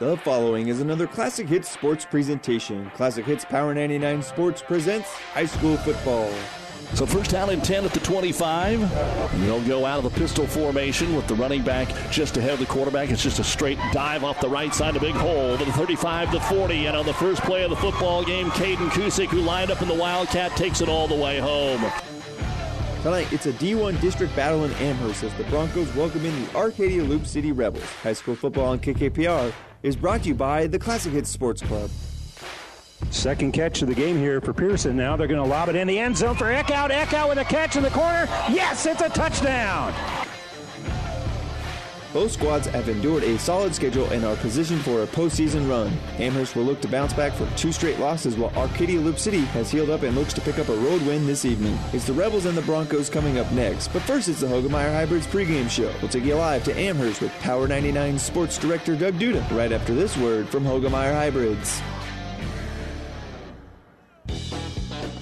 The following is another Classic Hits Sports presentation. Classic Hits Power 99 Sports presents high school football. So first down and 10 at the 25. They'll go out of the pistol formation with the running back just ahead of the quarterback. It's just a straight dive off the right side, a big hole to the 35 to 40. And on the first play of the football game, Caden Kusick, who lined up in the Wildcat, takes it all the way home. Tonight, it's a D1 district battle in Amherst as the Broncos welcome in the Arcadia Loup City Rebels. High school football on KKPR is brought to you by the Classic Hits Sports Club. Second catch of the game here for Pearson. Now they're going to lob it in the end zone for Eckhout. Eckhout with a catch in the corner. Yes, it's a touchdown. Both squads have endured a solid schedule and are positioned for a postseason run. Amherst will look to bounce back from two straight losses while Arcadia Loup City has healed up and looks to pick up a road win this evening. It's the Rebels and the Broncos coming up next, but first it's the Hoegemeyer Hybrids pregame show. We'll take you live to Amherst with Power 99 Sports Director Doug Duda right after this word from Hoegemeyer Hybrids.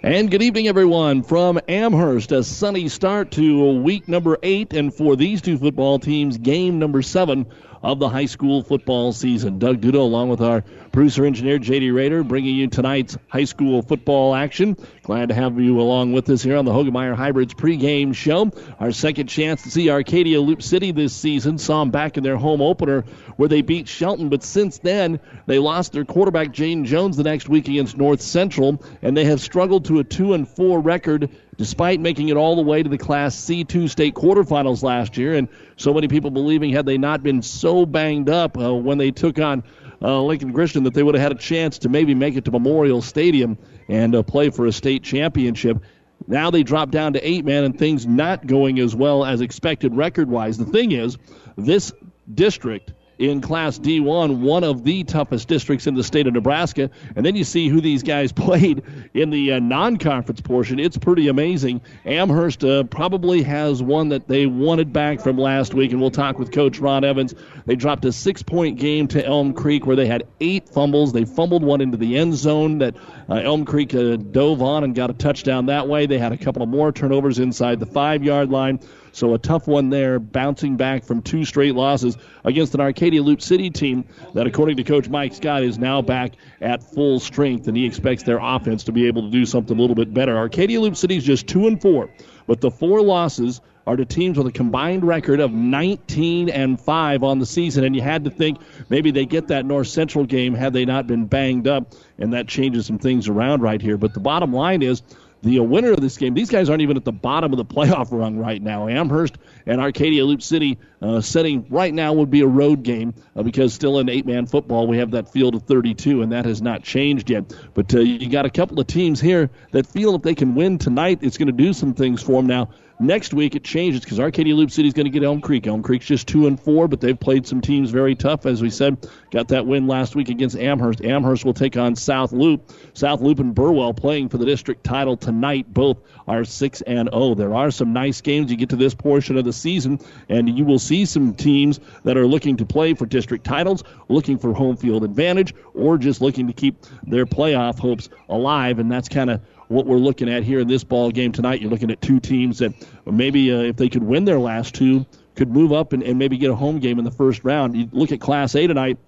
And good evening, everyone, from Amherst. A sunny start to week number eight, and for these two football teams, game number seven of the high school football season. Doug Duda, along with our producer engineer JD Rader, bringing you tonight's high school football action. Glad to have you along with us here on the Hoegemeyer Hybrids pregame show. Our second chance to see Arcadia Loup City this season. Saw them back in their home opener where they beat Shelton, but since then they lost their quarterback Jaden Jones the next week against North Central, and they have struggled to a two and four record despite making it all the way to the Class C2 state quarterfinals last year. And so many people believing had they not been so banged up uh, when they took on uh, Lincoln Christian that they would have had a chance to maybe make it to Memorial Stadium and uh, play for a state championship. Now they drop down to eight man and things not going as well as expected record wise. The thing is, this district in Class D1, one of the toughest districts in the state of Nebraska. And then you see who these guys played in the uh, non conference portion. It's pretty amazing. Amherst uh, probably has one that they wanted back from last week, and we'll talk with Coach Ron Evans. They dropped a six point game to Elm Creek where they had eight fumbles. They fumbled one into the end zone that uh, Elm Creek uh, dove on and got a touchdown that way. They had a couple of more turnovers inside the five yard line. So a tough one there, bouncing back from two straight losses against an Arcadia Loup City team that, according to Coach Mike Scott, is now back at full strength, and he expects their offense to be able to do something a little bit better. Arcadia Loup City is just two and four, but the four losses are to teams with a combined record of 19 and 5 on the season. And you had to think maybe they get that North Central game had they not been banged up, and that changes some things around right here. But the bottom line is the winner of this game. These guys aren't even at the bottom of the playoff run right now. Amherst and Arcadia Loup City uh, setting right now would be a road game uh, because still in eight-man football we have that field of 32 and that has not changed yet. But uh, you got a couple of teams here that feel if they can win tonight, it's going to do some things for them. Now Next week it changes because Arcadia Loup City is going to get Elm Creek. Elm Creek's just two and four, but they've played some teams very tough, as we said. Got that win last week against Amherst. Amherst will take on South Loup. South Loup and Burwell playing for the district title tonight. Both are six and zero. Oh. There are some nice games. You get to this portion of the season, and you will see some teams that are looking to play for district titles, looking for home field advantage, or just looking to keep their playoff hopes alive. And that's kind of what we're looking at here in this ball game tonight. You're looking at two teams that maybe uh, if they could win their last two, could move up and, and maybe get a home game in the first round. You look at Class A tonight.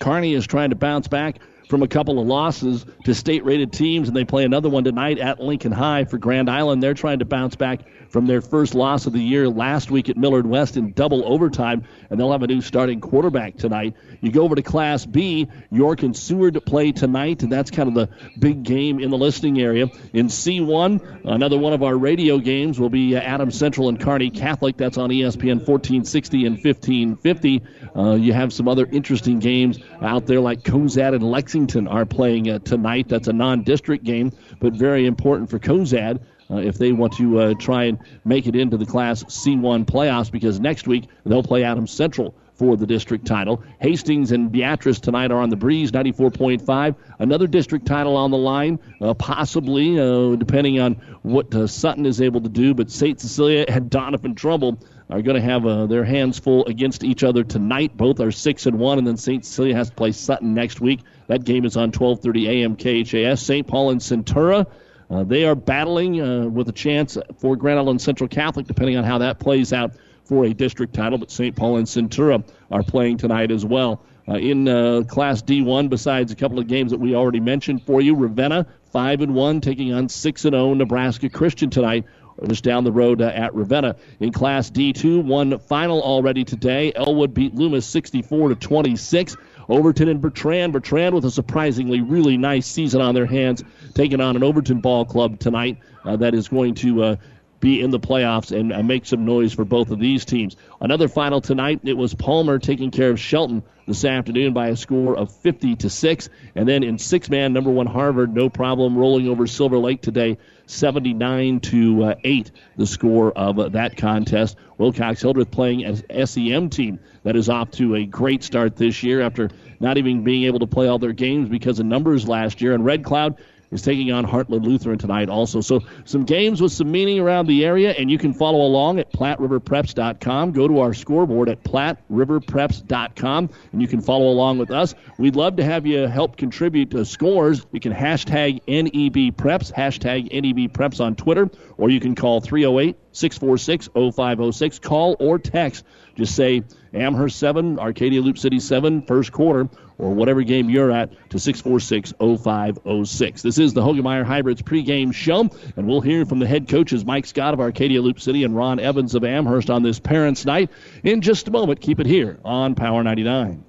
Kearney is trying to bounce back from a couple of losses to state rated teams, and they play another one tonight at Lincoln High for Grand Island. They're trying to bounce back from their first loss of the year last week at Millard West in double overtime, and they'll have a new starting quarterback tonight. You go over to Class B, York and Seward play tonight, and that's kind of the big game in the listening area. In C1, another one of our radio games will be Adams Central and Kearney Catholic. That's on ESPN 1460 and 1550. Uh, you have some other interesting games out there, like Cozad and Lexington are playing uh, tonight. That's a non district game, but very important for Cozad uh, if they want to uh, try and make it into the Class C1 playoffs because next week they'll play Adams Central for the district title. Hastings and Beatrice tonight are on the breeze, 94.5. Another district title on the line, uh, possibly, uh, depending on what uh, Sutton is able to do. But St. Cecilia and Doniphan Trumbull are going to have uh, their hands full against each other tonight. Both are six and one, and then St. Cecilia has to play Sutton next week. That game is on 12:30 a.m. KHAS. St. Paul and Centura. Uh, they are battling uh, with a chance for Grand Island Central Catholic, depending on how that plays out for a district title. But St. Paul and Centura are playing tonight as well. Uh, in uh, Class D1, besides a couple of games that we already mentioned for you, Ravenna five and one, taking on six and zero Nebraska Christian tonight just down the road uh, at Ravenna. In Class D2, one final already today. Elwood beat Loomis 64 to 26. Overton and Bertrand. Bertrand with a surprisingly really nice season on their hands, taking on an Overton ball club tonight uh, that is going to uh, be in the playoffs and make some noise for both of these teams. Another final tonight, it was Palmer taking care of Shelton this afternoon by a score of 50 to 6. And then in six man, number one Harvard, no problem, rolling over Silver Lake today, 79 to uh, 8, the score of uh, that contest. Wilcox Hildreth playing as SEM team that is off to a great start this year after not even being able to play all their games because of numbers last year. And Red Cloud is taking on Heartland Lutheran tonight also. So some games with some meaning around the area, and you can follow along at PlatteRiverPreps.com. Go to our scoreboard at PlatteRiverPreps.com, and you can follow along with us. We'd love to have you help contribute to scores. You can hashtag NEB Preps, hashtag NEB Preps on Twitter, or you can call 308 646 0506. Call or text. Just say Amherst 7, Arcadia Loup City 7, first quarter, or whatever game you're at to 646 0506. This is the Hoegemeyer Hybrids pregame show, and we'll hear from the head coaches Mike Scott of Arcadia Loup City and Ron Evans of Amherst on this Parents' Night in just a moment. Keep it here on Power 99.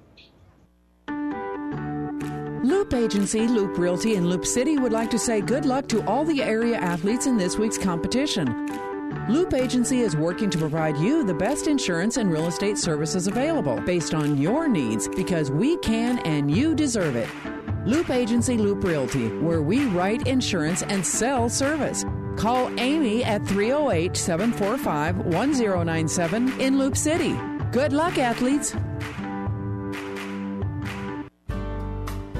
Loop Agency, Loop Realty, and Loup City would like to say good luck to all the area athletes in this week's competition. Loop Agency is working to provide you the best insurance and real estate services available based on your needs because we can and you deserve it. Loop Agency Loop Realty, where we write insurance and sell service. Call Amy at 308 745 1097 in Loup City. Good luck, athletes!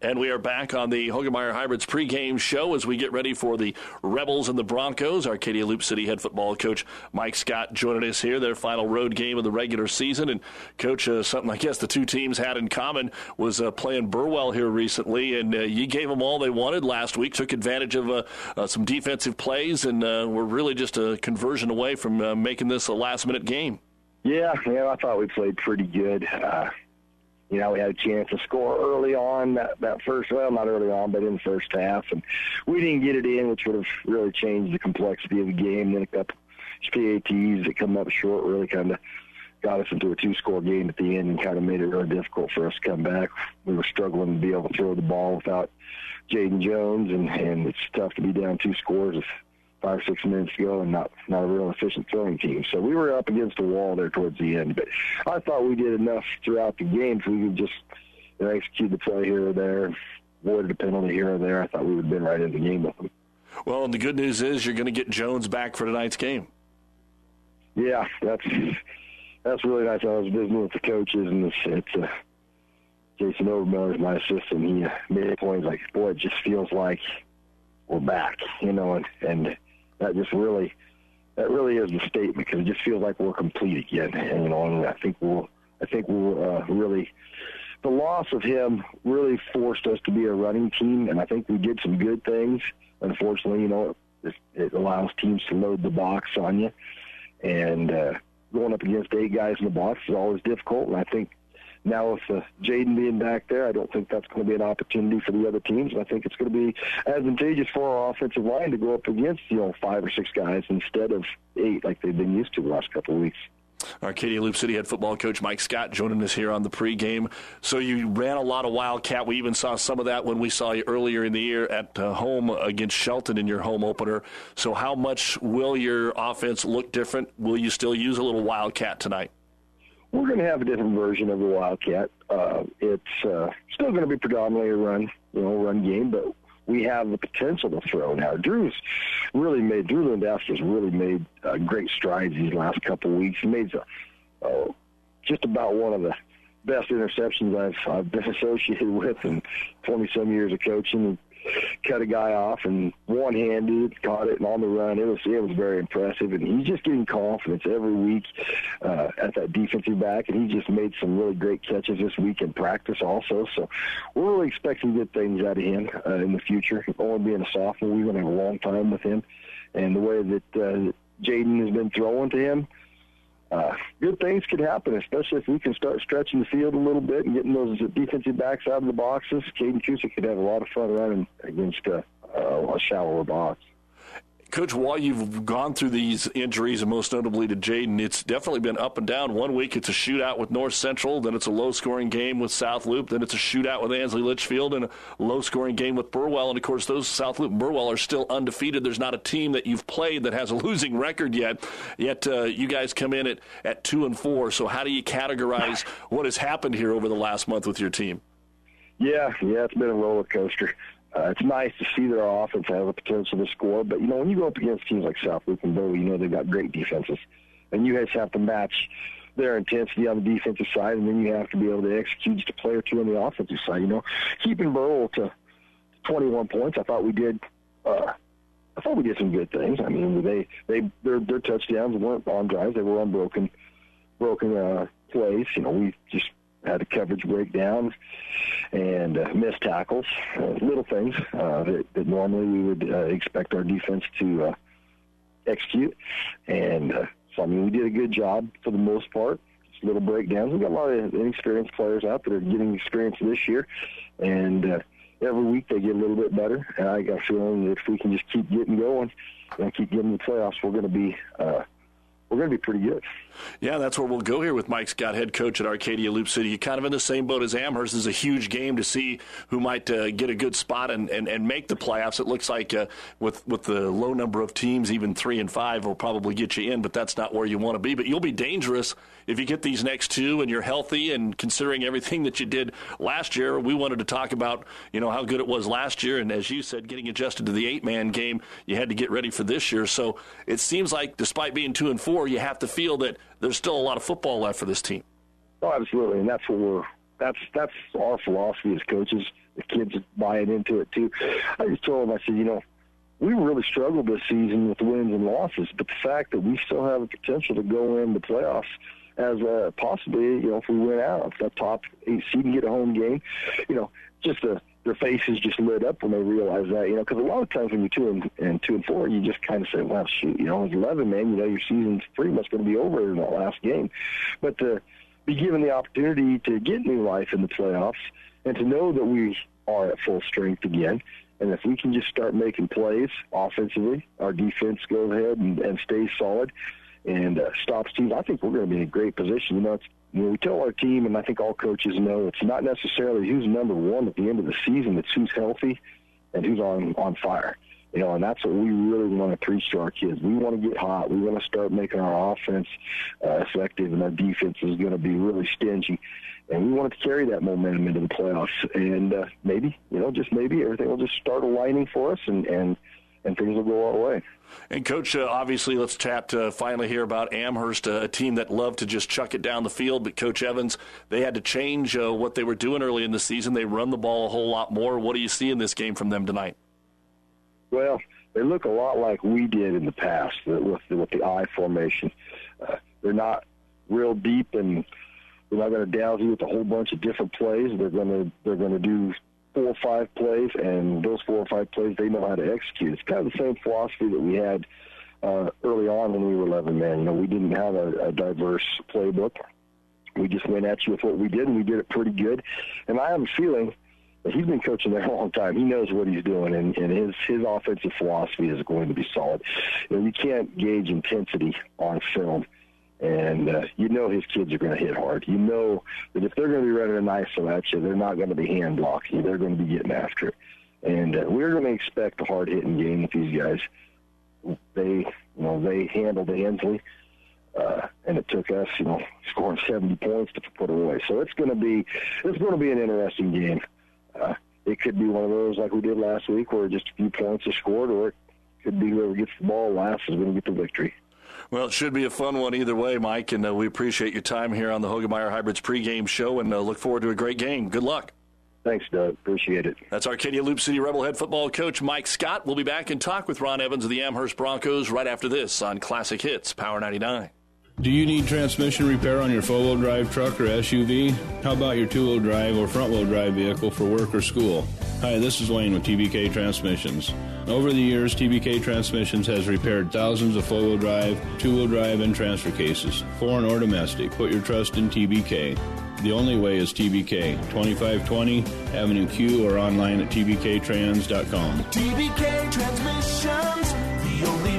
And we are back on the Hoegemeyer Hybrids pregame show as we get ready for the Rebels and the Broncos. Arcadia Loup City head football coach Mike Scott joining us here, their final road game of the regular season. And, coach, uh, something I guess the two teams had in common was uh, playing Burwell here recently. And uh, you gave them all they wanted last week, took advantage of uh, uh, some defensive plays, and uh, were really just a conversion away from making this a last minute game. Yeah, yeah, I thought we played pretty good you know, we had a chance to score early on that, that first, well, not early on, but in the first half. And we didn't get it in, which would have really changed the complexity of the game. Then a couple PATs that come up short really kind of got us into a two-score game at the end and kind of made it really difficult for us to come back. We were struggling to be able to throw the ball without Jaden Jones, and, and it's tough to be down two scores five six minutes to go and not not a real efficient throwing team. So we were up against the wall there towards the end. But I thought we did enough throughout the game so we could just you know, execute the play here or there, avoided a penalty here or there. I thought we would have been right in the game with them. Well, and the good news is you're going to get Jones back for tonight's game. Yeah, that's that's really nice. I was visiting with the coaches, and it's, it's uh, Jason Overmiller is my assistant. He uh, made a point like, boy, it just feels like we're back, you know, and and that just really that really is the statement because it just feels like we're complete again. And you know, and I think we'll I think we'll uh, really the loss of him really forced us to be a running team, and I think we did some good things. Unfortunately, you know, it, it allows teams to load the box on you, and uh, going up against eight guys in the box is always difficult. And I think now, with uh, Jaden being back there, I don't think that's going to be an opportunity for the other teams. I think it's going to be advantageous for our offensive line to go up against you know five or six guys instead of eight like they've been used to the last couple of weeks. Arcadia Loup City head football coach Mike Scott joining us here on the pregame. So you ran a lot of Wildcat. We even saw some of that when we saw you earlier in the year at uh, home against Shelton in your home opener. So how much will your offense look different? Will you still use a little Wildcat tonight? We're going to have a different version of the Wildcat. Uh, it's uh, still going to be predominantly a run, you know, run game, but we have the potential to throw now. Drew's really made Drew Lewandowski's really made uh, great strides these last couple of weeks. He made uh, just about one of the best interceptions I've I've been associated with in 20 some years of coaching cut a guy off and one handed, caught it and on the run. It was it was very impressive, and he's just getting confidence every week uh, at that defensive back, and he just made some really great catches this week in practice also. So we're really expecting good things out of him uh, in the future. Only being a sophomore, we're going to have a long time with him, and the way that uh, Jaden has been throwing to him uh, good things could happen, especially if we can start stretching the field a little bit and getting those defensive backs out of the boxes. Caden Kusick could have a lot of fun running against uh, uh, a shallower box. Coach, while you've gone through these injuries, and most notably to Jaden, it's definitely been up and down. One week it's a shootout with North Central, then it's a low scoring game with South Loup, then it's a shootout with Ansley Litchfield, and a low scoring game with Burwell. And of course, those South Loup and Burwell are still undefeated. There's not a team that you've played that has a losing record yet. Yet uh, you guys come in at, at two and four. So how do you categorize what has happened here over the last month with your team? Yeah, yeah, it's been a roller coaster. Uh, it's nice to see their offense have the potential to score, but you know when you go up against teams like South Loup and Bowie, you know they've got great defenses, and you guys have to match their intensity on the defensive side, and then you have to be able to execute just a play or two on the offensive side. You know, keeping Burwell to 21 points, I thought we did. Uh, I thought we did some good things. I mean, they they their their touchdowns weren't on drives; they were unbroken, broken uh, plays. You know, we just had a coverage breakdown and uh, missed tackles, uh, little things uh, that, that normally we would uh, expect our defense to uh, execute. And uh, so, I mean, we did a good job for the most part. Just little breakdowns. We've got a lot of inexperienced players out that are getting experience this year, and uh, every week they get a little bit better. And I got a feeling that if we can just keep getting going and keep getting the playoffs, we're going to be uh, we're going to be pretty good. Yeah, that's where we'll go here with Mike Scott, head coach at Arcadia Loup City. You're kind of in the same boat as Amherst. This is a huge game to see who might uh, get a good spot and, and, and make the playoffs. It looks like uh, with with the low number of teams, even three and five will probably get you in, but that's not where you want to be. But you'll be dangerous if you get these next two and you're healthy. And considering everything that you did last year, we wanted to talk about you know how good it was last year, and as you said, getting adjusted to the eight man game, you had to get ready for this year. So it seems like despite being two and four, you have to feel that there's still a lot of football left for this team. Oh, absolutely, and that's what we're that's that's our philosophy as coaches. The kids buying into it too. I just told them, I said, you know, we really struggled this season with wins and losses, but the fact that we still have the potential to go in the playoffs as a possibly, you know, if we win out, if that top eight seed and get a home game, you know, just a their faces just lit up when they realized that, you know, because a lot of times when you're two and, and two and four, you just kind of say, well, shoot, you know, as 11 man, you know, your season's pretty much going to be over in that last game. But to be given the opportunity to get new life in the playoffs and to know that we are at full strength again, and if we can just start making plays offensively, our defense goes ahead and, and stays solid and uh, stops teams, I think we're going to be in a great position. You know, it's you know, we tell our team, and I think all coaches know, it's not necessarily who's number one at the end of the season. It's who's healthy and who's on on fire. You know, and that's what we really want to preach to our kids. We want to get hot. We want to start making our offense uh, effective, and our defense is going to be really stingy. And we want to carry that momentum into the playoffs. And uh, maybe, you know, just maybe everything will just start aligning for us, and and and things will go our way. And coach, uh, obviously, let's chat uh, finally here about Amherst, uh, a team that loved to just chuck it down the field. But Coach Evans, they had to change uh, what they were doing early in the season. They run the ball a whole lot more. What do you see in this game from them tonight? Well, they look a lot like we did in the past with the, with the I formation. Uh, they're not real deep and they're not going to douse you with a whole bunch of different plays. They're going to they're going to do four or five plays, and those four or five plays they know how to execute. It's kind of the same philosophy that we had uh, early on when we were 11 men. You know, we didn't have a, a diverse playbook. We just went at you with what we did, and we did it pretty good. And I have a feeling that he's been coaching there a long time. He knows what he's doing, and, and his his offensive philosophy is going to be solid. You, know, you can't gauge intensity on film And uh, you know his kids are going to hit hard. You know that if they're going to be running an ISO at you, they're not going to be hand blocking. They're going to be getting after it. And uh, we're going to expect a hard hitting game with these guys. They, you know, they handled Ansley, uh, and it took us, you know, scoring 70 points to put away. So it's going to be, it's going to be an interesting game. Uh, it could be one of those like we did last week, where just a few points are scored, or it could be whoever gets the ball last is going to get the victory. Well, it should be a fun one either way, Mike, and uh, we appreciate your time here on the Hoegemeyer Hybrids pregame show and uh, look forward to a great game. Good luck. Thanks, Doug. Appreciate it. That's Arcadia Loup City Rebel head football coach Mike Scott. We'll be back and talk with Ron Evans of the Amherst Broncos right after this on Classic Hits Power 99. Do you need transmission repair on your four wheel drive truck or SUV? How about your two wheel drive or front wheel drive vehicle for work or school? Hi, this is Wayne with TBK Transmissions. Over the years, TBK Transmissions has repaired thousands of four wheel drive, two wheel drive, and transfer cases, foreign or domestic. Put your trust in TBK. The only way is TBK, 2520 Avenue Q or online at tbktrans.com. TBK Transmissions, the only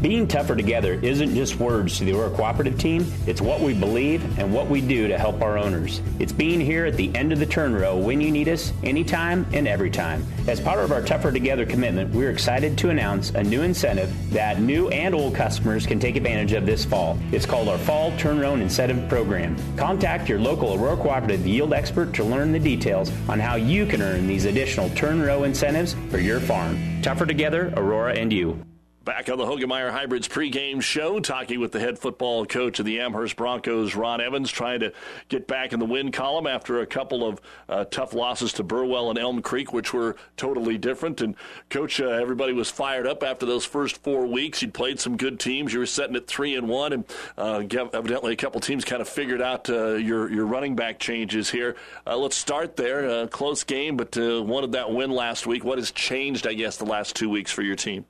Being tougher together isn't just words to the Aurora Cooperative team, it's what we believe and what we do to help our owners. It's being here at the end of the turn row when you need us, anytime and every time. As part of our Tougher Together commitment, we're excited to announce a new incentive that new and old customers can take advantage of this fall. It's called our Fall Turn Row Incentive Program. Contact your local Aurora Cooperative yield expert to learn the details on how you can earn these additional turn row incentives for your farm. Tougher Together, Aurora and you. Back on the Hoegemeyer Hybrids pregame show, talking with the head football coach of the Amherst Broncos, Ron Evans, trying to get back in the win column after a couple of uh, tough losses to Burwell and Elm Creek, which were totally different. And, coach, uh, everybody was fired up after those first four weeks. You'd played some good teams. You were setting at three and one, and uh, evidently a couple teams kind of figured out uh, your your running back changes here. Uh, let's start there. Uh, close game, but wanted that win last week. What has changed, I guess, the last two weeks for your team?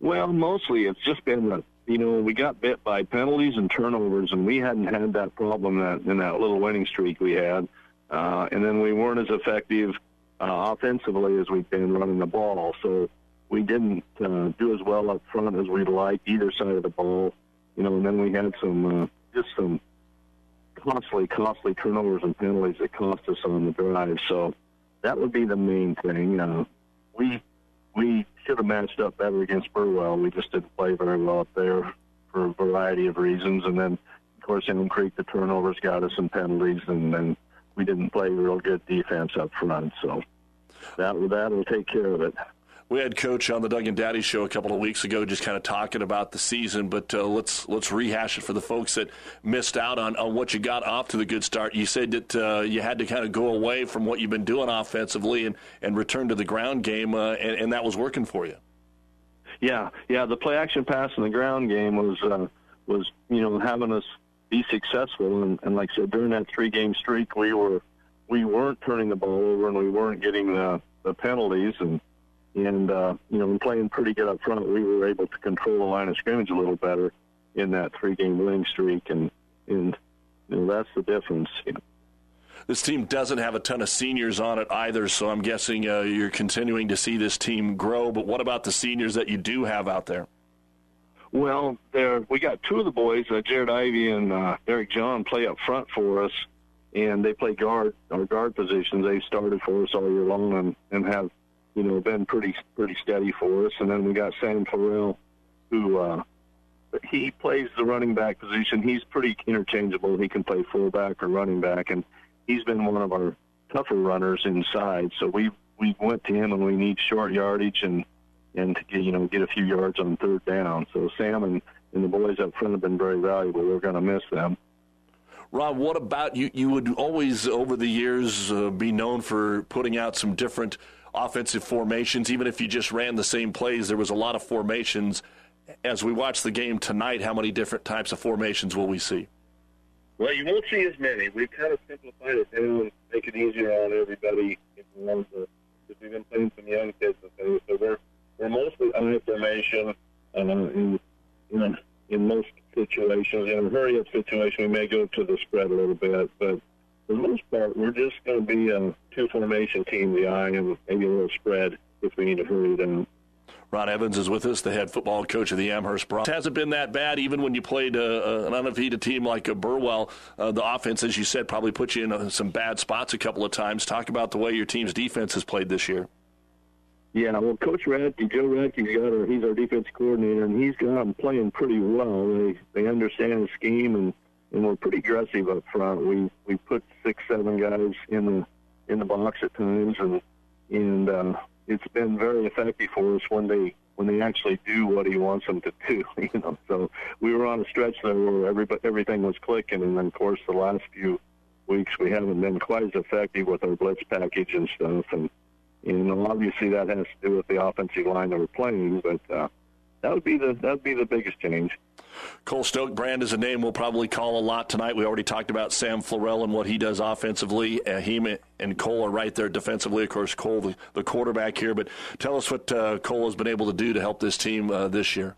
Well, mostly it's just been that you know we got bit by penalties and turnovers, and we hadn't had that problem that in that little winning streak we had, uh, and then we weren't as effective uh, offensively as we've been running the ball. So we didn't uh, do as well up front as we'd like either side of the ball, you know. And then we had some uh, just some costly, costly turnovers and penalties that cost us on the drive. So that would be the main thing. Uh, we we should have matched up better against Burwell. We just didn't play very well up there for a variety of reasons. And then, of course, Elm Creek, the turnovers got us some penalties, and then we didn't play real good defense up front. So that that will take care of it. We had Coach on the Doug and Daddy show a couple of weeks ago, just kind of talking about the season. But uh, let's let's rehash it for the folks that missed out on, on what you got off to the good start. You said that uh, you had to kind of go away from what you've been doing offensively and, and return to the ground game, uh, and, and, that was working for you. Yeah, yeah. The play action pass in the ground game was uh, was you know having us be successful, and, and like I said, during that three game streak, we were we weren't turning the ball over and we weren't getting the the penalties and and, uh, you know, playing pretty good up front, we were able to control the line of scrimmage a little better in that three-game winning streak, and and you know that's the difference. You know. This team doesn't have a ton of seniors on it either, so I'm guessing uh, you're continuing to see this team grow. But what about the seniors that you do have out there? Well, there we got two of the boys, uh, Jared Ivy and uh, Eric John, play up front for us, and they play guard our guard positions. They've started for us all year long and, and have you know, been pretty pretty steady for us. And then we got Sam Florell, who uh, he plays the running back position. He's pretty interchangeable. He can play fullback or running back, and he's been one of our tougher runners inside. So we we went to him when we need short yardage and and to get you know get a few yards on third down. So Sam and, and the boys up front have been very valuable. We're going to miss them. Rob, what about you? You would always, over the years, uh, be known for putting out some different offensive formations. Even if you just ran the same plays, there was a lot of formations. As we watch the game tonight, how many different types of formations will we see? Well, you won't see as many. We've kind of simplified it down and make it easier on everybody. Because we've been playing some young kids and things, so we're we're mostly I formation. Uh, in, in in most situations, in a hurry up situation, we may go to the spread a little bit, but for the most part, we're just going to be a two formation team, the I, and maybe a little spread if we need to hurry them. Ron Evans is with us, the head football coach of the Amherst Broncos. It hasn't been that bad, even when you played uh, uh, an undefeated team like a Burwell. Uh, the offense, as you said, probably put you in uh, some bad spots a couple of times. Talk about the way your team's defense has played this year. Yeah, well, Coach Radke, Joe Radke's got our, he's our defense coordinator, and he's got them playing pretty well. They they understand the scheme, and and we're pretty aggressive up front. We we put six, seven guys in the in the box at times, and and uh, it's been very effective for us when they when they actually do what he wants them to do. You know, so we were on a stretch there where every, everything was clicking, and then of course the last few weeks we haven't been quite as effective with our blitz package and stuff, and know obviously that has to do with the offensive line that we're playing, but uh, that would be the that would be the biggest change. Cole Stokebrand is a name we'll probably call a lot tonight. We already talked about Sam Florell and what he does offensively. Uh, he and Cole are right there defensively. Of course, Cole, the, the quarterback here. But tell us what uh, Cole has been able to do to help this team uh, this year.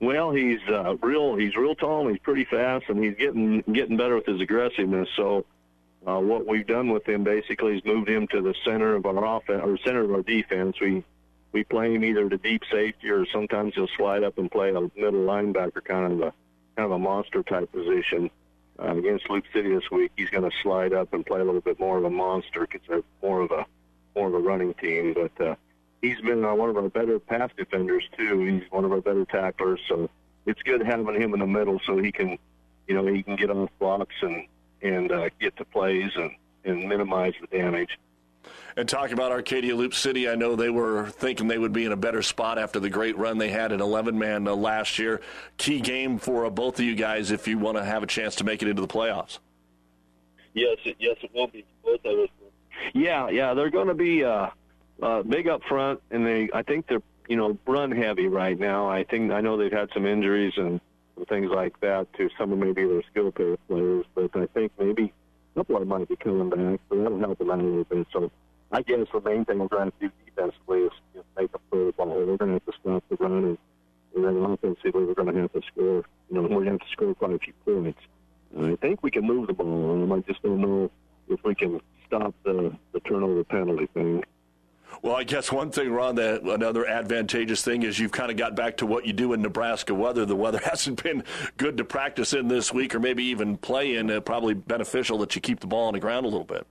Well, he's uh, real. He's real tall he's pretty fast, and he's getting getting better with his aggressiveness. So, uh, what we've done with him basically is moved him to the center of our offense or center of our defense. We we play him either to deep safety or sometimes he'll slide up and play a middle linebacker, kind of a kind of a monster type position. Uh, against Loup City this week, he's going to slide up and play a little bit more of a monster because they're more of a more of a running team. But uh, he's been uh, one of our better pass defenders too. He's one of our better tacklers, so it's good having him in the middle so he can, you know, he can get off blocks and and uh, get to plays and and minimize the damage. And talking about Arcadia Loup City, I know they were thinking they would be in a better spot after the great run they had in 11 man uh, last year. Key game for uh, both of you guys if you want to have a chance to make it into the playoffs. Yes, it, yes, it will be both of us. Yeah, yeah, they're going to be uh, uh, big up front, and they I think they're you know run heavy right now. I think I know they've had some injuries and things like that to some of maybe their skill players, but I think maybe them might be coming back, so that'll help them out a little bit. So I guess the main thing we're going to do defensively is, is make a throw the ball. We're going to have to stop the run, and, and then offensively we're going to have to score. You know, we're going to have to score quite a few points. I think we can move the ball on them. I just don't know if we can stop the the turnover penalty thing. Well, I guess one thing, Ron, that another advantageous thing is you've kind of got back to what you do in Nebraska weather. The weather hasn't been good to practice in this week, or maybe even play in. Uh, probably beneficial that you keep the ball on the ground a little bit.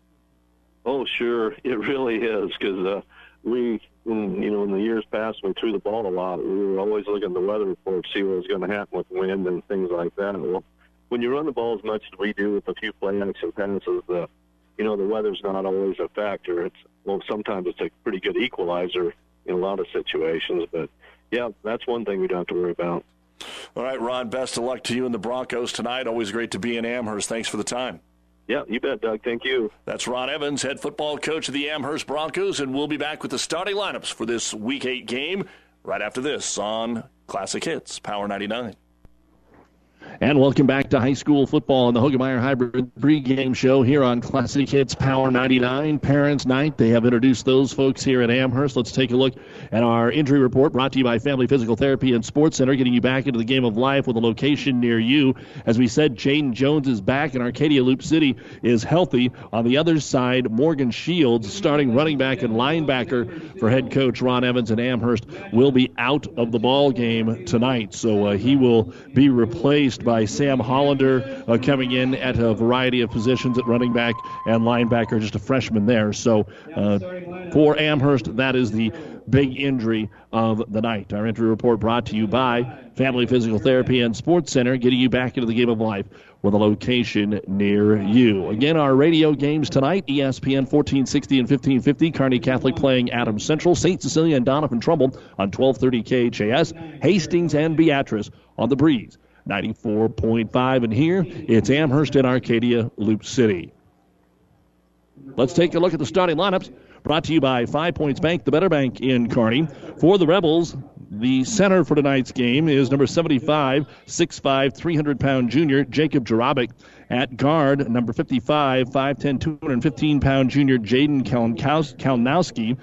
Oh, sure, it really is because uh, we, you know, in the years past, we threw the ball a lot. We were always looking at the weather report see what was going to happen with wind and things like that. Well, when you run the ball as much as we do with a few play action passes, the, you know, the weather's not always a factor. It's well, sometimes it's a pretty good equalizer in a lot of situations, but yeah, that's one thing we don't have to worry about. All right, Ron, best of luck to you and the Broncos tonight. Always great to be in Amherst. Thanks for the time. Yeah, you bet, Doug. Thank you. That's Ron Evans, head football coach of the Amherst Broncos, and we'll be back with the starting lineups for this Week 8 game right after this on Classic Hits, Power 99. And welcome back to high school football on the Hoegemeyer Hybrid pregame show here on Classic Hits Power 99 Parents Night. They have introduced those folks here at Amherst. Let's take a look at our injury report brought to you by Family Physical Therapy and Sports Center, getting you back into the game of life with a location near you. As we said, Jaden Jones is back and Arcadia Loup City is healthy. On the other side, Morgan Shields, starting running back and linebacker for head coach Ron Evans and Amherst, will be out of the ball game tonight. So uh, he will be replaced by Sam Hollander uh, coming in at a variety of positions at running back and linebacker, just a freshman there. So uh, for Amherst, that is the big injury of the night. Our injury report brought to you by Family Physical Therapy and Sports Center, getting you back into the game of life with a location near you. Again, our radio games tonight ESPN 1460 and 1550. Kearney Catholic playing Adams Central, St. Cecilia and Doniphan Trumbull on 1230 KHAS, Hastings and Beatrice on the breeze. 94.5. And here it's Amherst and Arcadia Loup City. Let's take a look at the starting lineups. Brought to you by Five Points Bank, the better bank in Kearney. For the Rebels, the center for tonight's game is number 75, 6'5, 300 pound junior, Jacob Jarabic. At guard, number 55, 5'10, 215 pound junior, Jaden Kalnowski.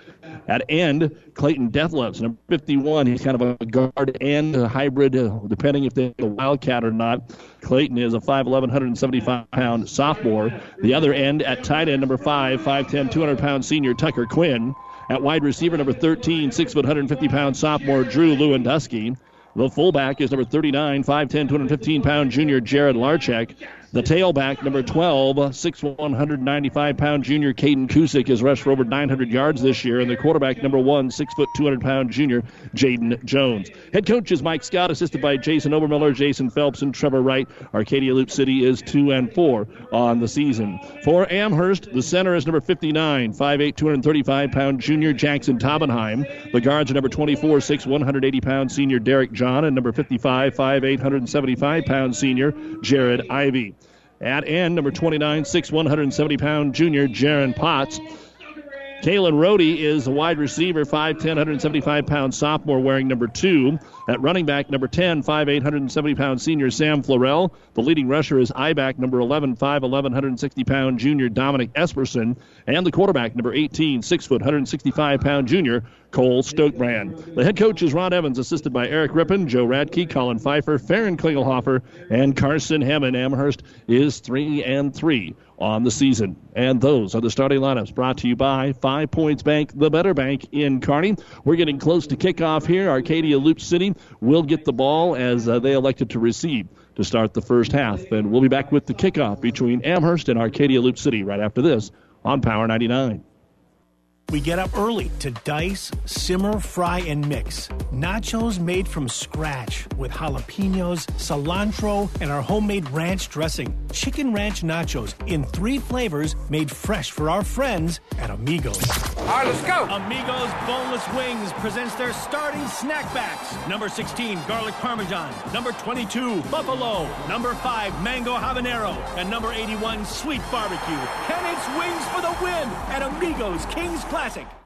At end, Clayton Dethlefs, number 51. He's kind of a guard and a hybrid, uh, depending if they're a Wildcat or not. Clayton is a 5'11, 175 pound sophomore. The other end at tight end, number 5, 5'10, 200 pound senior, Tucker Quinn. At wide receiver, number 13, 6 foot 150 pound sophomore Drew Lewandowski. The fullback is number 39, 5'10, 215 pound junior Jared Larchek. The tailback, number 12, 6 195 pound junior Caden Kusick, has rushed for over 900 yards this year. And the quarterback, number 1, 6 foot 200 pound junior Jaden Jones. Head coach is Mike Scott, assisted by Jason Obermiller, Jason Phelps, and Trevor Wright. Arcadia Loup City is 2 and 4 on the season. For Amherst, the center is number 59, 5'8, 235 pound junior Jackson Tabenheim. The guards are number 24, 6 180 pound senior Derek John, and number 55, 5'8, 175 pound senior Jared Ivy. At end, number 29, 6 170 pound junior Jaron Potts. Kalen Rohde is a wide receiver, 5'10, 175 pound sophomore, wearing number two. At running back, number 10, 5'8, 170 pound senior Sam Florell. The leading rusher is I back, number 11, 5'11, 160 pound junior Dominic Esperson. And the quarterback, number 18, 6 foot, 165 pound junior Cole Stokebrand. The head coach is Ron Evans, assisted by Eric Rippon, Joe Radke, Colin Pfeiffer, Farron Klingelhofer, and Carson Hammond. Amherst is 3 and 3 on the season. And those are the starting lineups brought to you by Five Points Bank, the better bank in Kearney. We're getting close to kickoff here. Arcadia Loup City will get the ball as uh, they elected to receive to start the first half. And we'll be back with the kickoff between Amherst and Arcadia Loup City right after this on Power 99. We get up early to dice, simmer, fry, and mix. Nachos made from scratch with jalapenos, cilantro, and our homemade ranch dressing. Chicken ranch nachos in three flavors made fresh for our friends at Amigos. All right, let's go. Amigos Boneless Wings presents their starting snack backs. Number 16, garlic parmesan. Number 22, buffalo. Number 5, mango habanero. And number 81, sweet barbecue. And it's wings for the win at Amigos King's Classic.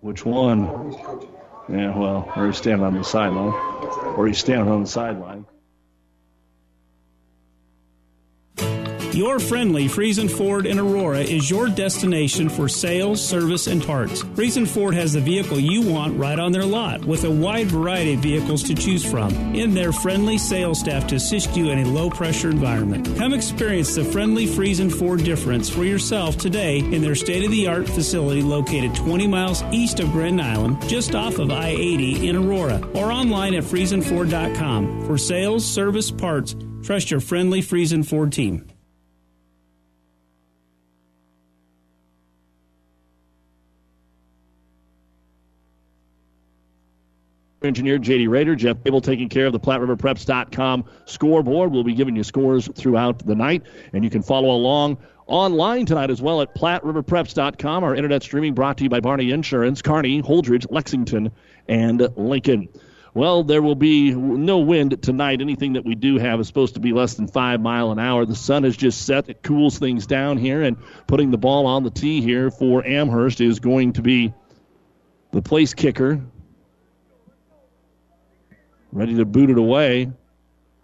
Which one? Yeah, well, or he's standing on the sideline, or he's standing on the sideline. Your friendly Friesen Ford in Aurora is your destination for sales, service, and parts. Friesen Ford has the vehicle you want right on their lot with a wide variety of vehicles to choose from in their friendly sales staff to assist you in a low pressure environment. Come experience the friendly Friesen Ford difference for yourself today in their state of the art facility located 20 miles east of Grand Island, just off of I 80 in Aurora, or online at FriesenFord.com. For sales, service, parts, trust your friendly Friesen Ford team. Engineer JD Rader, Jeff Cable taking care of the PlatteRiverPreps.com scoreboard. We'll be giving you scores throughout the night, and you can follow along online tonight as well at PlatteRiverPreps.com. Our internet streaming brought to you by Barney Insurance, Kearney, Holdrege, Lexington, and Lincoln. Well, there will be no wind tonight. Anything that we do have is supposed to be less than five mile an hour. The sun has just set. It cools things down here, and putting the ball on the tee here for Amherst is going to be the place kicker, ready to boot it away.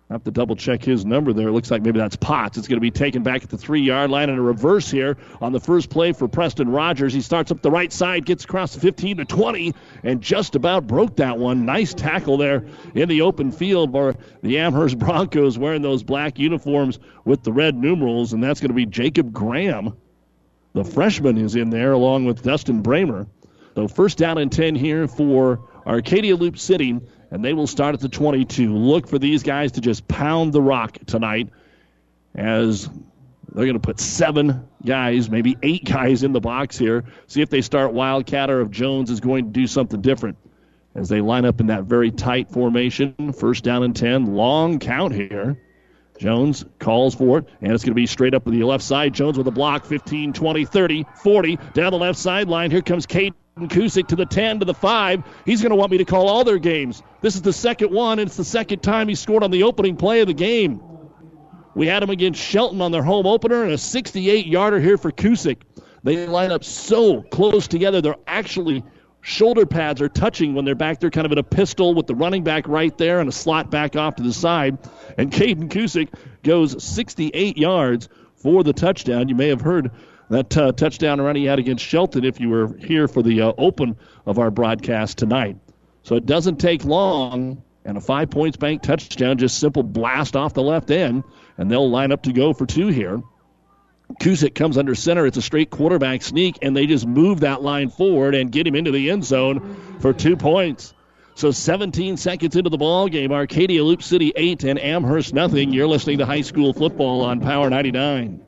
I have to double check his number there. It looks like maybe that's Potts. It's going to be taken back at the three yard line in a reverse here on the first play for Preston Rogers. He starts up the right side, gets across the 15 to 20, and just about broke that one. Nice tackle there in the open field for the Amherst Broncos wearing those black uniforms with the red numerals, and that's going to be Jacob Graham. The freshman is in there along with Dustin Bramer. So first down and 10 here for Arcadia Loup City and they will start at the 22. Look for these guys to just pound the rock tonight as they're going to put seven guys, maybe eight guys in the box here. See if they start Wildcat or if Jones is going to do something different as they line up in that very tight formation. First down and 10. Long count here. Jones calls for it, and it's going to be straight up to the left side. Jones with a block 15, 20, 30, 40. Down the left sideline. Here comes Kate Kusick to the 10, to the 5. He's going to want me to call all their games. This is the second one, and it's the second time he scored on the opening play of the game. We had him against Shelton on their home opener, and a 68 yarder here for Kusick. They line up so close together. They're actually shoulder pads are touching when they're back there, kind of in a pistol with the running back right there and a slot back off to the side. And Caden Kusick goes 68 yards for the touchdown. You may have heard that uh, touchdown run he had against Shelton if you were here for the uh, open of our broadcast tonight. So it doesn't take long, and a five points bank touchdown, just simple blast off the left end, and they'll line up to go for two here. Kusick comes under center. It's a straight quarterback sneak, and they just move that line forward and get him into the end zone for two points. So 17 seconds into the ball game, Arcadia Loup City 8 and Amherst nothing. You're listening to high school football on Power 99.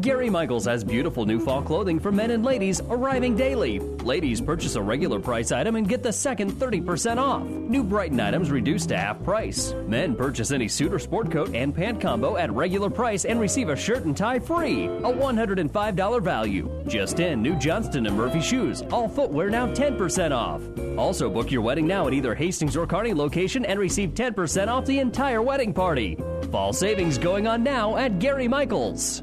Gary Michaels has beautiful new fall clothing for men and ladies arriving daily. Ladies purchase a regular price item and get the second 30% off. New Brighton items reduced to half price. Men purchase any suit or sport coat and pant combo at regular price and receive a shirt and tie free. A $105 value. Just in, new Johnston and Murphy shoes. All footwear now 10% off. Also book your wedding now at either Hastings or Kearney location and receive 10% off the entire wedding party. Fall savings going on now at Gary Michaels.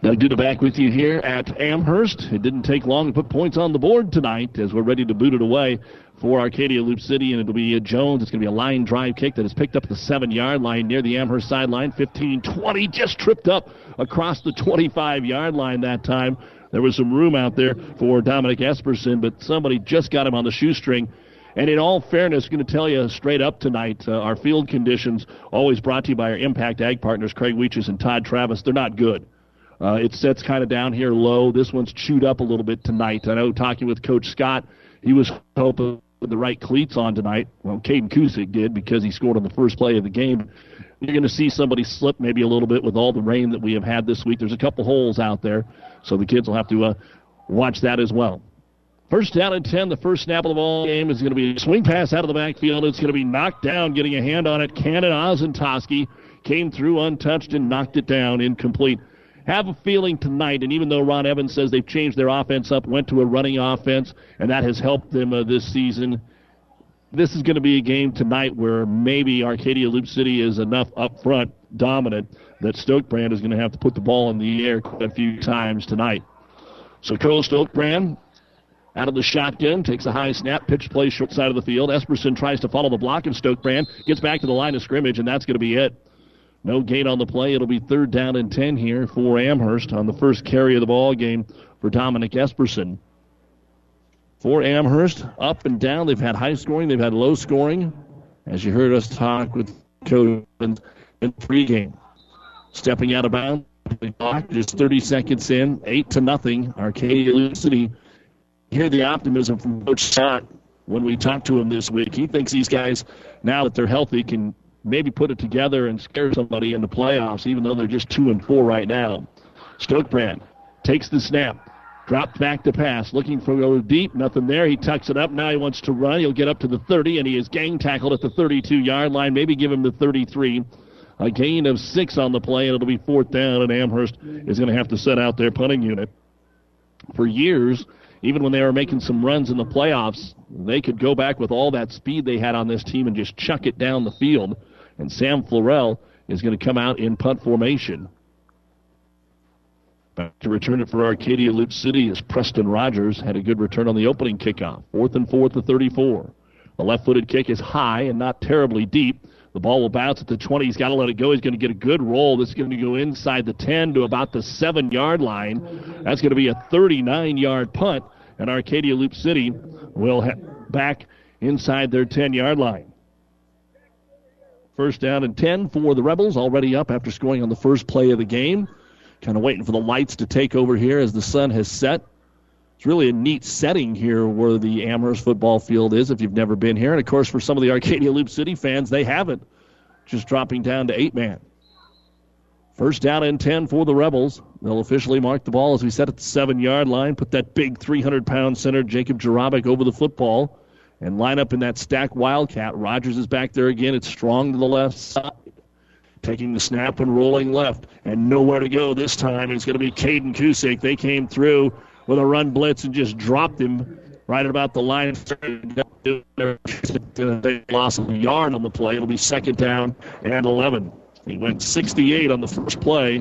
Doug Duda back with you here at Amherst. It didn't take long to put points on the board tonight as we're ready to boot it away for Arcadia Loup City, and it'll be Jones. It's going to be a line drive kick that is picked up the seven yard line near the Amherst sideline. 15 20, just tripped up across the 25 yard line that time. There was some room out there for Dominic Esperson, but somebody just got him on the shoestring. And in all fairness, I'm going to tell you straight up tonight, uh, our field conditions, always brought to you by our Impact Ag partners, Craig Weeches and Todd Travis, they're not good. Uh, it sets kind of down here low. This one's chewed up a little bit tonight. I know talking with Coach Scott, he was hoping the right cleats on tonight. Well, Caden Kusick did because he scored on the first play of the game. You're going to see somebody slip maybe a little bit with all the rain that we have had this week. There's a couple holes out there, so the kids will have to uh, watch that as well. First down and 10, the first snap of the ball game is going to be a swing pass out of the backfield. It's going to be knocked down, getting a hand on it. Cannon Ozentoski came through untouched and knocked it down, incomplete have a feeling tonight, and even though Ron Evans says they've changed their offense up, went to a running offense, and that has helped them uh, this season, this is going to be a game tonight where maybe Arcadia Loup City is enough up front dominant that Stokebrand is going to have to put the ball in the air a few times tonight. So Cole Stokebrand out of the shotgun, takes a high snap, pitch play short side of the field. Esperson tries to follow the block of Stokebrand, gets back to the line of scrimmage, and that's going to be it. No gain on the play. It'll be third down and 10 here for Amherst on the first carry of the ball game for Dominic Esperson. For Amherst, up and down. They've had high scoring, they've had low scoring. As you heard us talk with Coach in pregame. Stepping out of bounds, just 30 seconds in, 8 to nothing. Arcadia Loup City. Hear the optimism from Coach Scott when we talked to him this week. He thinks these guys, now that they're healthy, can maybe put it together and scare somebody in the playoffs, even though they're just two and four right now. Stokebrand takes the snap, drops back to pass, looking for go deep, nothing there. He tucks it up. Now he wants to run. He'll get up to the 30, and he is gang tackled at the 32 yard line. Maybe give him the 33. A gain of six on the play, and it'll be fourth down, and Amherst is going to have to set out their punting unit. For years, even when they were making some runs in the playoffs, they could go back with all that speed they had on this team and just chuck it down the field. And Sam Florell is going to come out in punt formation. Back to return it for Arcadia Loup City as Preston Rogers had a good return on the opening kickoff. Fourth and fourth to 34. The left footed kick is high and not terribly deep. The ball will bounce at the 20. He's got to let it go. He's going to get a good roll. This is going to go inside the 10 to about the 7 yard line. That's going to be a 39 yard punt, and Arcadia Loup City will head back inside their 10 yard line. First down and 10 for the Rebels, already up after scoring on the first play of the game. Kind of waiting for the lights to take over here as the sun has set. It's really a neat setting here where the Amherst football field is if you've never been here. And of course, for some of the Arcadia Loup City fans, they haven't. Just dropping down to eight man. First down and 10 for the Rebels. They'll officially mark the ball as we set at the seven yard line. Put that big 300 pound center, Jacob Jarabic, over the football and line up in that stack wildcat. Rogers is back there again. It's strong to the left side. Taking the snap and rolling left, and nowhere to go this time. It's going to be Caden Kusick. They came through with a run blitz and just dropped him right about the line. They lost a yard on the play. It'll be second down and 11. He went 68 on the first play,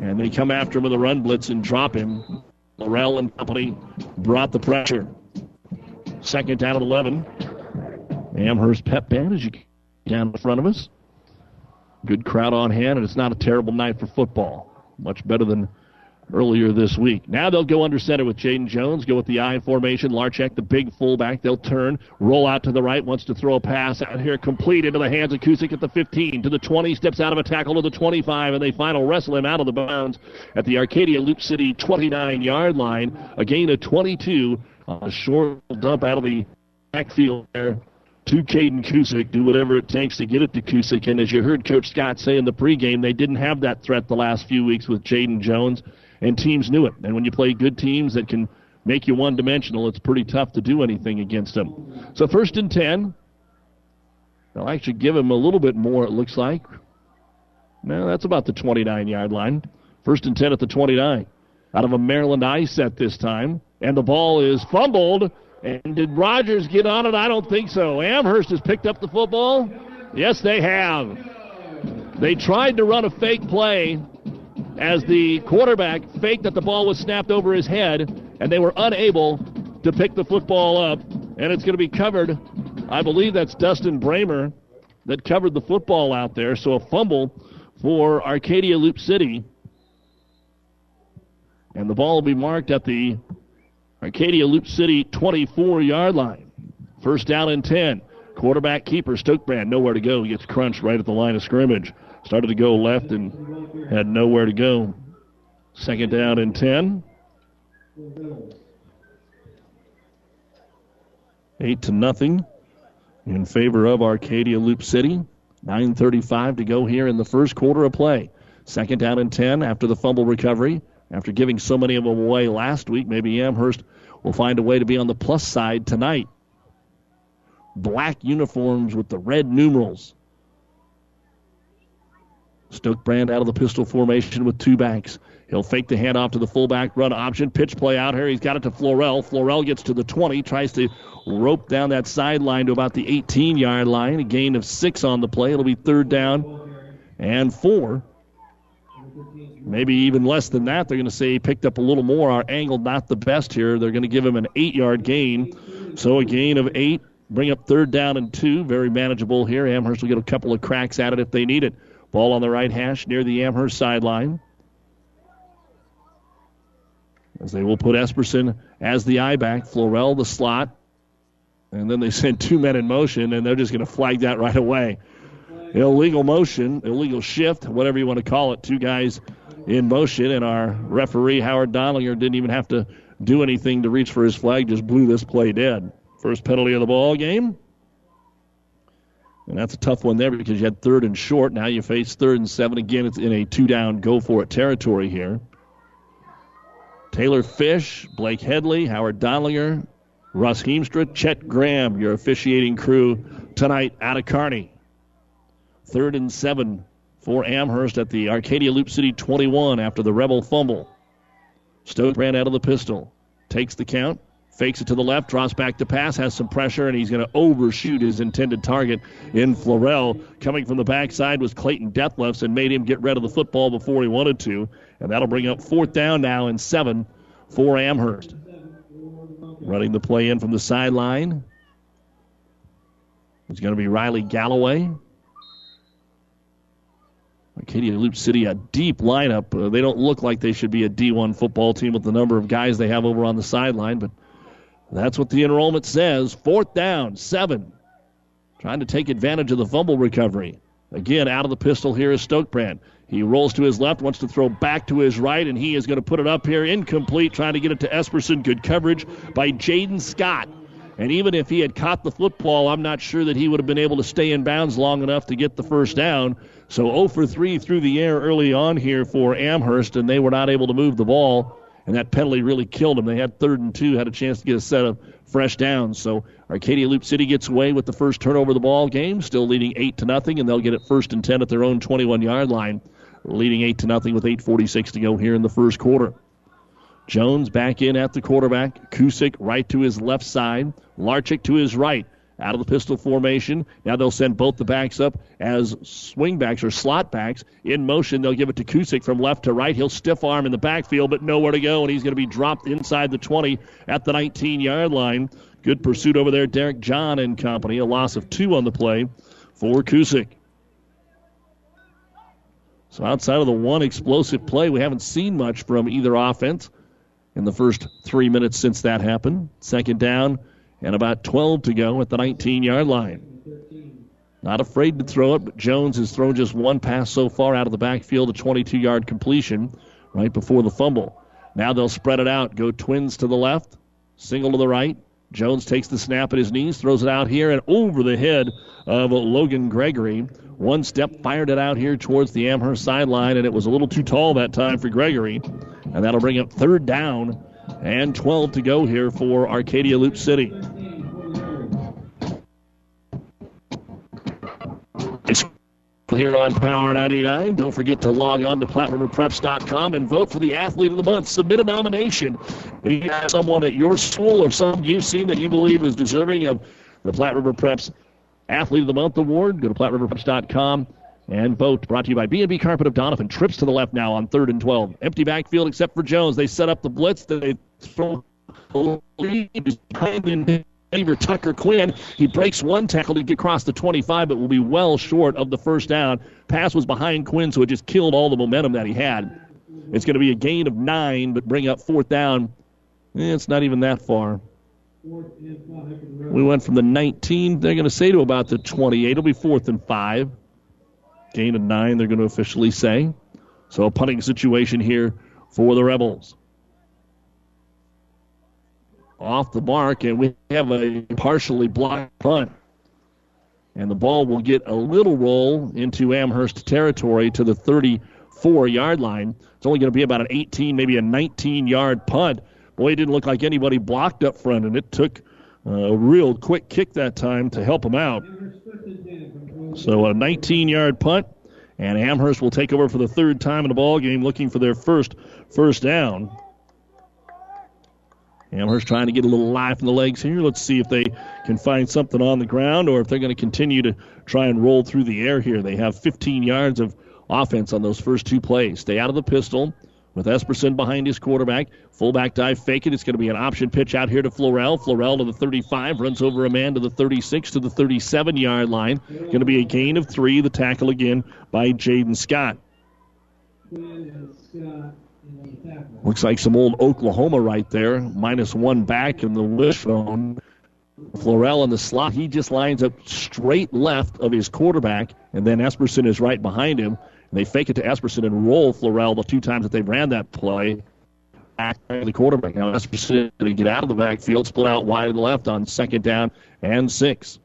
and they come after him with a run blitz and drop him. Laurel and company brought the pressure. Second down at 11. Amherst Pep Band as you down in front of us. Good crowd on hand, and it's not a terrible night for football. Much better than earlier this week. Now they'll go under center with Jaden Jones, go with the I formation. Larchek, the big fullback. They'll turn, roll out to the right, wants to throw a pass out here, complete into the hands of Kusick at the 15, to the 20, steps out of a tackle to the 25, and they final wrestle him out of the bounds at the Arcadia Loup City 29 yard line. A gain of 22 a short dump out of the backfield there to Caden Kusick. Do whatever it takes to get it to Kusick. And as you heard Coach Scott say in the pregame, they didn't have that threat the last few weeks with Jaden Jones and teams knew it. And when you play good teams that can make you one dimensional, it's pretty tough to do anything against them. So first and 10. They'll actually give him a little bit more, it looks like. No, that's about the 29 yard line. First and 10 at the 29. Out of a Maryland I set this time. And the ball is fumbled. And did Rogers get on it? I don't think so. Amherst has picked up the football. Yes, they have. They tried to run a fake play as the quarterback faked that the ball was snapped over his head, and they were unable to pick the football up. And it's going to be covered. I believe that's Dustin Bramer that covered the football out there. So a fumble for Arcadia Loup City. And the ball will be marked at the Arcadia Loup City 24 yard line. First down and 10. Quarterback keeper Stokebrand, nowhere to go. He gets crunched right at the line of scrimmage. Started to go left and had nowhere to go. Second down and 10. Eight to nothing in favor of Arcadia Loup City. 9.35 to go here in the first quarter of play. Second down and 10 after the fumble recovery. After giving so many of them away last week, maybe Amherst will find a way to be on the plus side tonight. Black uniforms with the red numerals. Stokebrand out of the pistol formation with two backs. He'll fake the handoff to the fullback, run option, pitch play out here. He's got it to Florell. Florell gets to the 20, tries to rope down that sideline to about the 18 yard line. A gain of six on the play. It'll be third down and four. Maybe even less than that. They're going to say he picked up a little more. Our angle not the best here. They're going to give him an eight yard gain. So a gain of eight. Bring up third down and two. Very manageable here. Amherst will get a couple of cracks at it if they need it. Ball on the right hash near the Amherst sideline. As they will put Esperson as the I back, Florell the slot, and then they send two men in motion, and they're just going to flag that right away. Illegal motion, illegal shift, whatever you want to call it. Two guys in motion, and our referee, Howard Donlinger, didn't even have to do anything to reach for his flag, just blew this play dead. First penalty of the ball game. And that's a tough one there because you had third and short. Now you face third and seven. Again, it's in a two down, go for it territory here. Taylor Fish, Blake Headley, Howard Donlinger, Russ Heemstra, Chet Graham, your officiating crew tonight out of Kearney. Third and seven for Amherst at the Arcadia Loup City 21 after the Rebel fumble. Stokebrand out of the pistol. Takes the count. Fakes it to the left, drops back to pass, has some pressure, and he's going to overshoot his intended target in Florell. Coming from the backside was Clayton Dethlefs and made him get rid of the football before he wanted to. And that'll bring up fourth down now and seven for Amherst. Running the play in from the sideline. It's going to be Riley Galloway. Arcadia Loup City, a deep lineup. Uh, they don't look like they should be a D1 football team with the number of guys they have over on the sideline, but that's what the enrollment says. Fourth down, seven. Trying to take advantage of the fumble recovery. Again, out of the pistol here is Stokebrand. He rolls to his left, wants to throw back to his right, and he is going to put it up here incomplete, trying to get it to Esperson. Good coverage by Jaden Scott. And even if he had caught the football, I'm not sure that he would have been able to stay in bounds long enough to get the first down. So 0 for 3 through the air early on here for Amherst, and they were not able to move the ball. And that penalty really killed them. They had third and two, had a chance to get a set of fresh downs. So Arcadia Loup City gets away with the first turnover of the ball game, still leading eight to nothing, and they'll get it first and ten at their own 21 yard line, leading eight to nothing with 8:46 to go here in the first quarter. Jones back in at the quarterback. Kusick right to his left side. Larchick to his right. Out of the pistol formation. Now they'll send both the backs up as swing backs or slot backs. In motion, they'll give it to Kusick from left to right. He'll stiff arm in the backfield, but nowhere to go, and he's going to be dropped inside the 20 at the 19 yard line. Good pursuit over there, Derek John and company. A loss of two on the play for Kusick. So outside of the one explosive play, we haven't seen much from either offense in the first three minutes since that happened. Second down and about 12 to go at the 19 yard line. Not afraid to throw it, but Jones has thrown just one pass so far out of the backfield, a 22 yard completion right before the fumble. Now they'll spread it out, go twins to the left, single to the right. Jones takes the snap at his knees, throws it out here and over the head of Logan Gregory. One step fired it out here towards the Amherst sideline, and it was a little too tall that time for Gregory. And that'll bring up third down and 12 to go here for Arcadia Loup City. It's here on Power 99. Don't forget to log on to PlatteRiverPreps.com and vote for the Athlete of the Month. Submit a nomination. If you have someone at your school or someone you've seen that you believe is deserving of the Platte River Preps Athlete of the Month award, go to PlatteRiverPreps.com and vote. Brought to you by B&B Carpet of Doniphan. Trips to the left now on third and 12. Empty backfield except for Jones. They set up the blitz. They throw behind receiver Tucker Quinn. He breaks one tackle to get across the 25, but will be well short of the first down. Pass was behind Quinn, so it just killed all the momentum that he had. It's going to be a gain of nine, but bring up fourth down. Eh, it's not even that far. We went from the 19, they're going to say to about the 28. It'll be fourth and five. Gain of nine, they're going to officially say. So a punting situation here for the Rebels off the mark, and we have a partially blocked punt. And the ball will get a little roll into Amherst territory to the 34 yard line. It's only going to be about an 18, maybe a 19 yard punt. Boy, it didn't look like anybody blocked up front, and it took uh, a real quick kick that time to help him out. So a 19 yard punt, and Amherst will take over for the third time in the ball game, looking for their first first down. Amherst trying to get a little life in the legs here. Let's see if they can find something on the ground or if they're going to continue to try and roll through the air here. They have 15 yards of offense on those first two plays. Stay out of the pistol with Esperson behind his quarterback. Fullback dive fake it. It's going to be an option pitch out here to Florell. Florell to the 35, runs over a man to the 36 to the 37 yard line. Going to be a gain of three. The tackle again by Jaden Scott. Looks like some old Oklahoma right there. Minus one back in the wishbone. Florell in the slot. He just lines up straight left of his quarterback, and then Esperson is right behind him. And they fake it to Esperson and roll Florell the two times that they ran that play. Back to the quarterback. Now Esperson to get out of the backfield, split out wide to the left on second down and six.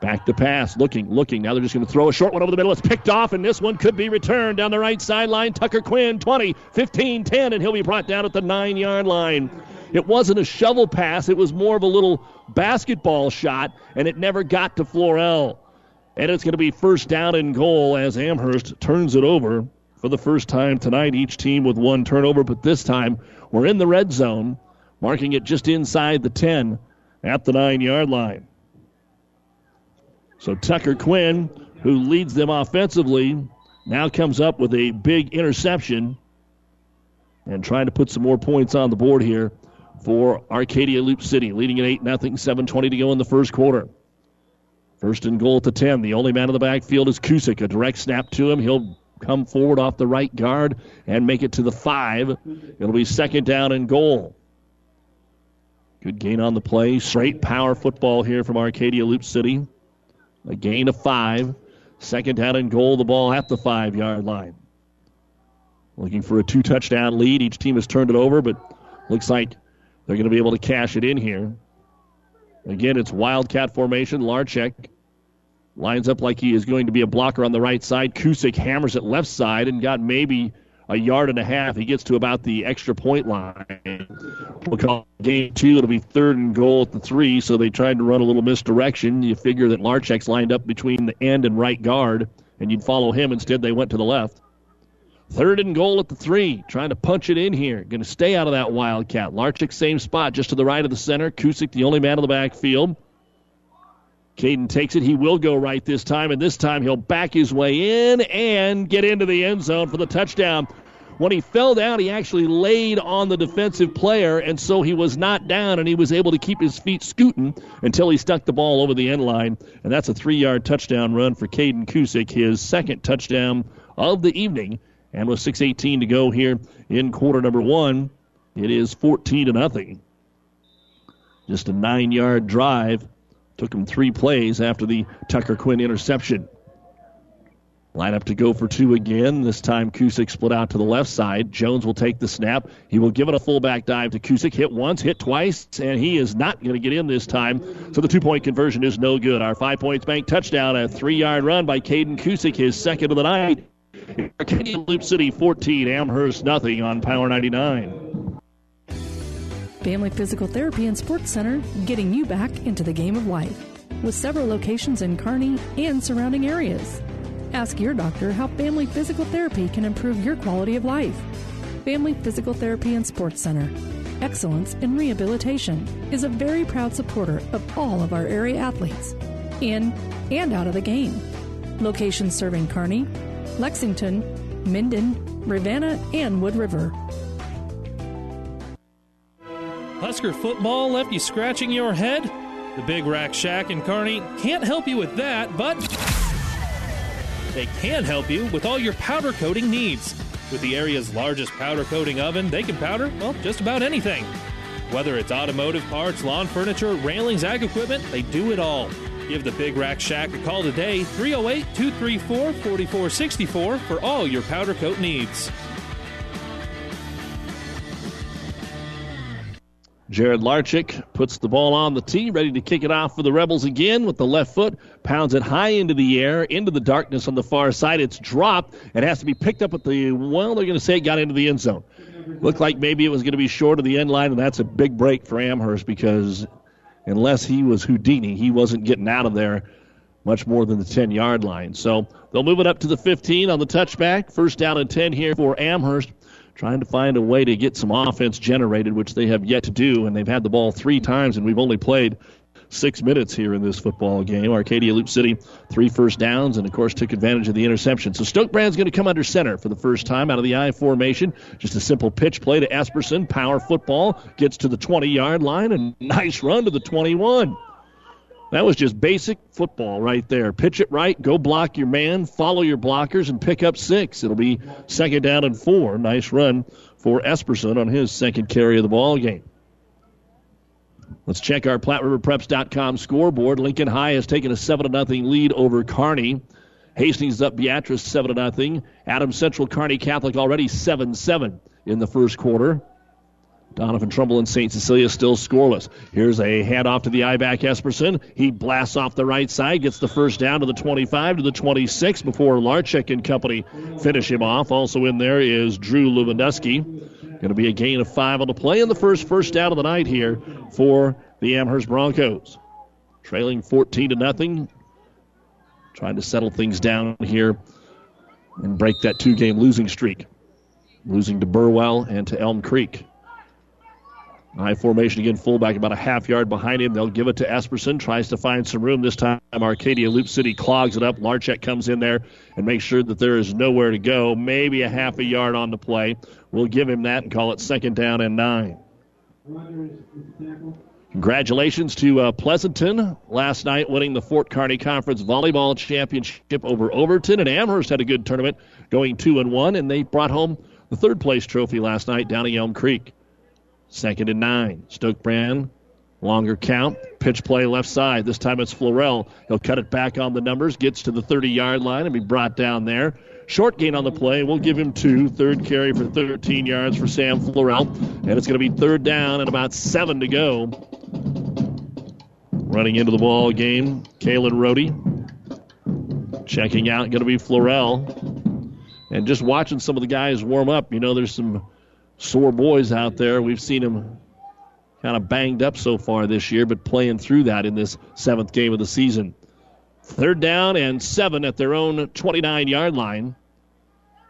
Back to pass, looking, looking. Now they're just going to throw a short one over the middle. It's picked off, and this one could be returned down the right sideline. Tucker Quinn, 20, 15, 10, and he'll be brought down at the nine yard line. It wasn't a shovel pass, it was more of a little basketball shot, and it never got to Florell. And it's going to be first down and goal as Amherst turns it over for the first time tonight. Each team with one turnover, but this time we're in the red zone, marking it just inside the 10 at the nine yard line. So Tucker Quinn, who leads them offensively, now comes up with a big interception and trying to put some more points on the board here for Arcadia Loup City, leading at 8 0, 7.20 to go in the first quarter. First and goal at the 10. The only man in the backfield is Kusick. A direct snap to him. He'll come forward off the right guard and make it to the 5. It'll be second down and goal. Good gain on the play. Straight power football here from Arcadia Loup City. A gain of five. Second down and goal, the ball at the five yard line. Looking for a two touchdown lead. Each team has turned it over, but looks like they're going to be able to cash it in here. Again, it's Wildcat formation. Larchek Lines up like he is going to be a blocker on the right side. Kusick hammers it left side and got maybe a yard and a half. He gets to about the extra point line. We'll call game two. It'll be third and goal at the three, so they tried to run a little misdirection. You figure that Larchek's lined up between the end and right guard, and you'd follow him. Instead, they went to the left. Third and goal at the three, trying to punch it in here. Going to stay out of that Wildcat. Larchek, same spot, just to the right of the center. Kusick, the only man in the backfield. Caden takes it. He will go right this time, and this time he'll back his way in and get into the end zone for the touchdown. When he fell down, he actually laid on the defensive player, and so he was not down, and he was able to keep his feet scooting until he stuck the ball over the end line. And that's a three yard touchdown run for Caden Kusick, his second touchdown of the evening. And with 6.18 to go here in quarter number one, it is 14 to nothing. Just a nine yard drive. Took him three plays after the Tucker Quinn interception. Line up to go for two again. This time Kusick split out to the left side. Jones will take the snap. He will give it a fullback dive to Kusick. Hit once, hit twice, and he is not going to get in this time. So the two point conversion is no good. Our five points bank touchdown, a three yard run by Caden Kusick, his second of the night. Arcadia Loup City 14, Amherst nothing on Power 99. Family Physical Therapy and Sports Center getting you back into the game of life with several locations in Kearney and surrounding areas. Ask your doctor how family physical therapy can improve your quality of life. Family Physical Therapy and Sports Center. Excellence in Rehabilitation is a very proud supporter of all of our area athletes, in and out of the game. Locations serving Kearney, Lexington, Minden, Ravenna, and Wood River. Husker football left you scratching your head? The Big Rack Shack in Kearney can't help you with that, but they can help you with all your powder coating needs. With the area's largest powder coating oven, they can powder, well, just about anything. Whether it's automotive parts, lawn furniture, railings, ag equipment, they do it all. Give the Big Rack Shack a call today, 308 234 4464 for all your powder coat needs. Jared Larchick puts the ball on the tee, ready to kick it off for the Rebels again with the left foot, pounds it high into the air, into the darkness on the far side. It's dropped. It has to be picked up at the, well, they're going to say it got into the end zone. Looked like maybe it was going to be short of the end line, and that's a big break for Amherst because unless he was Houdini, he wasn't getting out of there much more than the 10 yard line. So they'll move it up to the 15 on the touchback. First down and 10 here for Amherst trying to find a way to get some offense generated, which they have yet to do. And they've had the ball three times, and we've only played six minutes here in this football game. Arcadia Loup City, three first downs, and of course took advantage of the interception. So Stokebrand's going to come under center for the first time out of the I formation. Just a simple pitch play to Esperson. Power football gets to the 20 yard line, and nice run to the 21. That was just basic football right there. Pitch it right, go block your man, follow your blockers, and pick up six. It'll be second down and four. Nice run for Esperson on his second carry of the ball game. Let's check our PlatteRiverPreps.com scoreboard. Lincoln High has taken a 7 0 lead over Kearney. Hastings up Beatrice 7 0. Adams Central Kearney Catholic already 7 7 in the first quarter. Doniphan Trumbull and St. Cecilia still scoreless. Here's a handoff to the I back Esperson. He blasts off the right side, gets the first down to the 25 to the 26 before Larchek and company finish him off. Also in there is Drew Lewandowski. Going to be a gain of five on the play in the first first down of the night here for the Amherst Broncos. Trailing 14 to nothing. Trying to settle things down here and break that two game losing streak. Losing to Burwell and to Elm Creek. I formation again, fullback about a half yard behind him. They'll give it to Esperson. Tries to find some room. This time, Arcadia Loup City clogs it up. Larchek comes in there and makes sure that there is nowhere to go. Maybe a half a yard on the play. We'll give him that and call it second down and nine. Congratulations to uh, Pleasanton last night winning the Fort Kearny Conference Volleyball Championship over Overton. And Amherst had a good tournament going two and one, and they brought home the third place trophy last night down at Elm Creek. Second and nine. Stokebrand, longer count. Pitch play left side. This time it's Florell. He'll cut it back on the numbers, gets to the 30 yard line and be brought down there. Short gain on the play. We'll give him two. Third carry for 13 yards for Sam Florell. And it's going to be third down and about seven to go. Running into the ball game, Kalen Rohde. Checking out, going to be Florell. And just watching some of the guys warm up, you know, there's some sore boys out there. We've seen them kind of banged up so far this year, but playing through that in this seventh game of the season. Third down and seven at their own 29 yard line.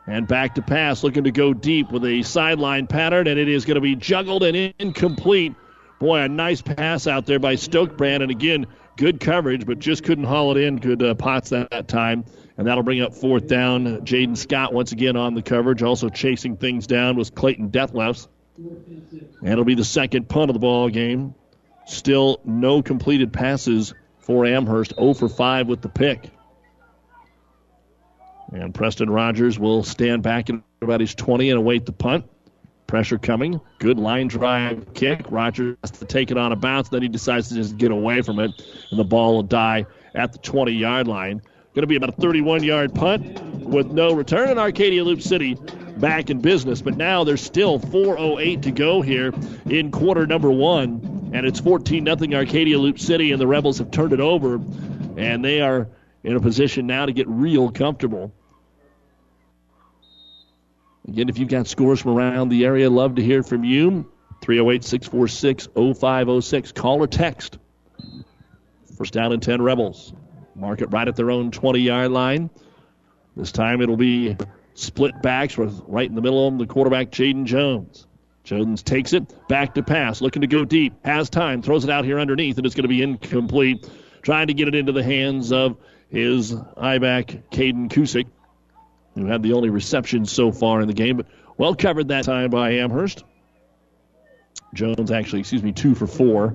And back to pass, looking to go deep with a sideline pattern, and it is going to be juggled and incomplete. Boy, a nice pass out there by Stokebrand, and again, good coverage, but just couldn't haul it in. Good uh, Potts that, that time, and that'll bring up fourth down. Jaden Scott once again on the coverage, also chasing things down was Clayton Dethlefs. And it'll be the second punt of the ball game. Still no completed passes for Amherst, 0 for 5 with the pick. And Preston Rogers will stand back at about his 20 and await the punt. Pressure coming. Good line drive kick. Rogers has to take it on a bounce. Then he decides to just get away from it, and the ball will die at the 20 yard line. Going to be about a 31 yard punt with no return. And Arcadia Loup City back in business. But now there's still 4.08 to go here in quarter number one. And it's 14 0 Arcadia Loup City, and the Rebels have turned it over. And they are in a position now to get real comfortable. Again, if you've got scores from around the area, love to hear from you. 308 646 0506. Call or text. First down and 10 Rebels. Mark it right at their own 20 yard line. This time it'll be split backs with right in the middle of them, the quarterback, Jaden Jones. Jones takes it, back to pass, looking to go deep, has time, throws it out here underneath, and it's going to be incomplete. Trying to get it into the hands of his I back, Caden Kusick who had the only reception so far in the game, but well covered that time by Amherst. Jones actually, excuse me, two for four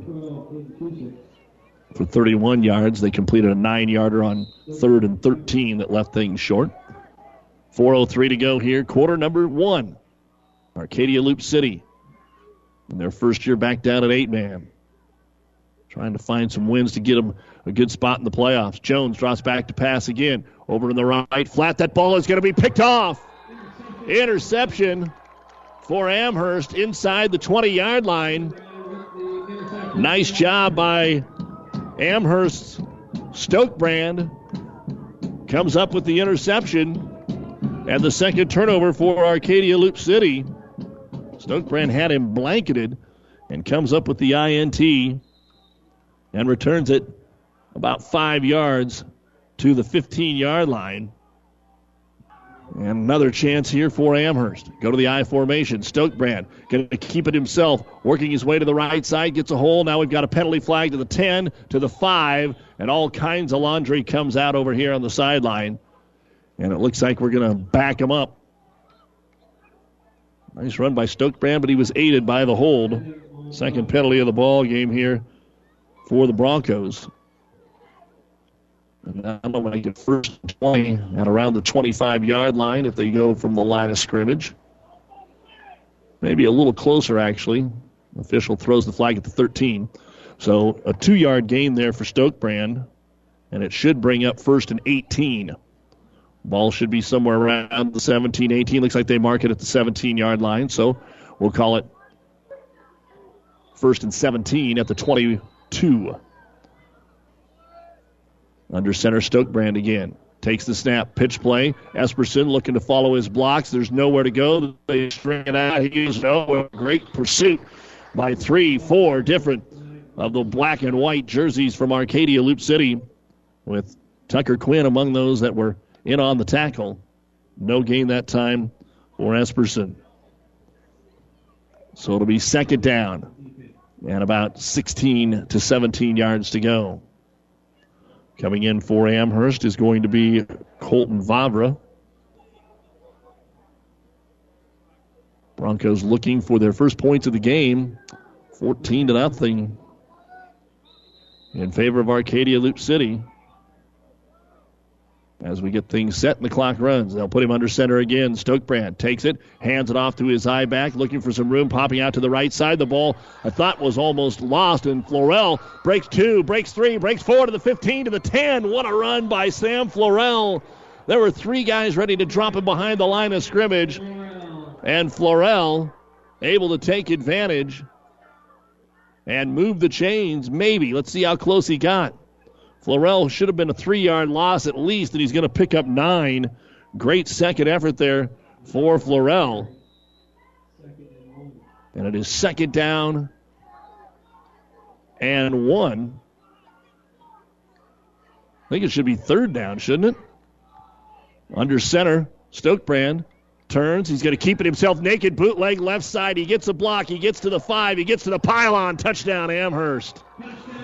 for 31 yards. They completed a nine yarder on third and 13 that left things short. 4.03 to go here, quarter number one. Arcadia Loup City in their first year back down at eight man. Trying to find some wins to get them a good spot in the playoffs. Jones drops back to pass again. Over in the right, flat. That ball is going to be picked off. Interception for Amherst inside the 20 yard line. Nice job by Amherst. Stokebrand comes up with the interception and the second turnover for Arcadia Loup City. Stokebrand had him blanketed and comes up with the INT and returns it about five yards to the 15 yard line. And another chance here for Amherst. Go to the I formation. Stokebrand going to keep it himself, working his way to the right side, gets a hole. Now we've got a penalty flag to the 10, to the 5, and all kinds of laundry comes out over here on the sideline. And it looks like we're going to back him up. Nice run by Stokebrand, but he was aided by the hold. Second penalty of the ball game here for the Broncos. That'll make it first 20 at around the 25 yard line if they go from the line of scrimmage. Maybe a little closer, actually. Official throws the flag at the 13. So a two yard gain there for Stokebrand, and it should bring up first and 18. Ball should be somewhere around the 17 18. Looks like they mark it at the 17 yard line, so we'll call it first and 17 at the 22. Under center, Stokebrand again. Takes the snap, pitch play. Esperson looking to follow his blocks. There's nowhere to go. They string it out. He is nowhere. Oh, great pursuit by three, four different of the black and white jerseys from Arcadia Loup City, with Tucker Quinn among those that were in on the tackle. No gain that time for Esperson. So it'll be second down and about 16 to 17 yards to go. Coming in for Amherst is going to be Colton Vavra. Broncos looking for their first points of the game, 14 to nothing, in favor of Arcadia Loup City. As we get things set and the clock runs, they'll put him under center again. Stokebrand takes it, hands it off to his I back, looking for some room, popping out to the right side. The ball I thought was almost lost, and Florell breaks two, breaks three, breaks four to the 15 to the 10. What a run by Sam Florell! There were three guys ready to drop him behind the line of scrimmage, and Florell able to take advantage and move the chains. Maybe let's see how close he got. Florell should have been a three yard loss at least, and he's going to pick up nine. Great second effort there for Florell. And it is second down and one. I think it should be third down, shouldn't it? Under center, Stokebrand turns. He's going to keep it himself naked, bootleg left side. He gets a block. He gets to the five. He gets to the pylon. Touchdown, Amherst.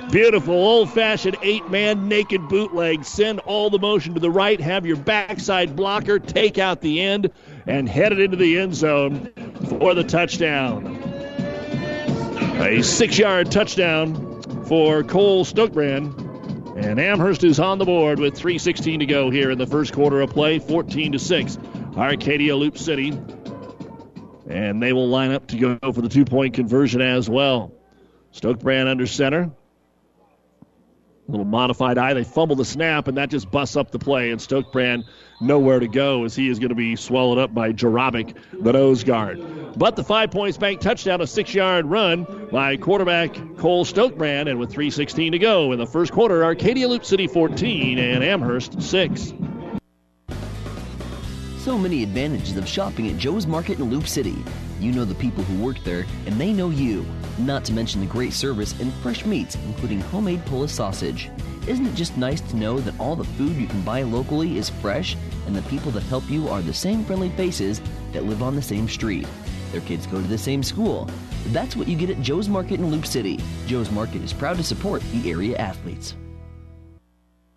Beautiful old fashioned eight man naked bootleg. Send all the motion to the right. Have your backside blocker take out the end and head it into the end zone for the touchdown. A six yard touchdown for Cole Stokebrand. And Amherst is on the board with 3.16 to go here in the first quarter of play, 14 to 6. Arcadia Loup City. And they will line up to go for the two point conversion as well. Stokebrand under center. Little modified eye. They fumble the snap, and that just busts up the play. And Stokebrand nowhere to go as he is going to be swallowed up by Jarabic, the nose guard. But the five points bank touchdown, a six yard run by quarterback Cole Stokebrand. And with 3.16 to go in the first quarter, Arcadia Loup City 14 and Amherst 6. So many advantages of shopping at Joe's Market in Loup City. You know the people who work there, and they know you. Not to mention the great service and fresh meats, including homemade Polish sausage. Isn't it just nice to know that all the food you can buy locally is fresh, and the people that help you are the same friendly faces that live on the same street? Their kids go to the same school. That's what you get at Joe's Market in Loup City. Joe's Market is proud to support the area athletes.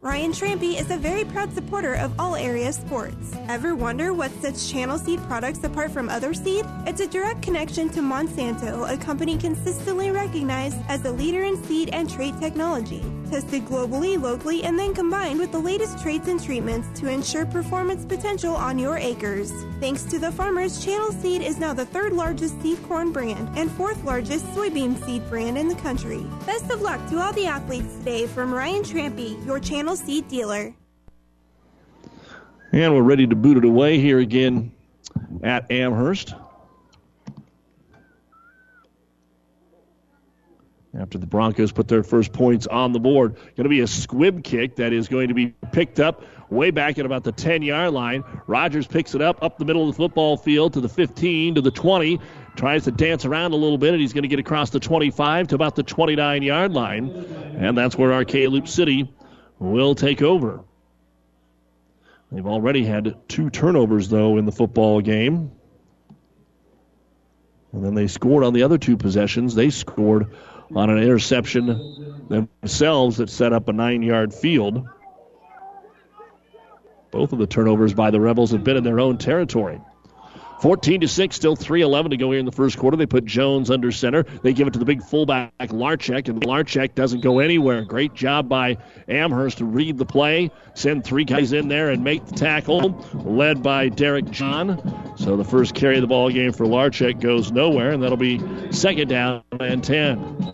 Ryan Trampy is a very proud supporter of all area sports. Ever wonder what sets Channel Seed products apart from other seed? It's a direct connection to Monsanto, a company consistently recognized as a leader in seed and trait technology. Tested globally, locally, and then combined with the latest traits and treatments to ensure performance potential on your acres. Thanks to the farmers, Channel Seed is now the third largest seed corn brand and fourth largest soybean seed brand in the country. Best of luck to all the athletes today from Ryan Trampy, your Channel Seed dealer. And we're ready to boot it away here again at Amherst. After the Broncos put their first points on the board, going to be a squib kick that is going to be picked up way back at about the 10 yard line. Rogers picks it up up the middle of the football field to the 15 to the 20. Tries to dance around a little bit, and he's going to get across the 25 to about the 29 yard line. And that's where Arcadia Loup City will take over. They've already had two turnovers, though, in the football game. And then they scored on the other two possessions. They scored on an interception themselves that set up a nine yard field. Both of the turnovers by the Rebels have been in their own territory. 14 to 6, still 3.11 to go here in the first quarter. They put Jones under center. They give it to the big fullback, Larchek, and Larchek doesn't go anywhere. Great job by Amherst to read the play, send three guys in there and make the tackle, led by Derek John. So the first carry of the ball game for Larchek goes nowhere, and that'll be second down and 10.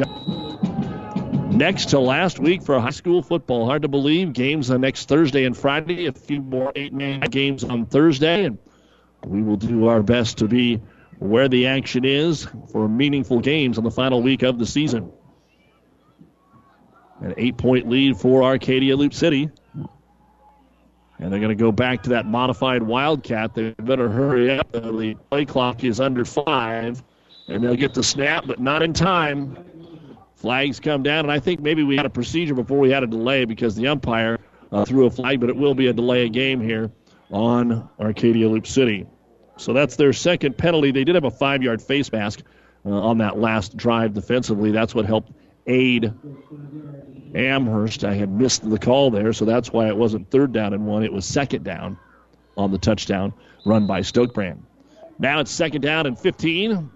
Next to last week for high school football. Hard to believe. Games on next Thursday and Friday. A few more eight-man games on Thursday, and we will do our best to be where the action is for meaningful games on the final week of the season. An eight point lead for Arcadia Loup City. And they're going to go back to that modified Wildcat. They better hurry up. The play clock is under five, and they'll get the snap, but not in time. Flags come down, and I think maybe we had a procedure before we had a delay because the umpire uh, threw a flag, but it will be a delay of game here on Arcadia Loup City. So that's their second penalty. They did have a five yard face mask uh, on that last drive defensively. That's what helped aid Amherst. I had missed the call there, so that's why it wasn't third down and one. It was second down on the touchdown run by Stokebrand. Now it's second down and 15.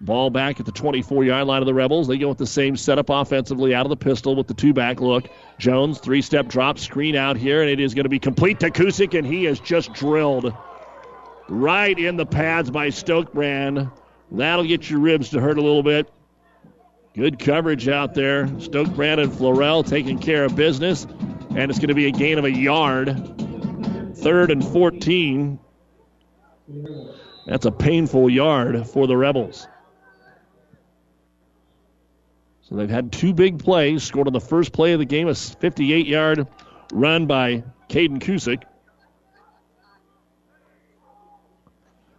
Ball back at the 24 yard line of the Rebels. They go with the same setup offensively out of the pistol with the two back look. Jones, three step drop, screen out here, and it is going to be complete to Kusick, and he is just drilled right in the pads by Stokebrand. That'll get your ribs to hurt a little bit. Good coverage out there. Stokebrand and Florell taking care of business, and it's going to be a gain of a yard. Third and 14. That's a painful yard for the Rebels. So they've had two big plays. Scored on the first play of the game, a 58 yard run by Caden Kusick.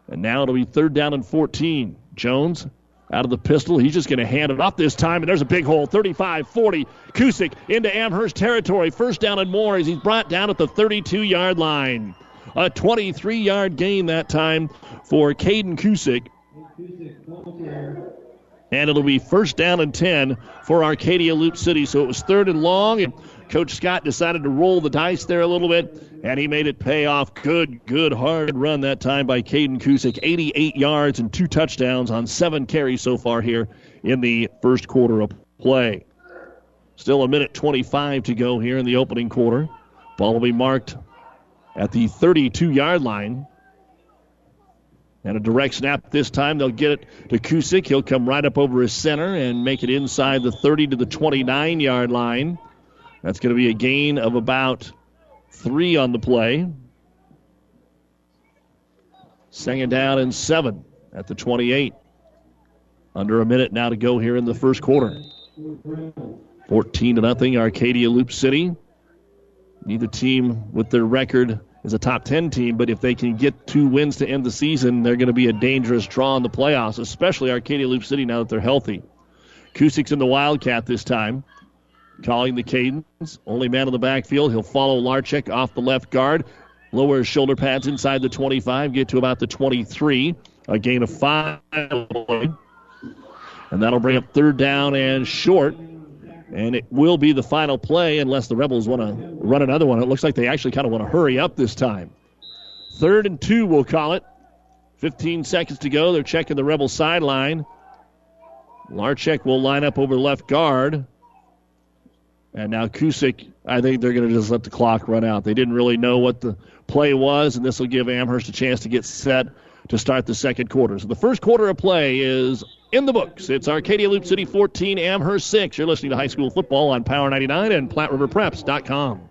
And now it'll be third down and 14. Jones out of the pistol. He's just going to hand it off this time, and there's a big hole. 35 40. Kusick into Amherst territory. First down and more as he's brought down at the 32 yard line. A 23 yard gain that time for Caden Kusick. And it'll be first down and 10 for Arcadia Loup City. So it was third and long, and Coach Scott decided to roll the dice there a little bit, and he made it pay off. Good, good, hard run that time by Caden Kusick. 88 yards and two touchdowns on seven carries so far here in the first quarter of play. Still a minute 25 to go here in the opening quarter. Ball will be marked at the 32 yard line. And a direct snap this time. They'll get it to Kusick. He'll come right up over his center and make it inside the 30 to the 29 yard line. That's going to be a gain of about three on the play. Second down and seven at the 28. Under a minute now to go here in the first quarter. 14 to nothing, Arcadia Loup City. Neither team with their record is a top 10 team, but if they can get two wins to end the season, they're going to be a dangerous draw in the playoffs, especially Arcadia Loup City now that they're healthy. Kusick's in the Wildcat this time. Calling the cadence. Only man in the backfield. He'll follow Larchek off the left guard. Lower his shoulder pads inside the 25. Get to about the 23. A gain of five. And that'll bring up third down and short. And it will be the final play unless the Rebels want to run another one. It looks like they actually kind of want to hurry up this time. Third and two, we'll call it. 15 seconds to go. They're checking the Rebel sideline. Larchek will line up over left guard. And now Kusick, I think they're going to just let the clock run out. They didn't really know what the play was, and this will give Amherst a chance to get set to start the second quarter. So the first quarter of play is in the books. It's Arcadia Loup City 14, Amherst 6. You're listening to high school football on Power 99 and PlatteRiverPreps.com.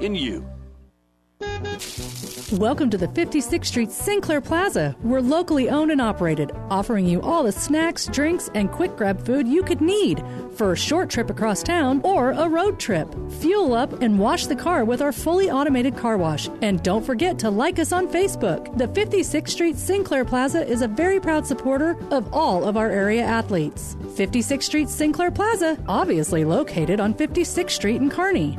in you. Welcome to the 56th Street Sinclair Plaza. We're locally owned and operated, offering you all the snacks, drinks, and quick grab food you could need for a short trip across town or a road trip. Fuel up and wash the car with our fully automated car wash. And don't forget to like us on Facebook. The 56th Street Sinclair Plaza is a very proud supporter of all of our area athletes. 56th Street Sinclair Plaza, obviously located on 56th Street in Kearney.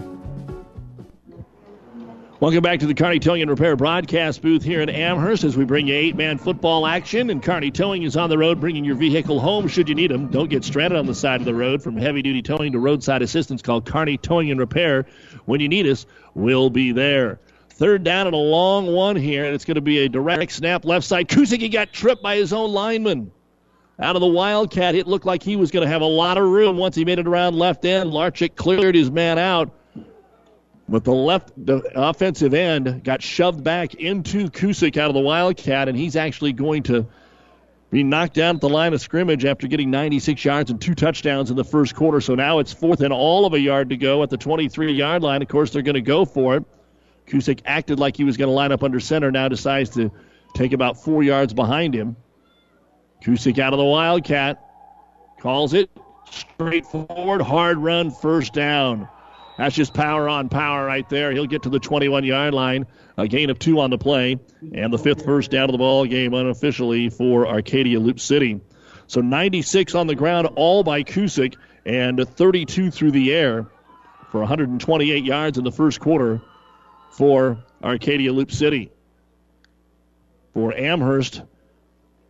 Welcome back to the Kearney Towing and Repair broadcast booth here in Amherst as we bring you eight man football action. And Kearney Towing is on the road bringing your vehicle home should you need them. Don't get stranded on the side of the road. From heavy duty towing to roadside assistance, call Kearney Towing and Repair. When you need us, we'll be there. Third down and a long one here, and it's going to be a direct snap left side. Kusick got tripped by his own lineman. Out of the Wildcat, it looked like he was going to have a lot of room once he made it around left end. Larchick cleared his man out. But the left the offensive end got shoved back into Kusick out of the Wildcat, and he's actually going to be knocked down at the line of scrimmage after getting 96 yards and two touchdowns in the first quarter. So now it's fourth and all of a yard to go at the 23 yard line. Of course, they're going to go for it. Kusick acted like he was going to line up under center, now decides to take about four yards behind him. Kusick out of the Wildcat, calls it straightforward, hard run, first down. That's just power on power right there. He'll get to the 21 yard line. A gain of two on the play. And the fifth first down of the ball game unofficially for Arcadia Loup City. So 96 on the ground, all by Kusick, and 32 through the air for 128 yards in the first quarter for Arcadia Loup City. For Amherst,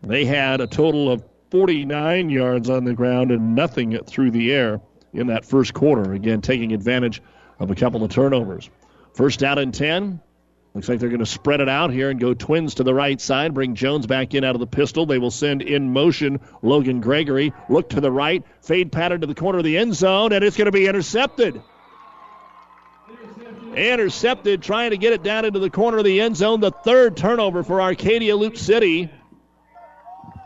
they had a total of 49 yards on the ground and nothing through the air in that first quarter. Again, taking advantage of a couple of turnovers. First down and 10 Looks like they're going to spread it out here and go twins to the right side. Bring Jones back in out of the pistol. They will send in motion Logan Gregory. Look to the right. Fade pattern to the corner of the end zone, and it's going to be intercepted. Intercepted, trying to get it down into the corner of the end zone. The third turnover for Arcadia Loup City.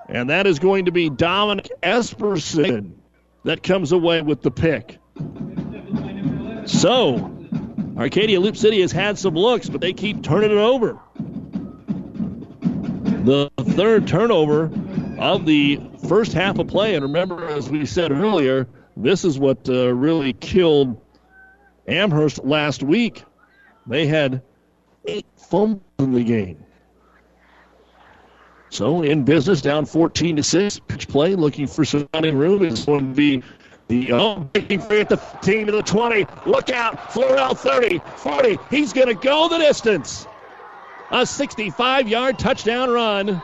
And that is going to be Dominic Esperson that comes away with the pick. So, Arcadia Loup City has had some looks, but they keep turning it over. The third turnover of the first half of play. And remember, as we said earlier, this is what uh, really killed Amherst last week. They had eight fumbles in the game. So in business, down 14 to 6. Pitch play, looking for some running room. It's going to be the oh, breaking free at the 15 to the 20. Look out. Florell 30, 40. He's going to go the distance. A 65 yard touchdown run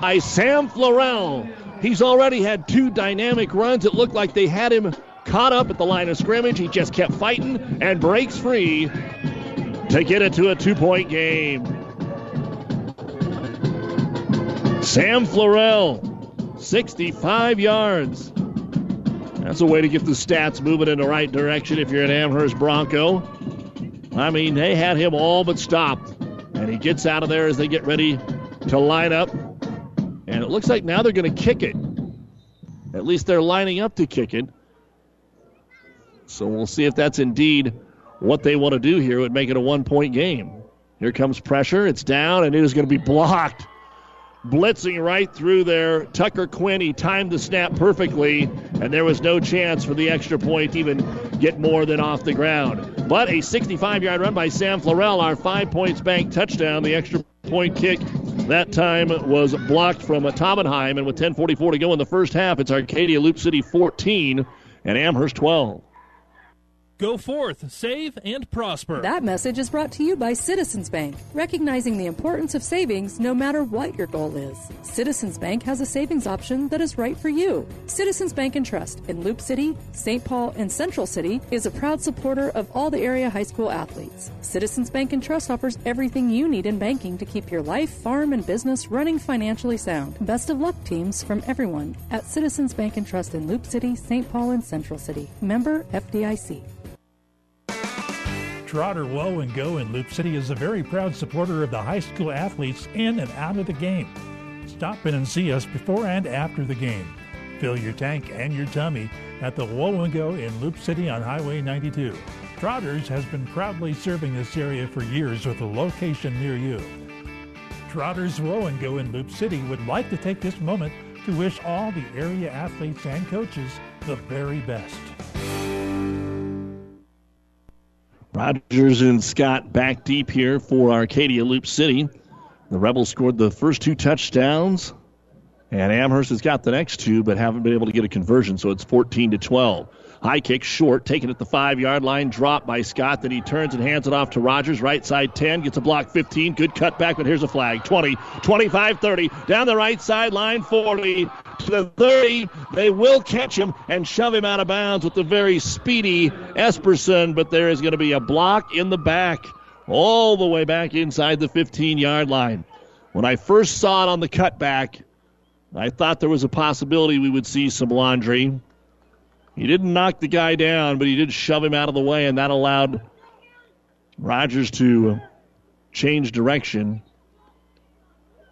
by Sam Florell. He's already had two dynamic runs. It looked like they had him caught up at the line of scrimmage. He just kept fighting and breaks free to get it to a two point game. Sam Florell, 65 yards. That's a way to get the stats moving in the right direction if you're an Amherst Bronco. I mean, they had him all but stopped. And he gets out of there as they get ready to line up. And it looks like now they're going to kick it. At least they're lining up to kick it. So we'll see if that's indeed what they want to do here. Would make it a one point game. Here comes pressure. It's down, and it is going to be blocked blitzing right through there. Tucker Quinn, he timed the snap perfectly, and there was no chance for the extra point to even get more than off the ground. But a 65 yard run by Sam Florell, our five points bank touchdown. The extra point kick that time was blocked from Taubenheim, and with 10.44 to go in the first half, it's Arcadia Loup City 14 and Amherst 12. Go forth, save, and prosper. That message is brought to you by Citizens Bank, recognizing the importance of savings no matter what your goal is. Citizens Bank has a savings option that is right for you. Citizens Bank and Trust in Loup City, St. Paul, and Central City is a proud supporter of all the area high school athletes. Citizens Bank and Trust offers everything you need in banking to keep your life, farm, and business running financially sound. Best of luck, teams, from everyone at Citizens Bank and Trust in Loup City, St. Paul, and Central City. Member FDIC. Trotter Woe and Go in Loup City is a very proud supporter of the high school athletes in and out of the game. Stop in and see us before and after the game. Fill your tank and your tummy at the Woe and Go in Loup City on Highway 92. Trotters has been proudly serving this area for years with a location near you. Trotters Woe and Go in Loup City would like to take this moment to wish all the area athletes and coaches the very best. Rogers and Scott back deep here for Arcadia Loup City. The Rebels scored the first two touchdowns, and Amherst has got the next two, but haven't been able to get a conversion, so it's 14 to 12. High kick short, taken at the five yard line, dropped by Scott. Then he turns and hands it off to Rogers. Right side 10, gets a block 15. Good cut back, but here's a flag. 20, 25, 30. Down the right side line, 40 to the 30. They will catch him and shove him out of bounds with the very speedy Esperson, but there is going to be a block in the back, all the way back inside the 15 yard line. When I first saw it on the cutback, I thought there was a possibility we would see some laundry. He didn't knock the guy down, but he did shove him out of the way, and that allowed Rogers to uh, change direction.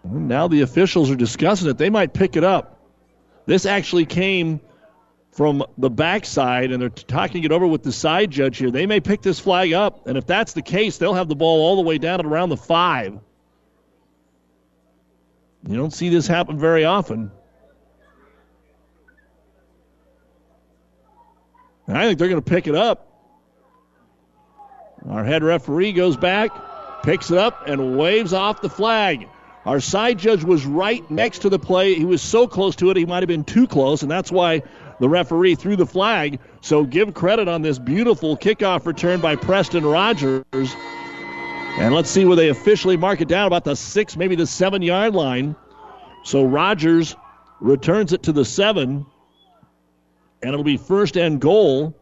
And now the officials are discussing it. They might pick it up. This actually came from the backside, and they're talking it over with the side judge here. They may pick this flag up, and if that's the case, they'll have the ball all the way down at around the five. You don't see this happen very often. And I think they're going to pick it up. Our head referee goes back, picks it up, and waves off the flag. Our side judge was right next to the play. He was so close to it, he might have been too close, and that's why the referee threw the flag. So give credit on this beautiful kickoff return by Preston Rogers. And let's see where they officially mark it down about the six, maybe the seven yard line. So Rogers returns it to the seven and it'll be first and goal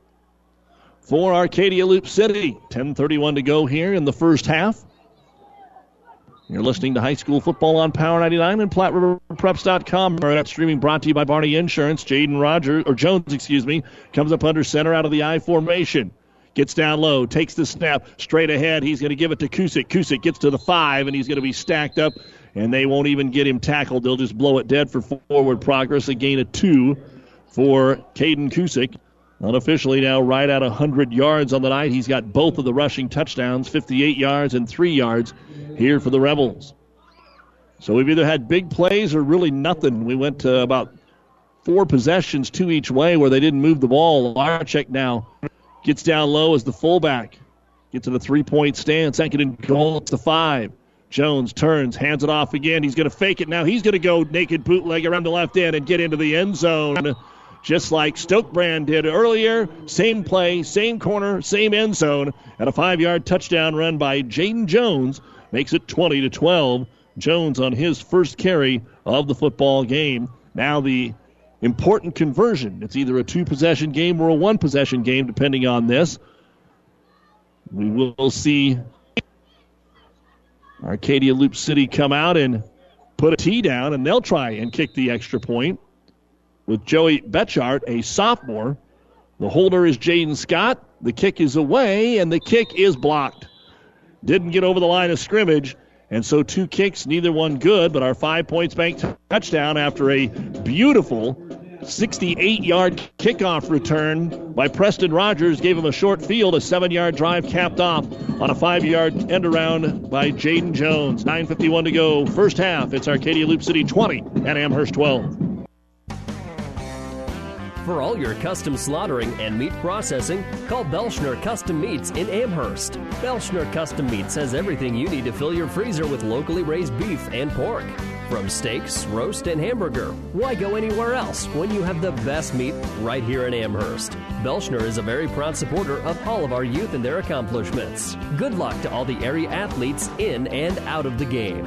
for Arcadia Loup City. 10:31 to go here in the first half. You're listening to high school football on Power 99 and PlatteRiverPreps.com. Our that streaming brought to you by Barney Insurance. Jaden Rogers, or Jones, excuse me, comes up under center out of the I formation. Gets down low, takes the snap straight ahead. He's going to give it to Kusick. Kusick gets to the five, and he's going to be stacked up, and they won't even get him tackled. They'll just blow it dead for forward progress. A gain of two for Caden Kusick. Unofficially now right at 100 yards on the night. He's got both of the rushing touchdowns, 58 yards and 3 yards here for the Rebels. So we've either had big plays or really nothing. We went to about four possessions, two each way, where they didn't move the ball. Larchek now gets down low as the fullback. Gets to the three point stand. Second and goal. It's the five. Jones turns, hands it off again. He's going to fake it now. He's going to go naked bootleg around the left end and get into the end zone just like Stokebrand did earlier. Same play, same corner, same end zone, and a five-yard touchdown run by Jaden Jones makes it 20 to 12. Jones on his first carry of the football game. Now the important conversion. It's either a two-possession game or a one-possession game, depending on this. We will see Arcadia Loup City come out and put a tee down, and they'll try and kick the extra point with Joey Betchart, a sophomore. The holder is Jaden Scott. The kick is away, and the kick is blocked. Didn't get over the line of scrimmage, and so two kicks, neither one good, but our five points bank touchdown after a beautiful 68 yard kickoff return by Preston Rogers gave him a short field, a seven yard drive capped off on a five yard end around by Jaden Jones. 9.51 to go, first half. It's Arcadia Loup City 20 and Amherst 12. For all your custom slaughtering and meat processing, call Belschner Custom Meats in Amherst. Belschner Custom Meats has everything you need to fill your freezer with locally raised beef and pork. From steaks, roast, and hamburger, why go anywhere else when you have the best meat right here in Amherst? Belschner is a very proud supporter of all of our youth and their accomplishments. Good luck to all the area athletes in and out of the game.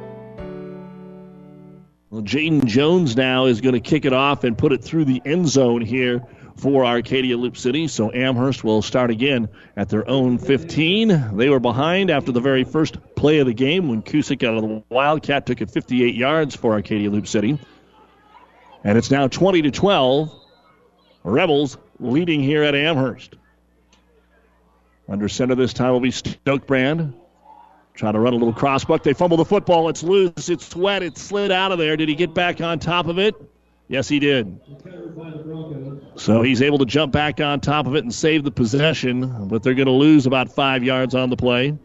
Well, Jaden Jones now is going to kick it off and put it through the end zone here for Arcadia Loup City. So Amherst will start again at their own 15. They were behind after the very first play of the game when Kusick out of the Wildcat took it 58 yards for Arcadia Loup City. And it's now 20 to 12. Rebels leading here at Amherst. Under center this time will be Stokebrand. Trying to run a little crossbuck. They fumble the football. It's loose. It's wet. It slid out of there. Did he get back on top of it? Yes, he did. So he's able to jump back on top of it and save the possession, but they're going to lose about five yards on the play.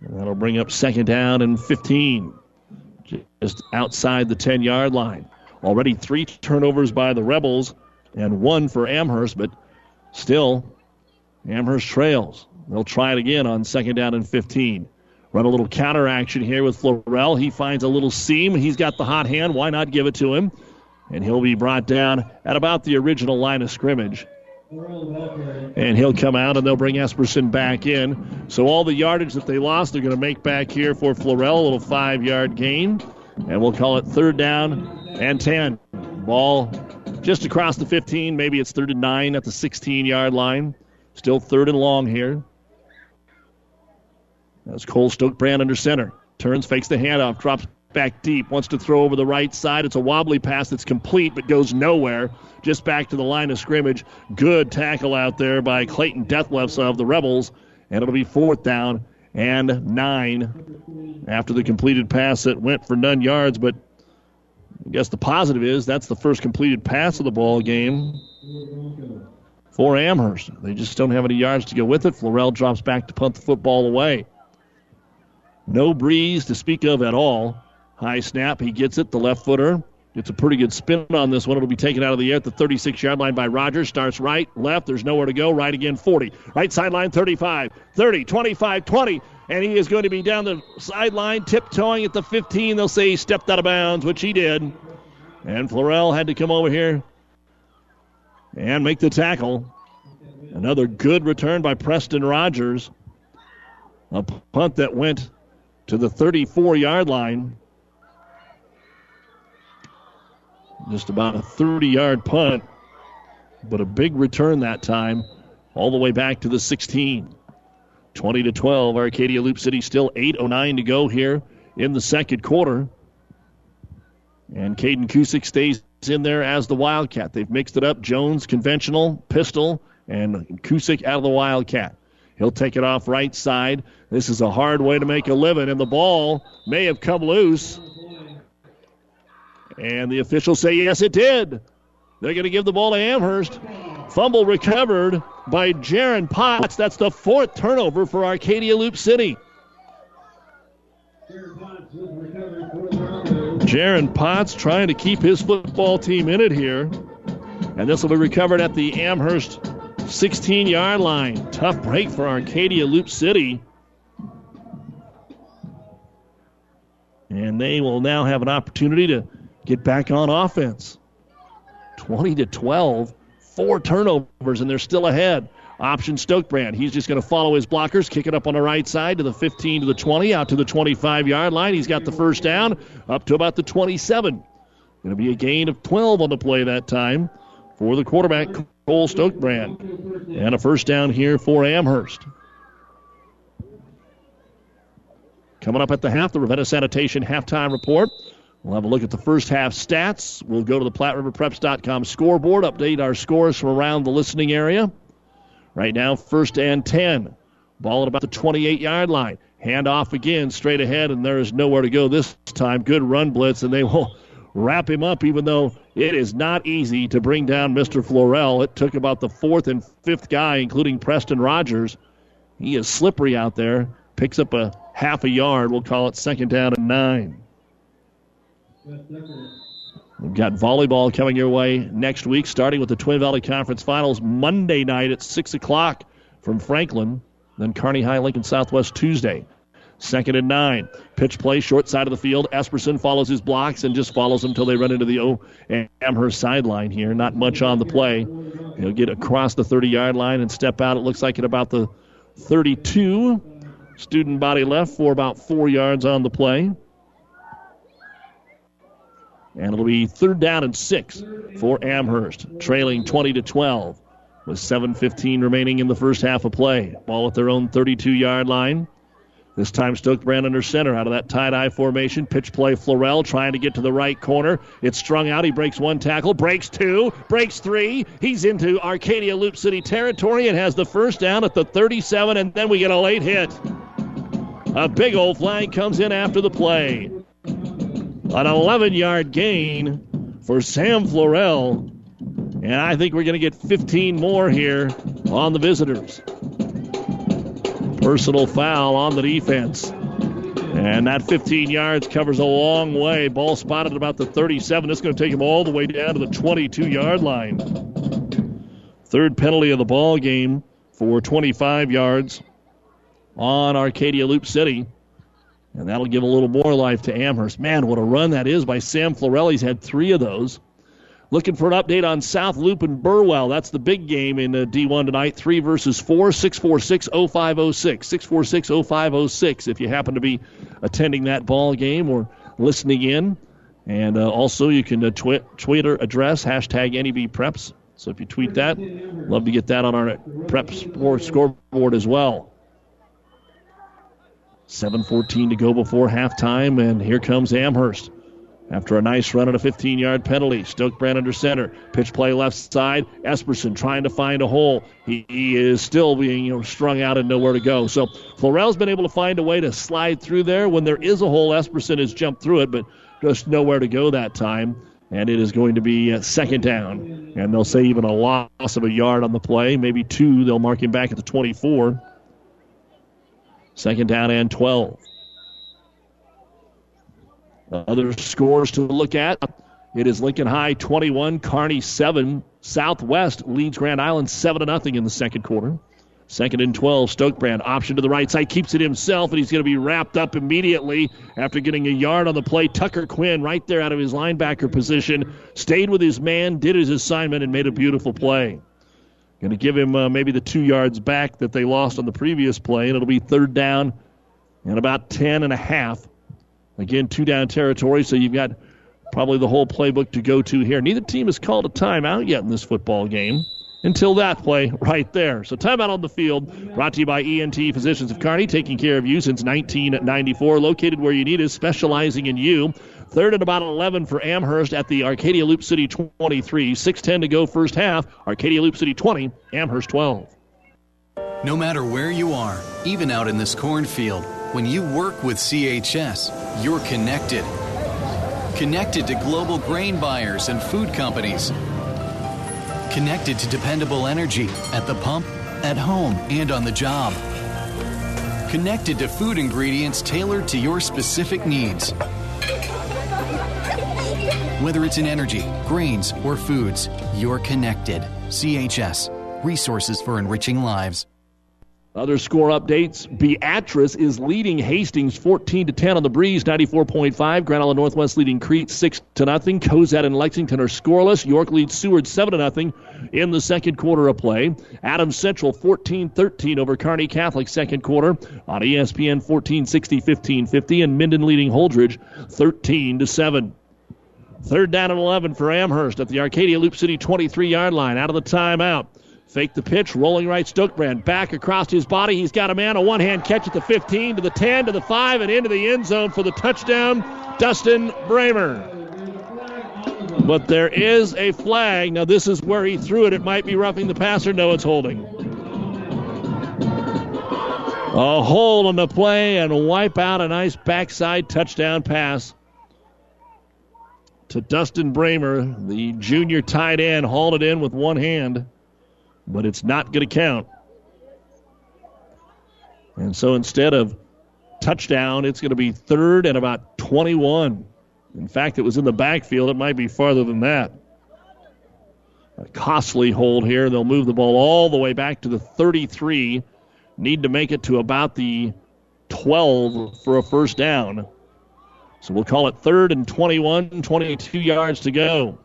That'll bring up second down and 15, just outside the 10 yard line. Already three turnovers by the Rebels and one for Amherst, but still Amherst trails. They'll try it again on second down and 15. Run a little counter action here with Florell. He finds a little seam. He's got the hot hand. Why not give it to him? And he'll be brought down at about the original line of scrimmage. And he'll come out and they'll bring Esperson back in. So all the yardage that they lost, they're going to make back here for Florell. A little five yard gain. And we'll call it third down and 10. Ball just across the 15. Maybe it's third and nine at the 16 yard line. Still third and long here. That's Cole Stokebrand under center. Turns, fakes the handoff, drops back deep, wants to throw over the right side. It's a wobbly pass that's complete but goes nowhere. Just back to the line of scrimmage. Good tackle out there by Clayton Dethlefs of the Rebels. And it'll be fourth down and nine after the completed pass that went for none yards. But I guess the positive is that's the first completed pass of the ball game for Amherst. They just don't have any yards to go with it. Florell drops back to punt the football away. No breeze to speak of at all. High snap, he gets it, the left footer. Gets a pretty good spin on this one. It'll be taken out of the air at the 36 yard line by Rogers. Starts right, left. There's nowhere to go. Right again, 40. Right sideline, 35, 30, 25, 20. And he is going to be down the sideline, tiptoeing at the 15. They'll say he stepped out of bounds, which he did. And Florell had to come over here and make the tackle. Another good return by Preston Rogers. A punt that went to the 34 yard line. Just about a 30 yard punt, but a big return that time, all the way back to the 16. 20 to 12. Arcadia Loup City still 8.09 to go here in the second quarter. And Caden Kusick stays in there as the Wildcat. They've mixed it up Jones, conventional, pistol, and Kusick out of the Wildcat. He'll take it off right side. This is a hard way to make a living, and the ball may have come loose. And the officials say, yes, it did. They're going to give the ball to Amherst. Fumble recovered by Jaron Potts. That's the fourth turnover for Arcadia Loup City. Jaron Potts trying to keep his football team in it here. And this will be recovered at the Amherst 16 yard line. Tough break for Arcadia Loup City. And they will now have an opportunity to get back on offense. 20 to 12, four turnovers, and they're still ahead. Option Stokebrand. He's just going to follow his blockers, kick it up on the right side to the 15 to the 20, out to the 25 yard line. He's got the first down up to about the 27. Going to be a gain of 12 on the play that time for the quarterback, Cole Stokebrand. And a first down here for Amherst. Coming up at the half, the Ravenna Sanitation halftime report. We'll have a look at the first half stats. We'll go to the PlatteRiverPreps.com scoreboard, update our scores from around the listening area. Right now, first and 10. Ball at about the 28 yard line. Hand off again, straight ahead, and there is nowhere to go this time. Good run blitz, and they will wrap him up, even though it is not easy to bring down Mr. Florell. It took about the fourth and fifth guy, including Preston Rogers. He is slippery out there. Picks up a half a yard. We'll call it second down and nine. We've got volleyball coming your way next week, starting with the Twin Valley Conference Finals Monday night at 6 o'clock from Franklin. Then Kearney High Lincoln Southwest Tuesday. Second and nine. Pitch play, short side of the field. Esperson follows his blocks and just follows them until they run into the O Amherst sideline here. Not much on the play. He'll get across the 30 yard line and step out. It looks like at about the 32. Student body left for about four yards on the play. And it'll be third down and six for Amherst, trailing 20 to 12 with 7.15 remaining in the first half of play. Ball at their own 32 yard line. This time Stokebrand under center out of that tie-dye formation. Pitch play Florell trying to get to the right corner. It's strung out. He breaks one tackle, breaks two, breaks three. He's into Arcadia Loup City territory and has the first down at the 37, and then we get a late hit. A big old flag comes in after the play. An 11 yard gain for Sam Florell. And I think we're going to get 15 more here on the visitors. Personal foul on the defense. And that 15 yards covers a long way. Ball spotted about the 37. It's going to take him all the way down to the 22 yard line. Third penalty of the ball game for 25 yards on Arcadia Loup City. And that'll give a little more life to Amherst. Man, what a run that is by Sam Florell. He's had three of those. Looking for an update on South Loup and Burwell. That's the big game in uh, D1 tonight. Three versus four, 646 0506. 646 0506 if you happen to be attending that ball game or listening in. And uh, also, you can uh, twi- Twitter address hashtag NEB Preps. So if you tweet that, love to get that on our Prep Sports scoreboard as well. 7.14 to go before halftime, and here comes Amherst. After a nice run and a 15 yard penalty, Stokebrand under center. Pitch play left side. Esperson trying to find a hole. He, he is still being you know, strung out and nowhere to go. So Florell's been able to find a way to slide through there. When there is a hole, Esperson has jumped through it, but just nowhere to go that time. And it is going to be uh, second down. And they'll say even a loss of a yard on the play, maybe two. They'll mark him back at the 24. Second down and 12. Other scores to look at It is Lincoln High 21, Kearney 7. Southwest leads Grand Island 7 0 in the second quarter. Second and 12, Stokebrand option to the right side, keeps it himself, and he's going to be wrapped up immediately after getting a yard on the play. Tucker Quinn, right there out of his linebacker position, stayed with his man, did his assignment, and made a beautiful play. Going to give him uh, maybe the two yards back that they lost on the previous play, and it'll be third down and about 10 and a half. Again, two down territory, so you've got probably the whole playbook to go to here. Neither team has called a timeout yet in this football game until that play right there. So timeout on the field, brought to you by ENT Physicians of Kearney, taking care of you since 1994, located where you need us, specializing in you. Third and about 11 for Amherst at the Arcadia Loup City 23. 6.10 to go first half. Arcadia Loup City 20, Amherst 12. No matter where you are, even out in this cornfield, when you work with CHS, you're connected. Connected to global grain buyers and food companies. Connected to dependable energy at the pump, at home, and on the job. Connected to food ingredients tailored to your specific needs. Whether it's in energy, grains, or foods, you're connected. CHS, resources for enriching lives. Other score updates. Beatrice is leading Hastings 14 to 10 on the breeze, 94.5. Grand Island Northwest leading Crete 6 to nothing. Cozad and Lexington are scoreless. York leads Seward 7 to nothing in the second quarter of play. Adams Central 14-13 over Kearney Catholic second quarter on ESPN 14-60, and Minden leading Holdrege 13 to 7. Third down and 11 for Amherst at the Arcadia Loup City 23 yard line out of the timeout. Fake the pitch, rolling right Stokebrand. Back across his body. He's got a man, a one hand catch at the 15, to the 10, to the 5, and into the end zone for the touchdown. Dustin Bramer. But there is a flag. Now, this is where he threw it. It might be roughing the passer. No, it's holding. A hold on the play and wipe out a nice backside touchdown pass to Dustin Bramer. The junior tight end hauled it in with one hand but it's not going to count. And so instead of touchdown, it's going to be third and about 21. In fact, it was in the backfield. It might be farther than that. A costly hold here. They'll move the ball all the way back to the 33. Need to make it to about the 12 for a first down. So we'll call it third and 21, 22 yards to go.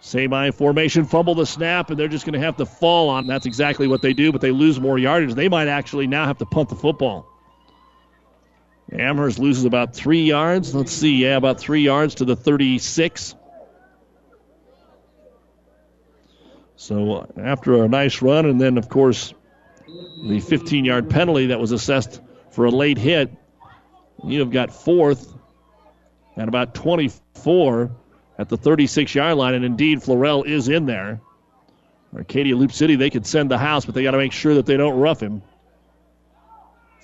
Semi formation, fumble the snap, and they're just going to have to fall on. That's exactly what they do, but they lose more yardage. They might actually now have to punt the football. Amherst loses about three yards. Let's see, yeah, about three yards to the 36. So uh, after a nice run, and then, of course, the 15 yard penalty that was assessed for a late hit, you have got fourth and about 24 at the 36 yard line, and indeed, Florell is in there. Arcadia Loup City, they could send the house, but they got to make sure that they don't rough him.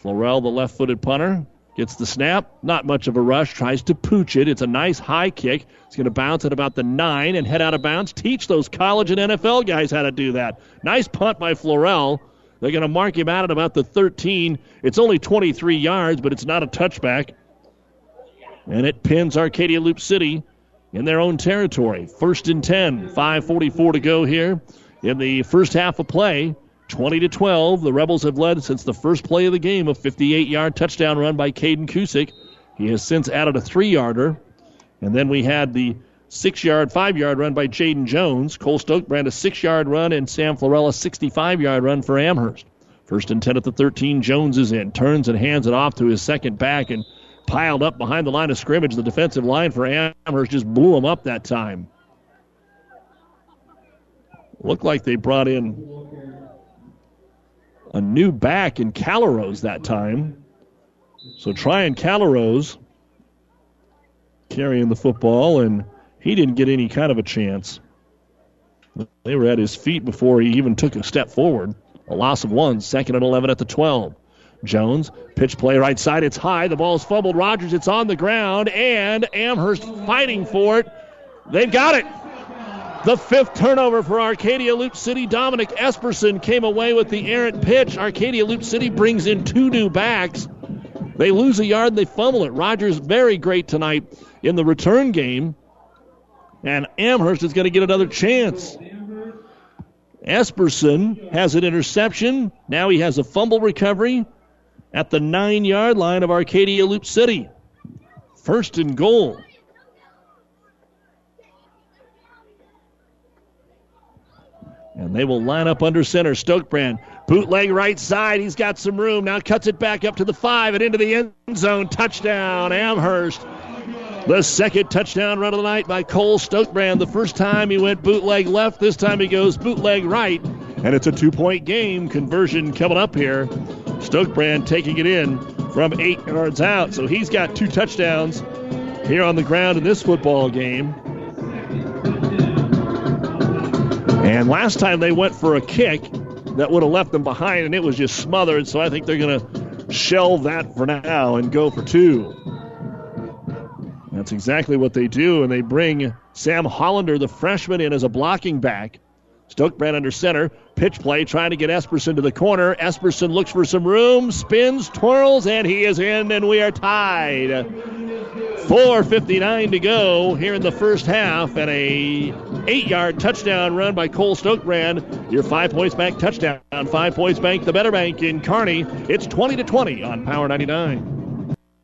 Florell, the left footed punter, gets the snap. Not much of a rush. Tries to pooch it. It's a nice high kick. It's going to bounce at about the nine and head out of bounds. Teach those college and NFL guys how to do that. Nice punt by Florell. They're going to mark him out at about the 13. It's only 23 yards, but it's not a touchback. And it pins Arcadia Loup City in their own territory. First and 10, 5:44 to go here in the first half of play. 20 to 12. The Rebels have led since the first play of the game, a 58-yard touchdown run by Caden Kusick. He has since added a three-yarder, and then we had the six-yard, five-yard run by Jaden Jones. Cole Stoke Stokebrand a six-yard run, and Sam Florella 65-yard run for Amherst. First and 10 at the 13. Jones is in, turns and hands it off to his second back, and piled up behind the line of scrimmage. The defensive line for Amherst just blew them up that time. Looked like they brought in a new back in Calrose that time. So trying Calrose carrying the football, and he didn't get any kind of a chance. They were at his feet before he even took a step forward. A loss of one, second and 11 at the 12. Jones, pitch play right side. It's high. The ball's fumbled. Rogers, it's on the ground, and Amherst fighting for it. They've got it. The fifth turnover for Arcadia Loup City. Dominic Esperson came away with the errant pitch. Arcadia Loup City brings in two new backs. They lose a yard, they fumble it. Rogers very great tonight in the return game. And Amherst is going to get another chance. Esperson has an interception. Now he has a fumble recovery at the nine yard line of Arcadia Loup City. First and goal. And they will line up under center. Stokebrand, bootleg right side. He's got some room. Now cuts it back up to the five and into the end zone. Touchdown, Amherst. The second touchdown run of the night by Cole Stokebrand. The first time he went bootleg left, this time he goes bootleg right. And it's a two point game. Conversion coming up here. Stokebrand taking it in from eight yards out. So he's got two touchdowns here on the ground in this football game. And last time they went for a kick that would have left them behind, and it was just smothered. So I think they're going to shelve that for now and go for two. That's exactly what they do, and they bring Sam Hollander, the freshman, in as a blocking back. Stokebrand under center. Pitch play trying to get Esperson to the corner. Esperson looks for some room, spins, twirls, and he is in, and we are tied. 4.59 to go here in the first half, and a eight-yard touchdown run by Cole Stokebrand. Your Five Points Bank touchdown. Five Points Bank, the better bank in Kearney. It's 20 to 20 on Power 99.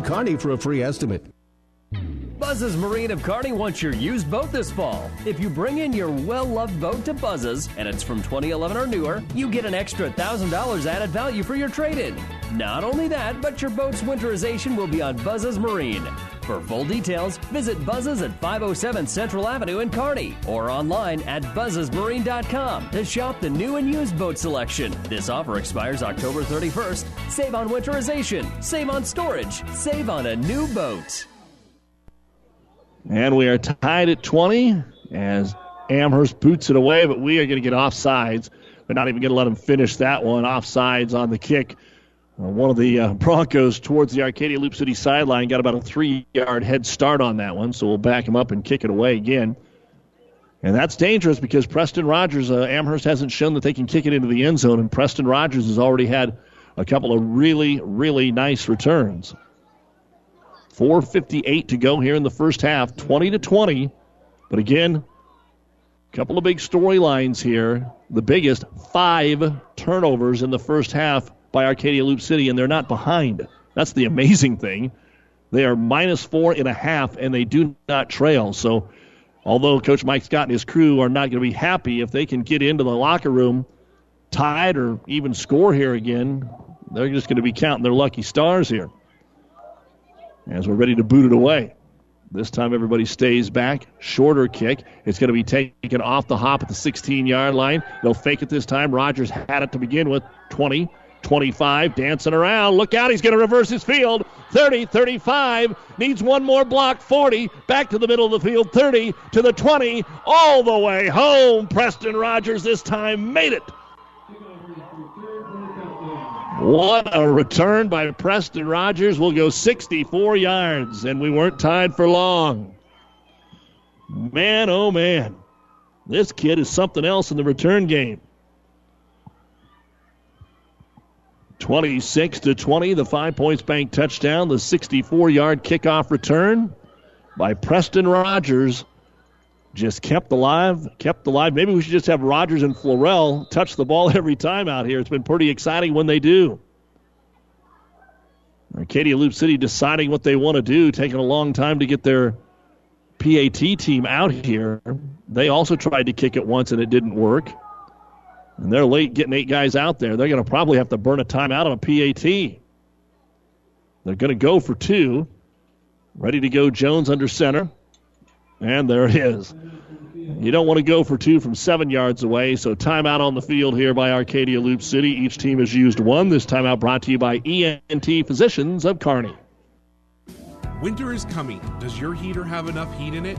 Kearney for a free estimate. Buzz's Marine of Kearney wants your used boat this fall. If you bring in your well loved boat to Buzz's and it's from 2011 or newer, you get an extra $1,000 added value for your trade in. Not only that, but your boat's winterization will be on Buzz's Marine. For full details, visit Buzzes at 507 Central Avenue in Kearney or online at buzzesmarine.com to shop the new and used boat selection. This offer expires October 31st. Save on winterization, save on storage, save on a new boat. And we are tied at 20 as Amherst boots it away, but we are going to get offsides. We're not even going to let them finish that one. Offsides on the kick. Uh, one of the uh, Broncos towards the Arcadia Loup City sideline got about a three yard head start on that one, so we'll back him up and kick it away again. And that's dangerous because Preston Rogers, uh, Amherst hasn't shown that they can kick it into the end zone, and Preston Rogers has already had a couple of really, really nice returns. 4.58 to go here in the first half, 20 to 20. But again, a couple of big storylines here. The biggest, five turnovers in the first half by Arcadia Loup City, and they're not behind. That's the amazing thing. They are minus four and a half, and they do not trail. So, although Coach Mike Scott and his crew are not going to be happy if they can get into the locker room tied or even score here again, they're just going to be counting their lucky stars here as we're ready to boot it away. This time everybody stays back. Shorter kick. It's going to be taken off the hop at the 16 yard line. They'll fake it this time. Rogers had it to begin with. 20, 25, dancing around. Look out, he's going to reverse his field. 30, 35, needs one more block. 40, back to the middle of the field. 30 to the 20, all the way home. Preston Rogers this time made it. What a return by Preston Rogers. We'll go 64 yards, and we weren't tied for long. Man, oh man. This kid is something else in the return game. 26 to 20, the five points bank touchdown, the 64 yard kickoff return by Preston Rogers. Just kept alive, kept alive. Maybe we should just have Rogers and Florell touch the ball every time out here. It's been pretty exciting when they do. Arcadia Loup City deciding what they want to do, taking a long time to get their PAT team out here. They also tried to kick it once and it didn't work. And they're late getting eight guys out there. They're going to probably have to burn a timeout on a PAT. They're going to go for two. Ready to go, Jones under center. And there it is. You don't want to go for two from seven yards away, so timeout on the field here by Arcadia Loup City. Each team has used one. This timeout brought to you by ENT Physicians of Kearney. Winter is coming. Does your heater have enough heat in it?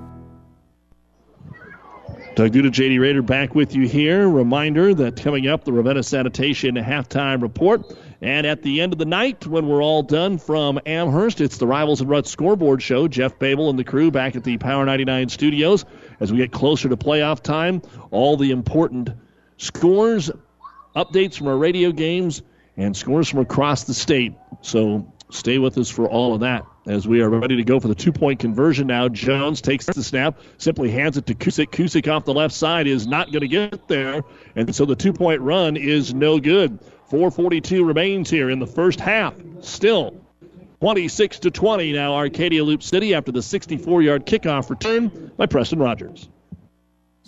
Doug Duda, JD Raider back with you here. Reminder that coming up, the Ravenna Sanitation halftime report. And at the end of the night, when we're all done from Amherst, it's the Rivals and Ruts scoreboard show. Jeff Babel and the crew back at the Power 99 studios. As we get closer to playoff time, all the important scores, updates from our radio games, and scores from across the state. So stay with us for all of that as we are ready to go for the two point conversion now. Jones takes the snap, simply hands it to Kusick. Kusick off the left side is not going to get there, and so the two point run is no good. 442 remains here in the first half. Still 26 to 20 now Arcadia Loup City after the 64 yard kickoff return by Preston Rogers.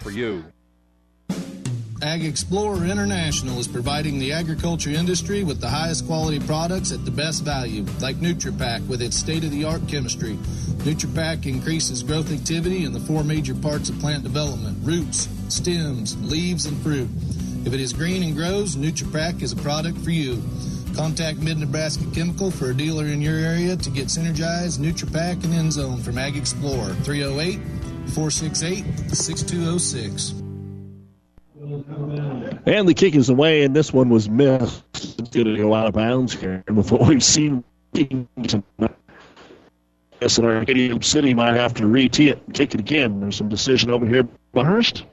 for you. Ag Explorer International is providing the agriculture industry with the highest quality products at the best value, like NutriPack with its state-of-the-art chemistry. NutriPack increases growth activity in the four major parts of plant development: roots, stems, leaves, and fruit. If it is green and grows, NutriPack is a product for you. Contact Mid Nebraska Chemical for a dealer in your area to get Synergized, NutriPack, and Enzone from Ag Explorer 308 468 6206. And the kick is away, and this one was missed. It's going to go out of bounds here. And with what we've seen tonight, guess that Arcadia City might have to re-tee it and kick it again. There's some decision over here by Hurst.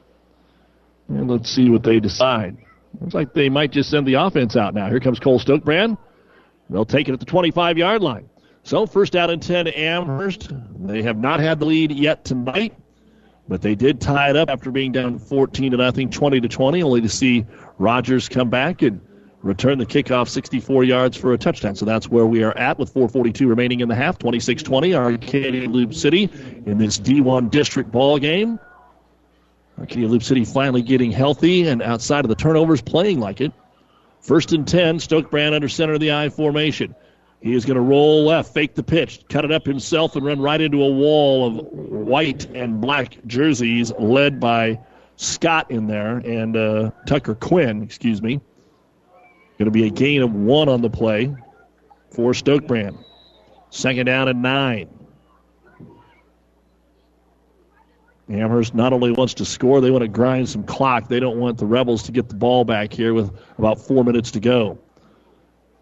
And let's see what they decide. Looks like they might just send the offense out now. Here comes Cole Stokebrand. They'll take it at the 25 yard line. So, first out and 10 Amherst. They have not had the lead yet tonight, but they did tie it up after being down 14 to nothing, 20 to 20, only to see Rogers come back and return the kickoff 64 yards for a touchdown. So that's where we are at with 442 remaining in the half, 26-20, Arcadia Loup City in this D1 district ball game. Arcadia Loup City finally getting healthy and outside of the turnovers playing like it. First and 10, Stokebrand under center of the I formation. He is going to roll left, fake the pitch, cut it up himself, and run right into a wall of white and black jerseys led by Scott in there and uh, Tucker Quinn, excuse me. Going to be a gain of one on the play for Stokebrand. Second down and nine. Amherst not only wants to score, they want to grind some clock. They don't want the Rebels to get the ball back here with about four minutes to go.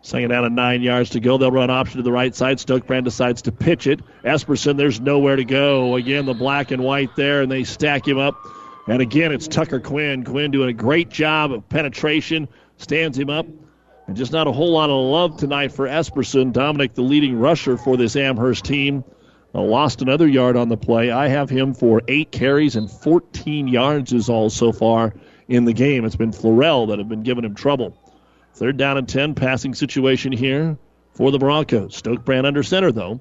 Second down and nine yards to go. They'll run option to the right side. Stokebrand decides to pitch it. Esperson, there's nowhere to go. Again, the black and white there, and they stack him up. And again, it's Tucker Quinn. Quinn doing a great job of penetration, stands him up. And just not a whole lot of love tonight for Esperson. Dominic, the leading rusher for this Amherst team, uh, lost another yard on the play. I have him for eight carries and 14 yards is all so far in the game. It's been Florell that have been giving him trouble. Third down and 10 passing situation here for the Broncos. Stokebrand under center, though.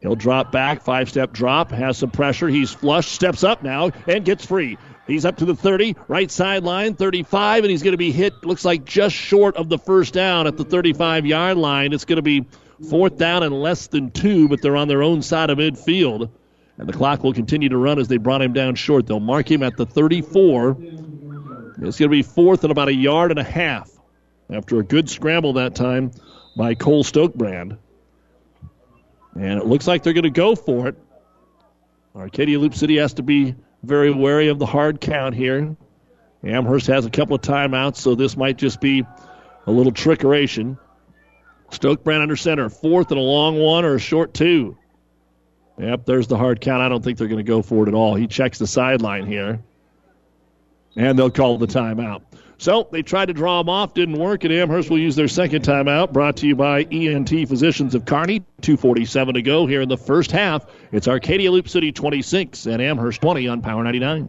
He'll drop back, five step drop, has some pressure. He's flush, steps up now, and gets free. He's up to the 30, right sideline, 35, and he's going to be hit, looks like just short of the first down at the 35 yard line. It's going to be fourth down and less than two, but they're on their own side of midfield. And the clock will continue to run as they brought him down short. They'll mark him at the 34. It's going to be fourth and about a yard and a half after a good scramble that time by Cole Stokebrand. And it looks like they're going to go for it. Arcadia Loup City has to be very wary of the hard count here. Amherst has a couple of timeouts, so this might just be a little trickeration. Stokebrand under center, fourth and a long one or a short two. Yep, there's the hard count. I don't think they're going to go for it at all. He checks the sideline here. And they'll call the timeout. So they tried to draw them off, didn't work, and Amherst will use their second timeout. Brought to you by ENT Physicians of Kearney. 2:47 to go here in the first half. It's Arcadia Loup City 26 and Amherst 20 on Power 99.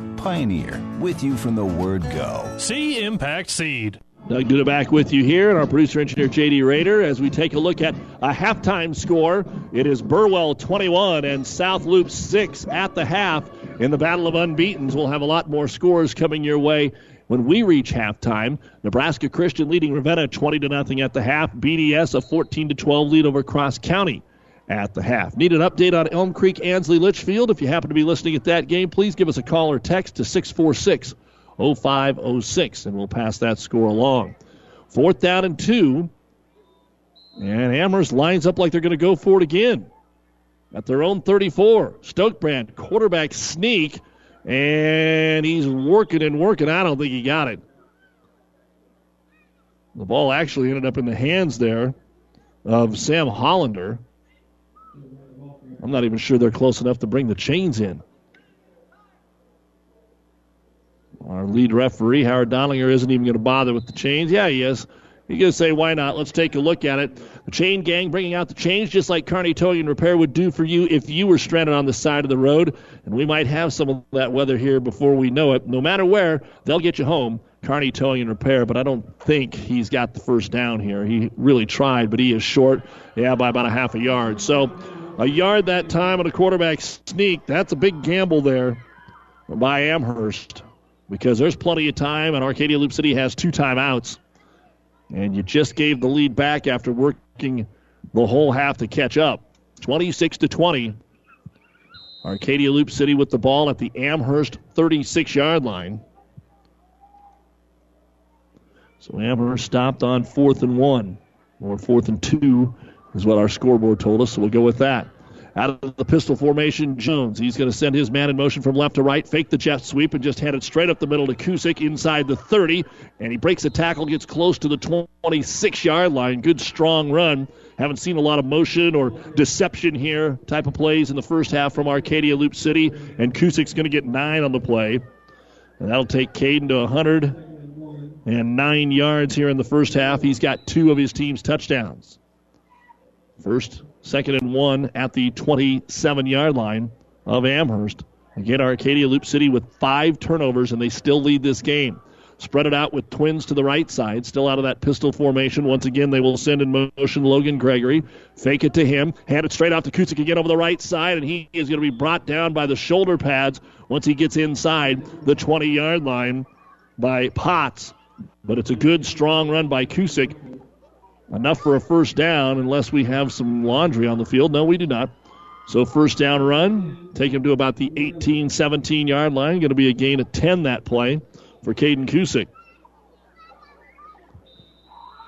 Pioneer, with you from the word go. See Impact Seed. Doug Duda back with you here, and our producer engineer JD Raider as we take a look at a halftime score. It is Burwell 21 and South Loup 6 at the half in the Battle of Unbeatens. We'll have a lot more scores coming your way when we reach halftime. Nebraska Christian leading Ravenna 20 to nothing at the half. BDS a 14 to 12 lead over Cross County at the half. Need an update on Elm Creek Ansley Litchfield? If you happen to be listening at that game, please give us a call or text to 646- 0506, and we'll pass that score along. Fourth down and two. And Amherst lines up like they're going to go for it again. At their own 34. Stokebrand, quarterback sneak, and he's working and working. I don't think he got it. The ball actually ended up in the hands there of Sam Hollander. I'm not even sure they're close enough to bring the chains in. Our lead referee, Howard Donlinger, isn't even going to bother with the chains. Yeah, he is. He's going to say, why not? Let's take a look at it. The chain gang bringing out the chains just like Kearney Towing and Repair would do for you if you were stranded on the side of the road. And we might have some of that weather here before we know it. No matter where, they'll get you home. Kearney Towing and Repair, but I don't think he's got the first down here. He really tried, but he is short, yeah, by about a half a yard. So a yard that time on a quarterback sneak, that's a big gamble there by Amherst because there's plenty of time, and Arcadia Loup City has two timeouts. And you just gave the lead back after working the whole half to catch up. 26 to 20. Arcadia Loup City with the ball at the Amherst 36 yard line. So Amherst stopped on fourth and one, or fourth and two, is what our scoreboard told us. So we'll go with that. Out of the pistol formation, Jones. He's going to send his man in motion from left to right, fake the jet sweep, and just hand it straight up the middle to Kusick inside the 30. And he breaks the tackle, gets close to the 26 yard line. Good, strong run. Haven't seen a lot of motion or deception here type of plays in the first half from Arcadia Loup City. And Kusick's going to get nine on the play. And that'll take Caden to 109 yards here in the first half. He's got two of his team's touchdowns. First Second and one at the 27 yard line of Amherst. Again, Arcadia Loup City with five turnovers, and they still lead this game. Spread it out with twins to the right side, still out of that pistol formation. Once again, they will send in motion Logan Gregory. Fake it to him. Hand it straight off to Kusick again over the right side, and he is going to be brought down by the shoulder pads once he gets inside the 20 yard line by Potts. But it's a good, strong run by Kusick enough for a first down unless we have some laundry on the field. No, we do not. So first down run, take him to about the 18, 17 yard line. Going to be a gain of 10 that play for Caden Kusick.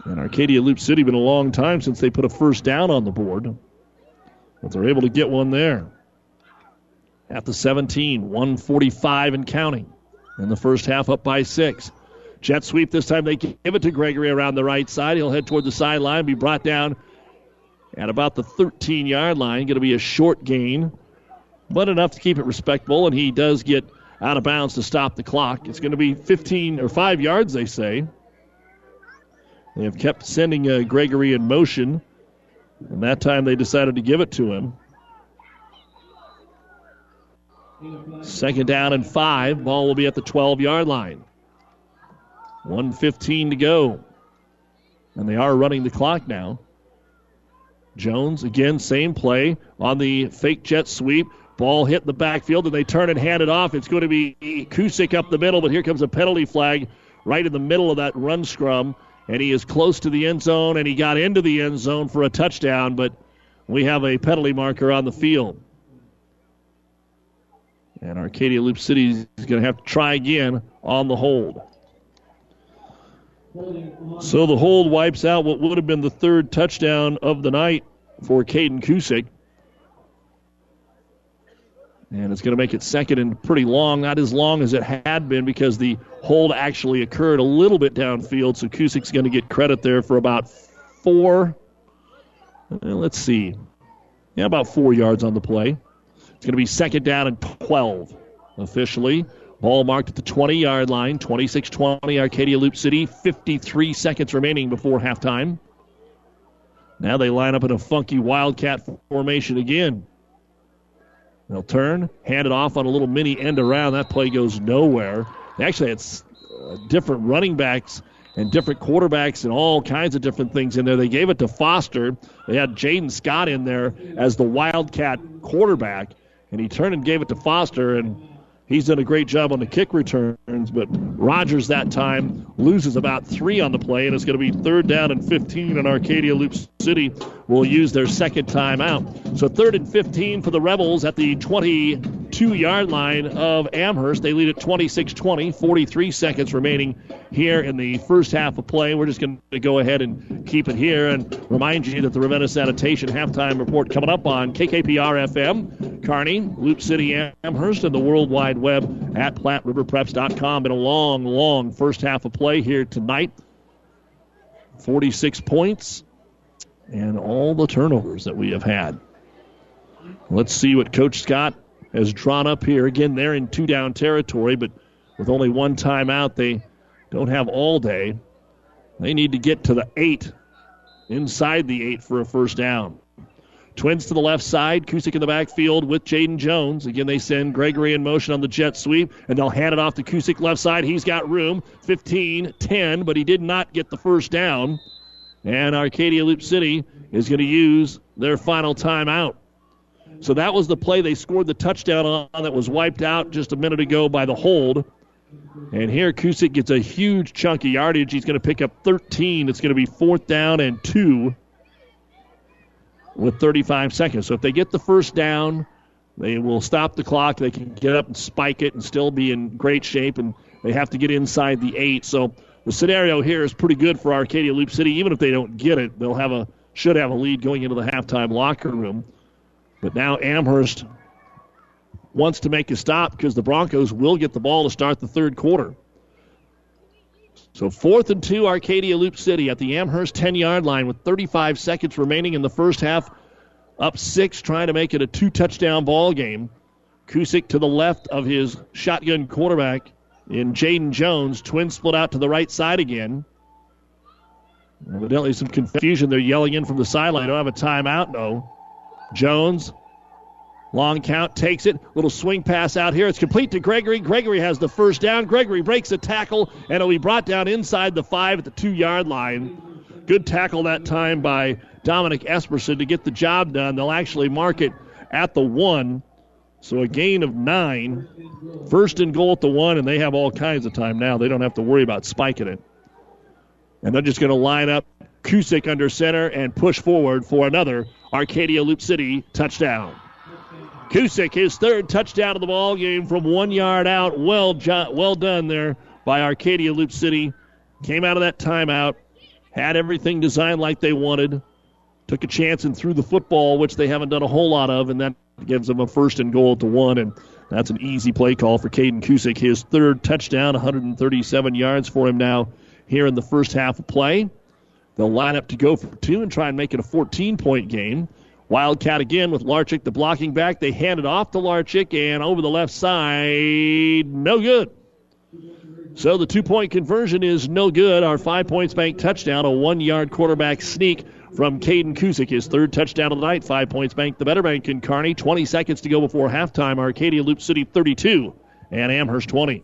And Arcadia Loup City been a long time since they put a first down on the board. But they're able to get one there. At the 17, 145 and counting. In the first half, up by six. Jet sweep this time. They give it to Gregory around the right side. He'll head toward the sideline, be brought down at about the 13 yard line. Going to be a short gain, but enough to keep it respectable. And he does get out of bounds to stop the clock. It's going to be 15 or 5 yards, they say. They have kept sending uh, Gregory in motion, and that time they decided to give it to him. Second down and five. Ball will be at the 12 yard line. 115 to go. And they are running the clock now. Jones, again, same play on the fake jet sweep. Ball hit the backfield, and they turn and hand it off. It's going to be Kusick up the middle, but here comes a penalty flag right in the middle of that run scrum. And he is close to the end zone, and he got into the end zone for a touchdown, but we have a penalty marker on the field. And Arcadia Loup City is going to have to try again on the hold. So the hold wipes out what would have been the third touchdown of the night for Caden Kusick. And it's going to make it second and pretty long, not as long as it had been because the hold actually occurred a little bit downfield. So Kusick's going to get credit there for about four. Let's see. Yeah, about four yards on the play. It's going to be second down and 12 officially. Ball marked at the 20 yard line, 26 20, Arcadia Loup City. 53 seconds remaining before halftime. Now they line up in a funky Wildcat formation again. They'll turn, hand it off on a little mini end around. That play goes nowhere. Actually had uh, different running backs and different quarterbacks and all kinds of different things in there. They gave it to Foster. They had Jaden Scott in there as the Wildcat quarterback, and he turned and gave it to Foster, and He's done a great job on the kick returns, but Rogers that time loses about three on the play, and it's going to be third down and 15, and Arcadia Loup City will use their second timeout. So third and 15 for the Rebels at the 22 yard line of Amherst. They lead at 26 20, 43 seconds remaining here in the first half of play. We're just going to go ahead and keep it here and remind you that the Ravenna Sanitation halftime report coming up on KKPR FM, Kearney, Loup City, Amherst, and the World Wide Web at PlatteRiverPreps.com. Been a long, long first half of play here tonight. 46 points and all the turnovers that we have had. Let's see what Coach Scott has drawn up here. Again, they're in two down territory, but with only one timeout, they don't have all day. They need to get to the eight, inside the eight for a first down. Twins to the left side. Kusick in the backfield with Jaden Jones. Again, they send Gregory in motion on the jet sweep, and they'll hand it off to Kusick left side. He's got room. 15 10, but he did not get the first down. And Arcadia Loup City is going to use their final timeout. So that was the play they scored the touchdown on that was wiped out just a minute ago by the hold. And here Kusick gets a huge chunk of yardage. He's going to pick up 13. It's going to be fourth down and two with 35 seconds. So if they get the first down, they will stop the clock. They can get up and spike it and still be in great shape, and they have to get inside the eight. So the scenario here is pretty good for Arcadia Loup City. Even if they don't get it, they'll have a should have a lead going into the halftime locker room. But now Amherst wants to make a stop because the Broncos will get the ball to start the third quarter. So fourth and two, Arcadia Loup City at the Amherst 10 yard line with 35 seconds remaining in the first half. Up six, trying to make it a two touchdown ball game. Kusick to the left of his shotgun quarterback in Jaden Jones. Twin split out to the right side again. Evidently some confusion. They're yelling in from the sideline. Don't have a timeout, no. Jones Long count takes it. Little swing pass out here. It's complete to Gregory. Gregory has the first down. Gregory breaks a tackle and it'll be brought down inside the five at the two yard line. Good tackle that time by Dominic Esperson to get the job done. They'll actually mark it at the one. So a gain of nine. First and goal at the one, and they have all kinds of time now. They don't have to worry about spiking it. And they're just going to line up Kusick under center and push forward for another Arcadia Loup City touchdown. Kusick, his third touchdown of the ball game from one yard out. Well, well done there by Arcadia Loup City. Came out of that timeout, had everything designed like they wanted, took a chance and threw the football, which they haven't done a whole lot of, and that gives them a first and goal to one. And that's an easy play call for Caden Kusick. His third touchdown, 137 yards for him now here in the first half of play. They'll line up to go for two and try and make it a 14 point game. Wildcat again with Larchick, the blocking back. They hand it off to Larchick and over the left side. No good. So the two point conversion is no good. Our five points bank touchdown, a one yard quarterback sneak from Caden Kusick. His third touchdown of the night. Five points bank, the better bank in Kearney. 20 seconds to go before halftime. Arcadia Loup City 32 and Amherst 20.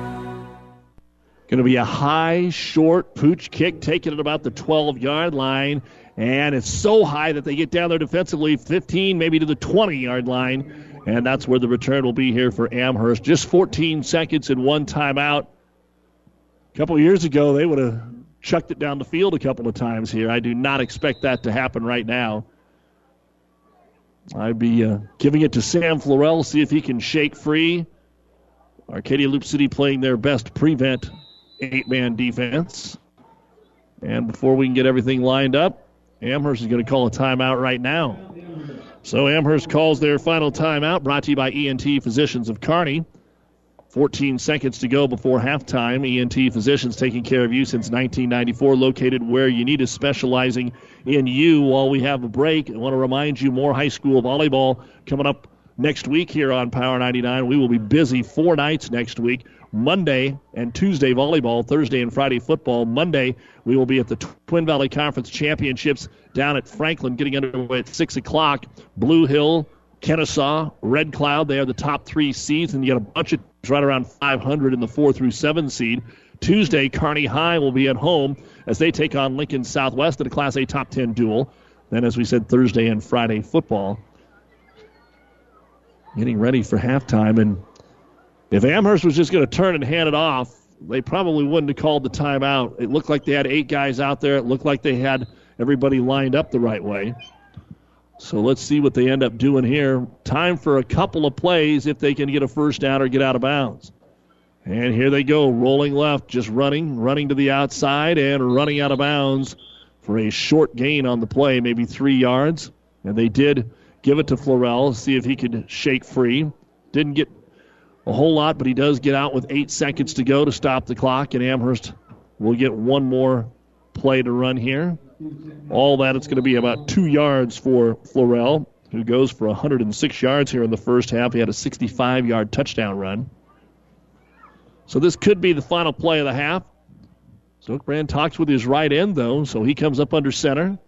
Going to be a high, short pooch kick taken at about the 12 yard line. And it's so high that they get down there defensively, 15, maybe to the 20 yard line. And that's where the return will be here for Amherst. Just 14 seconds and one timeout. A couple years ago, they would have chucked it down the field a couple of times here. I do not expect that to happen right now. I'd be uh, giving it to Sam Florell, see if he can shake free. Arcadia Loup City playing their best prevent eight man defense. And before we can get everything lined up, Amherst is going to call a timeout right now. So Amherst calls their final timeout, brought to you by ENT Physicians of Kearney. 14 seconds to go before halftime. ENT Physicians taking care of you since 1994, located where you need us, specializing in you. While we have a break, I want to remind you more high school volleyball coming up next week here on Power 99. We will be busy four nights next week. Monday and Tuesday volleyball, Thursday and Friday football. Monday, we will be at the Twin Valley Conference Championships down at Franklin, getting underway at 6 o'clock. Blue Hill, Kenesaw, Red Cloud, they are the top three seeds, and you got a bunch of right around 500 in the 4 through 7 seed. Tuesday, Kearney High will be at home as they take on Lincoln Southwest in a Class A top 10 duel. Then, as we said, Thursday and Friday football. Getting ready for halftime, and if Amherst was just going to turn and hand it off, they probably wouldn't have called the timeout. It looked like they had eight guys out there. It looked like they had everybody lined up the right way. So let's see what they end up doing here. Time for a couple of plays if they can get a first down or get out of bounds. And here they go, rolling left, just running, running to the outside and running out of bounds for a short gain on the play, maybe three yards. And they did give it to Florell, see if he could shake free. Didn't get a whole lot, but he does get out with eight seconds to go to stop the clock, and Amherst will get one more play to run here. All that, it's going to be about two yards for Florell, who goes for 106 yards here in the first half. He had a 65 yard touchdown run. So this could be the final play of the half. Stokebrand talks with his right end, though, so he comes up under center.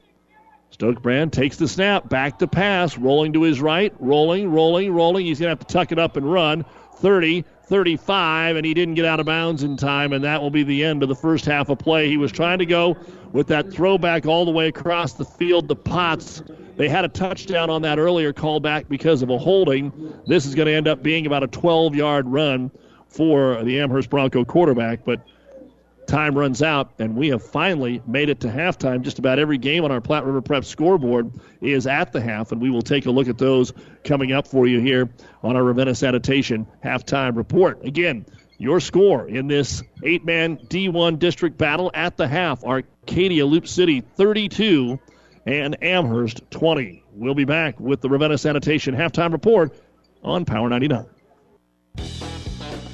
Stokebrand takes the snap, back to pass, rolling to his right, rolling, rolling, rolling. He's going to have to tuck it up and run. 30, 35, and he didn't get out of bounds in time, and that will be the end of the first half of play. He was trying to go with that throwback all the way across the field to Potts. They had a touchdown on that earlier callback because of a holding. This is going to end up being about a 12 yard run for the Amherst Bronco quarterback, but time runs out, and we have finally made it to halftime. Just about every game on our Platte River Prep scoreboard is at the half, and we will take a look at those coming up for you here on our Ravenna Sanitation halftime report. Again, your score in this eight man D1 district battle at the half Arcadia Loup City 32 and Amherst 20. We'll be back with the Ravenna Sanitation halftime report on Power 99.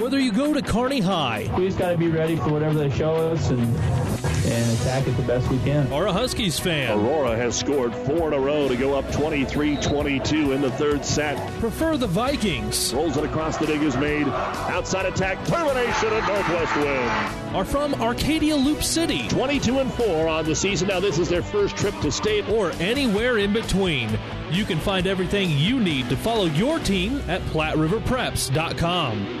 Whether you go to Kearney High, we just got to be ready for whatever they show us and and attack it the best we can. Or a Huskies fan. Aurora has scored four in a row to go up 23-22 in the third set. Prefer the Vikings. Rolls it across the dig is made. Outside attack, termination, and Northwest win. Are from Arcadia Loup City. 22 and 4 on the season. Now this is their first trip to state. Or anywhere in between. You can find everything you need to follow your team at PlatteRiverPreps.com.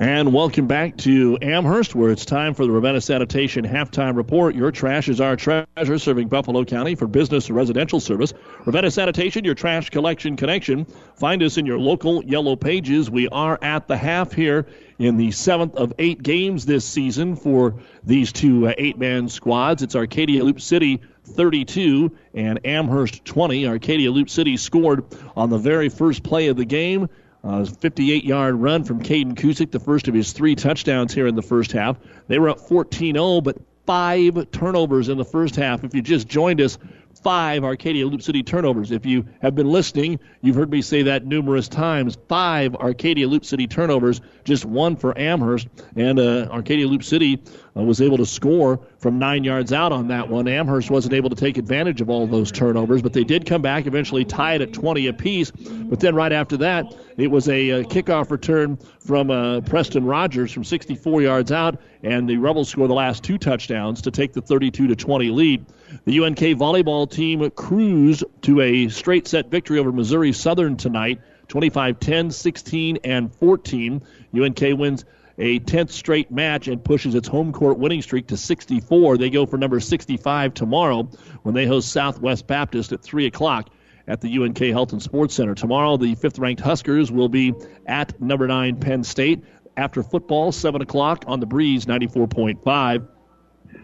And welcome back to Amherst, where it's time for the Ravenna Sanitation halftime report. Your trash is our treasure, serving Buffalo County for business and residential service. Ravenna Sanitation, your trash collection connection. Find us in your local yellow pages. We are at the half here in the seventh of eight games this season for these two uh, eight man squads. It's Arcadia Loup City 32 and Amherst 20. Arcadia Loup City scored on the very first play of the game. Uh, 58 yard run from Caden Kusick, the first of his three touchdowns here in the first half. They were up 14 0, but five turnovers in the first half. If you just joined us, five Arcadia Loup City turnovers. If you have been listening, you've heard me say that numerous times. Five Arcadia Loup City turnovers, just one for Amherst. And uh, Arcadia Loup City uh, was able to score from nine yards out on that one. Amherst wasn't able to take advantage of all those turnovers, but they did come back, eventually tied at 20 apiece. But then right after that, it was a, a uh, kickoff return from uh, Preston Rogers from 64 yards out, and the Rebels score the last two touchdowns to take the 32 to 20 lead. The UNK volleyball team cruised to a straight set victory over Missouri Southern tonight, 25 10, 16, and 14. UNK wins a 10th straight match and pushes its home court winning streak to 64. They go for number 65 tomorrow when they host Southwest Baptist at 3 o'clock at the UNK Health and Sports Center. Tomorrow, the fifth ranked Huskers will be at number 9 Penn State. After football, 7 o'clock on the Breeze 94.5.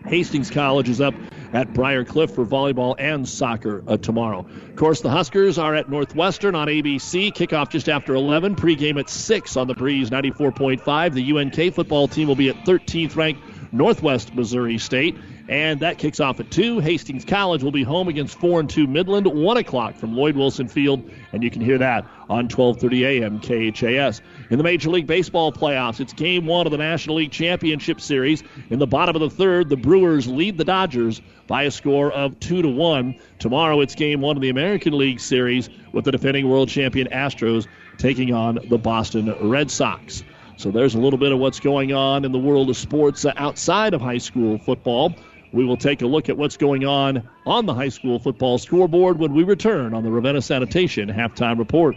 Hastings College is up at Briar Cliff for volleyball and soccer uh, tomorrow. Of course, the Huskers are at Northwestern on ABC. Kickoff just after 11. Pregame at 6 on the Breeze 94.5. The UNK football team will be at 13th ranked Northwest Missouri State. And that kicks off at 2. Hastings College will be home against 4 and 2 Midland, 1 o'clock from Lloyd Wilson Field. And you can hear that on 1230 AM KHAS. In the Major League Baseball playoffs, it's game one of the National League Championship Series. In the bottom of the third, the Brewers lead the Dodgers by a score of 2 to 1. Tomorrow, it's game one of the American League Series with the defending world champion Astros taking on the Boston Red Sox. So there's a little bit of what's going on in the world of sports outside of high school football. We will take a look at what's going on on the high school football scoreboard when we return on the Ravenna Sanitation halftime report.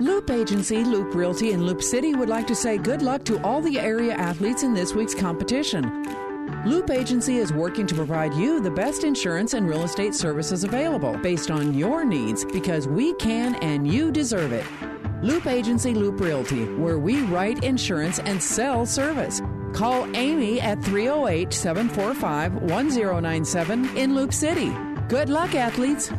Loop Agency, Loop Realty, and Loup City would like to say good luck to all the area athletes in this week's competition. Loop Agency is working to provide you the best insurance and real estate services available based on your needs because we can and you deserve it. Loop Agency Loop Realty, where we write insurance and sell service. Call Amy at 308 745 1097 in Loup City. Good luck, athletes!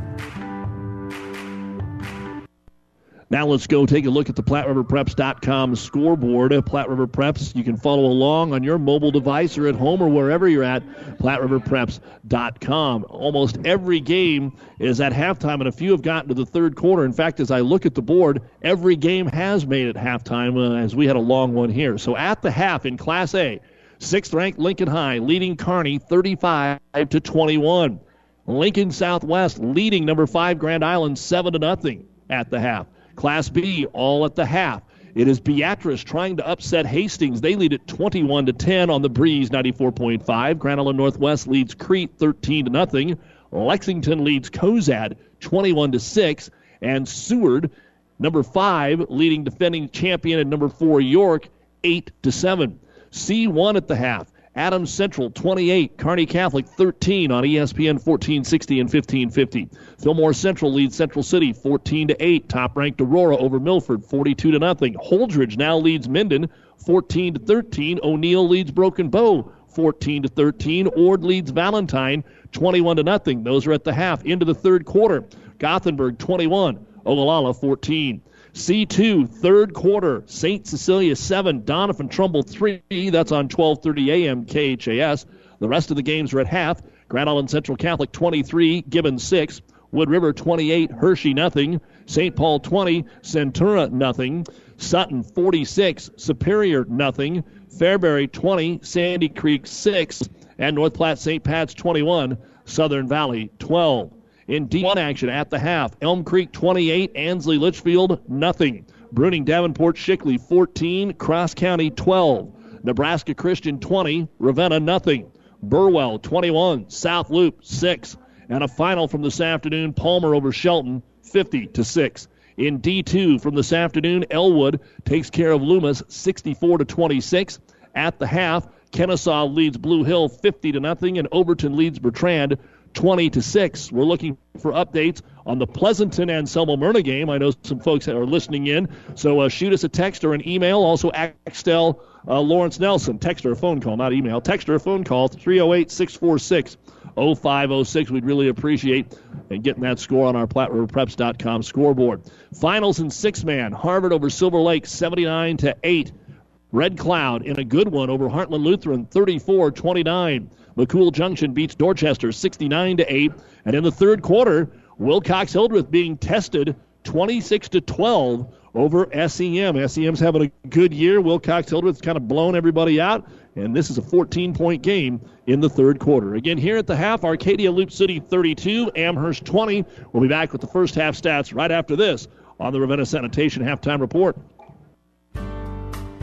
Now let's go take a look at the PlatteRiverPreps.com scoreboard. Platte River Preps, you can follow along on your mobile device or at home or wherever you're at, PlatteRiverPreps.com. Almost every game is at halftime, and a few have gotten to the third quarter. In fact, as I look at the board, every game has made it halftime, uh, as we had a long one here. So at the half in Class A, sixth ranked Lincoln High leading Kearney 35 to 21. Lincoln Southwest leading number five Grand Island 7 to nothing at the half. Class B, all at the half. It is Beatrice trying to upset Hastings. They lead it 21 to 10 on the breeze, 94.5. Grand Island Northwest leads Crete 13 to nothing. Lexington leads Cozad 21 to 6, and Seward, number five, leading defending champion, and number four York 8 to 7. C1 at the half. Adams Central 28, Kearney Catholic 13 on ESPN 1460 and 1550. Fillmore Central leads Central City 14 to 8. Top ranked Aurora over Milford 42 to nothing. Holdrege now leads Minden 14 to 13. O'Neill leads Broken Bow 14 to 13. Ord leads Valentine 21 to nothing. Those are at the half. Into the third quarter. Gothenburg 21, Ogallala 14. C2, third quarter, St. Cecilia 7, Doniphan Trumbull 3. That's on 12:30 a.m. KHAS. The rest of the games are at half. Grand Island Central Catholic 23, Gibbon 6, Wood River 28, Hershey nothing, St. Paul 20, Centura nothing, Sutton 46, Superior nothing, Fairbury 20, Sandy Creek 6, and North Platte St. Pat's 21, Southern Valley 12 in D1 action at the half. Elm Creek 28, Ansley Litchfield nothing. Bruning Davenport Shickley 14, Cross County 12. Nebraska Christian 20, Ravenna nothing. Burwell 21, South Loup 6. And a final from this afternoon, Palmer over Shelton 50 to 6. In D2 from this afternoon, Elwood takes care of Loomis 64 to 26. At the half, Kenesaw leads Blue Hill 50 to nothing, and Overton leads Bertrand 20 to 6. We're looking for updates on the Pleasanton and Selma Myrna game. I know some folks are listening in, so uh, shoot us a text or an email. Also, Axtell uh, Lawrence Nelson, text or a phone call, not email. Text or a phone call 308 646 0506. We'd really appreciate and getting that score on our PlatteRiverPreps.com scoreboard. Finals in six man Harvard over Silver Lake 79 to 8. Red Cloud in a good one over Heartland Lutheran 34 29. McCool Junction beats Dorchester 69 to 8. And in the third quarter, Wilcox Hildreth being tested 26 to 12 over SEM. SEM's having a good year. Wilcox Hildreth's kind of blown everybody out. And this is a 14 point game in the third quarter. Again, here at the half, Arcadia Loup City 32, Amherst 20. We'll be back with the first half stats right after this on the Ravenna Sanitation halftime report.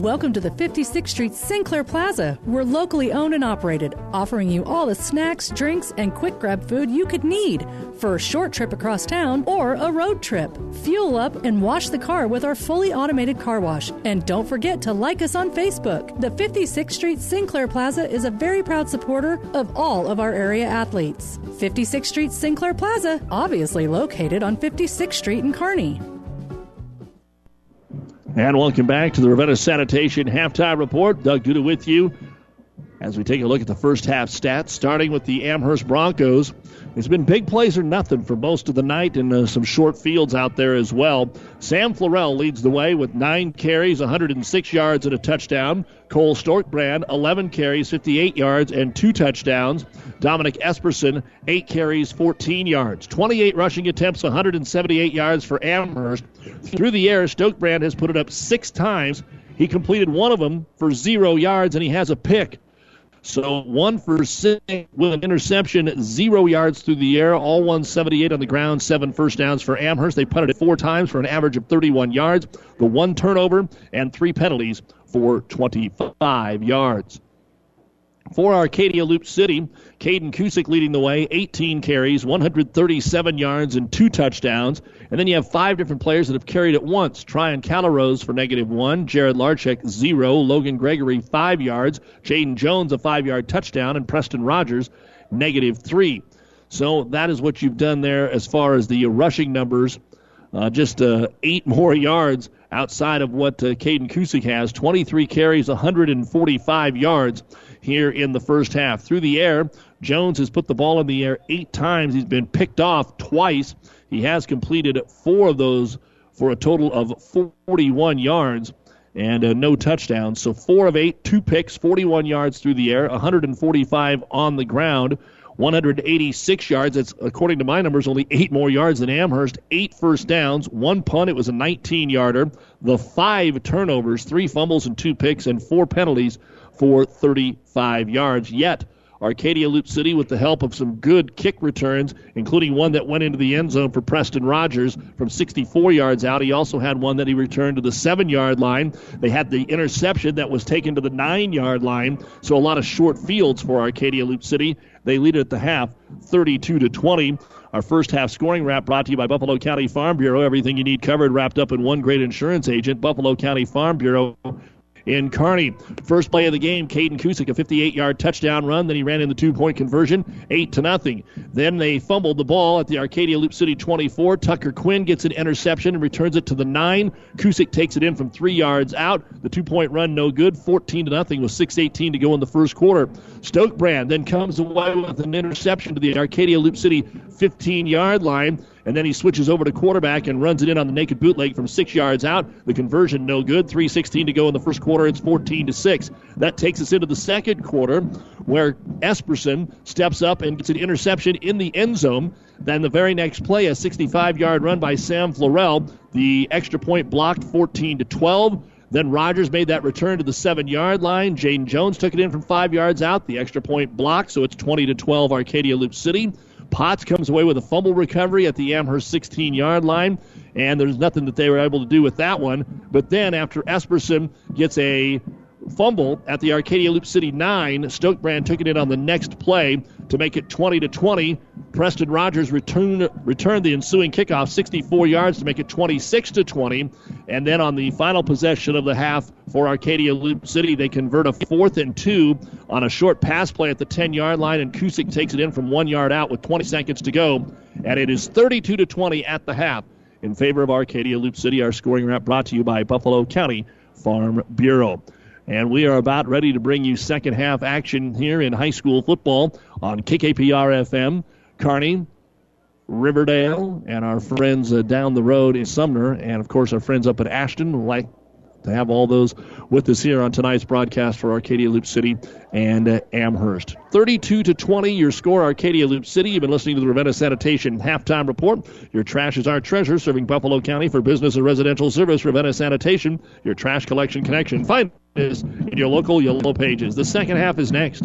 Welcome to the 56th Street Sinclair Plaza. We're locally owned and operated, offering you all the snacks, drinks, and quick grab food you could need for a short trip across town or a road trip. Fuel up and wash the car with our fully automated car wash. And don't forget to like us on Facebook. The 56th Street Sinclair Plaza is a very proud supporter of all of our area athletes. 56th Street Sinclair Plaza, obviously located on 56th Street in Kearney. And welcome back to the Ravenna Sanitation halftime report. Doug Duda with you as we take a look at the first half stats, starting with the Amherst Broncos. It's been big plays or nothing for most of the night and uh, some short fields out there as well. Sam Florell leads the way with nine carries, 106 yards, and a touchdown. Cole Stokebrand, 11 carries, 58 yards, and two touchdowns. Dominic Esperson, 8 carries, 14 yards. 28 rushing attempts, 178 yards for Amherst. Through the air, Stokebrand has put it up six times. He completed one of them for zero yards, and he has a pick. So one for six with an interception, zero yards through the air, all 178 on the ground, seven first downs for Amherst. They punted it four times for an average of 31 yards, the one turnover, and three penalties for 25 yards. For Arcadia Loup City, Caden Kusick leading the way, 18 carries, 137 yards, and two touchdowns. And then you have five different players that have carried it once. Tryon Callarose for negative one, Jared Larchek, zero, Logan Gregory, five yards, Jaden Jones, a five yard touchdown, and Preston Rogers, negative three. So that is what you've done there as far as the rushing numbers. Uh, just uh, eight more yards outside of what uh, Caden Kusick has. 23 carries, 145 yards here in the first half. Through the air, Jones has put the ball in the air eight times. He's been picked off twice. He has completed four of those for a total of 41 yards and uh, no touchdowns. So four of eight, two picks, 41 yards through the air, 145 on the ground. 186 yards. That's, according to my numbers, only eight more yards than Amherst. Eight first downs, one punt. It was a 19 yarder. The five turnovers, three fumbles and two picks, and four penalties for 35 yards. Yet, Arcadia Loup City, with the help of some good kick returns, including one that went into the end zone for Preston Rogers from 64 yards out. He also had one that he returned to the seven yard line. They had the interception that was taken to the nine yard line. So a lot of short fields for Arcadia Loup City. They lead at the half, 32 to 20. Our first half scoring wrap brought to you by Buffalo County Farm Bureau. Everything you need covered, wrapped up in one great insurance agent. Buffalo County Farm Bureau in Kearney. First play of the game, Caden Kusick, a 58-yard touchdown run. Then he ran in the two-point conversion, eight to nothing. Then they fumbled the ball at the Arcadia Loup City 24. Tucker Quinn gets an interception and returns it to the nine. Kusick takes it in from three yards out. The two-point run, no good. 14 to nothing with 6:18 to go in the first quarter. Stokebrand then comes away with an interception to the Arcadia Loup City 15-yard line and then he switches over to quarterback and runs it in on the naked bootleg from six yards out. The conversion no good. 3:16 to go in the first quarter. It's 14 to six. That takes us into the second quarter, where Esperson steps up and gets an interception in the end zone. Then the very next play, a 65-yard run by Sam Florell. The extra point blocked 14 to 12. Then Rogers made that return to the seven yard line. Jaden Jones took it in from five yards out. The extra point blocked, so it's 20 to 12 Arcadia Loup City. Potts comes away with a fumble recovery at the Amherst 16 yard line, and there's nothing that they were able to do with that one. But then after Esperson gets a fumble at the Arcadia Loup City 9. Stokebrand took it in on the next play to make it 20 to 20. Preston Rogers returned returned the ensuing kickoff 64 yards to make it 26 to 20. And then on the final possession of the half for Arcadia Loup City, they convert a fourth and two on a short pass play at the 10 yard line, and Kusick takes it in from one yard out with 20 seconds to go. And it is 32 to 20 at the half in favor of Arcadia Loup City. Our scoring wrap brought to you by Buffalo County Farm Bureau. And we are about ready to bring you second half action here in high school football on KKPR FM, Kearney, Riverdale, and our friends uh, down the road in Sumner, and of course our friends up at Ashton. Like to have all those with us here on tonight's broadcast for Arcadia Loup City and uh, Amherst. 32 to 20, your score, Arcadia Loup City. You've been listening to the Ravenna Sanitation halftime report. Your trash is our treasure, serving Buffalo County for business and residential service. Ravenna Sanitation, your trash collection connection. Find us in your local yellow pages. The second half is next.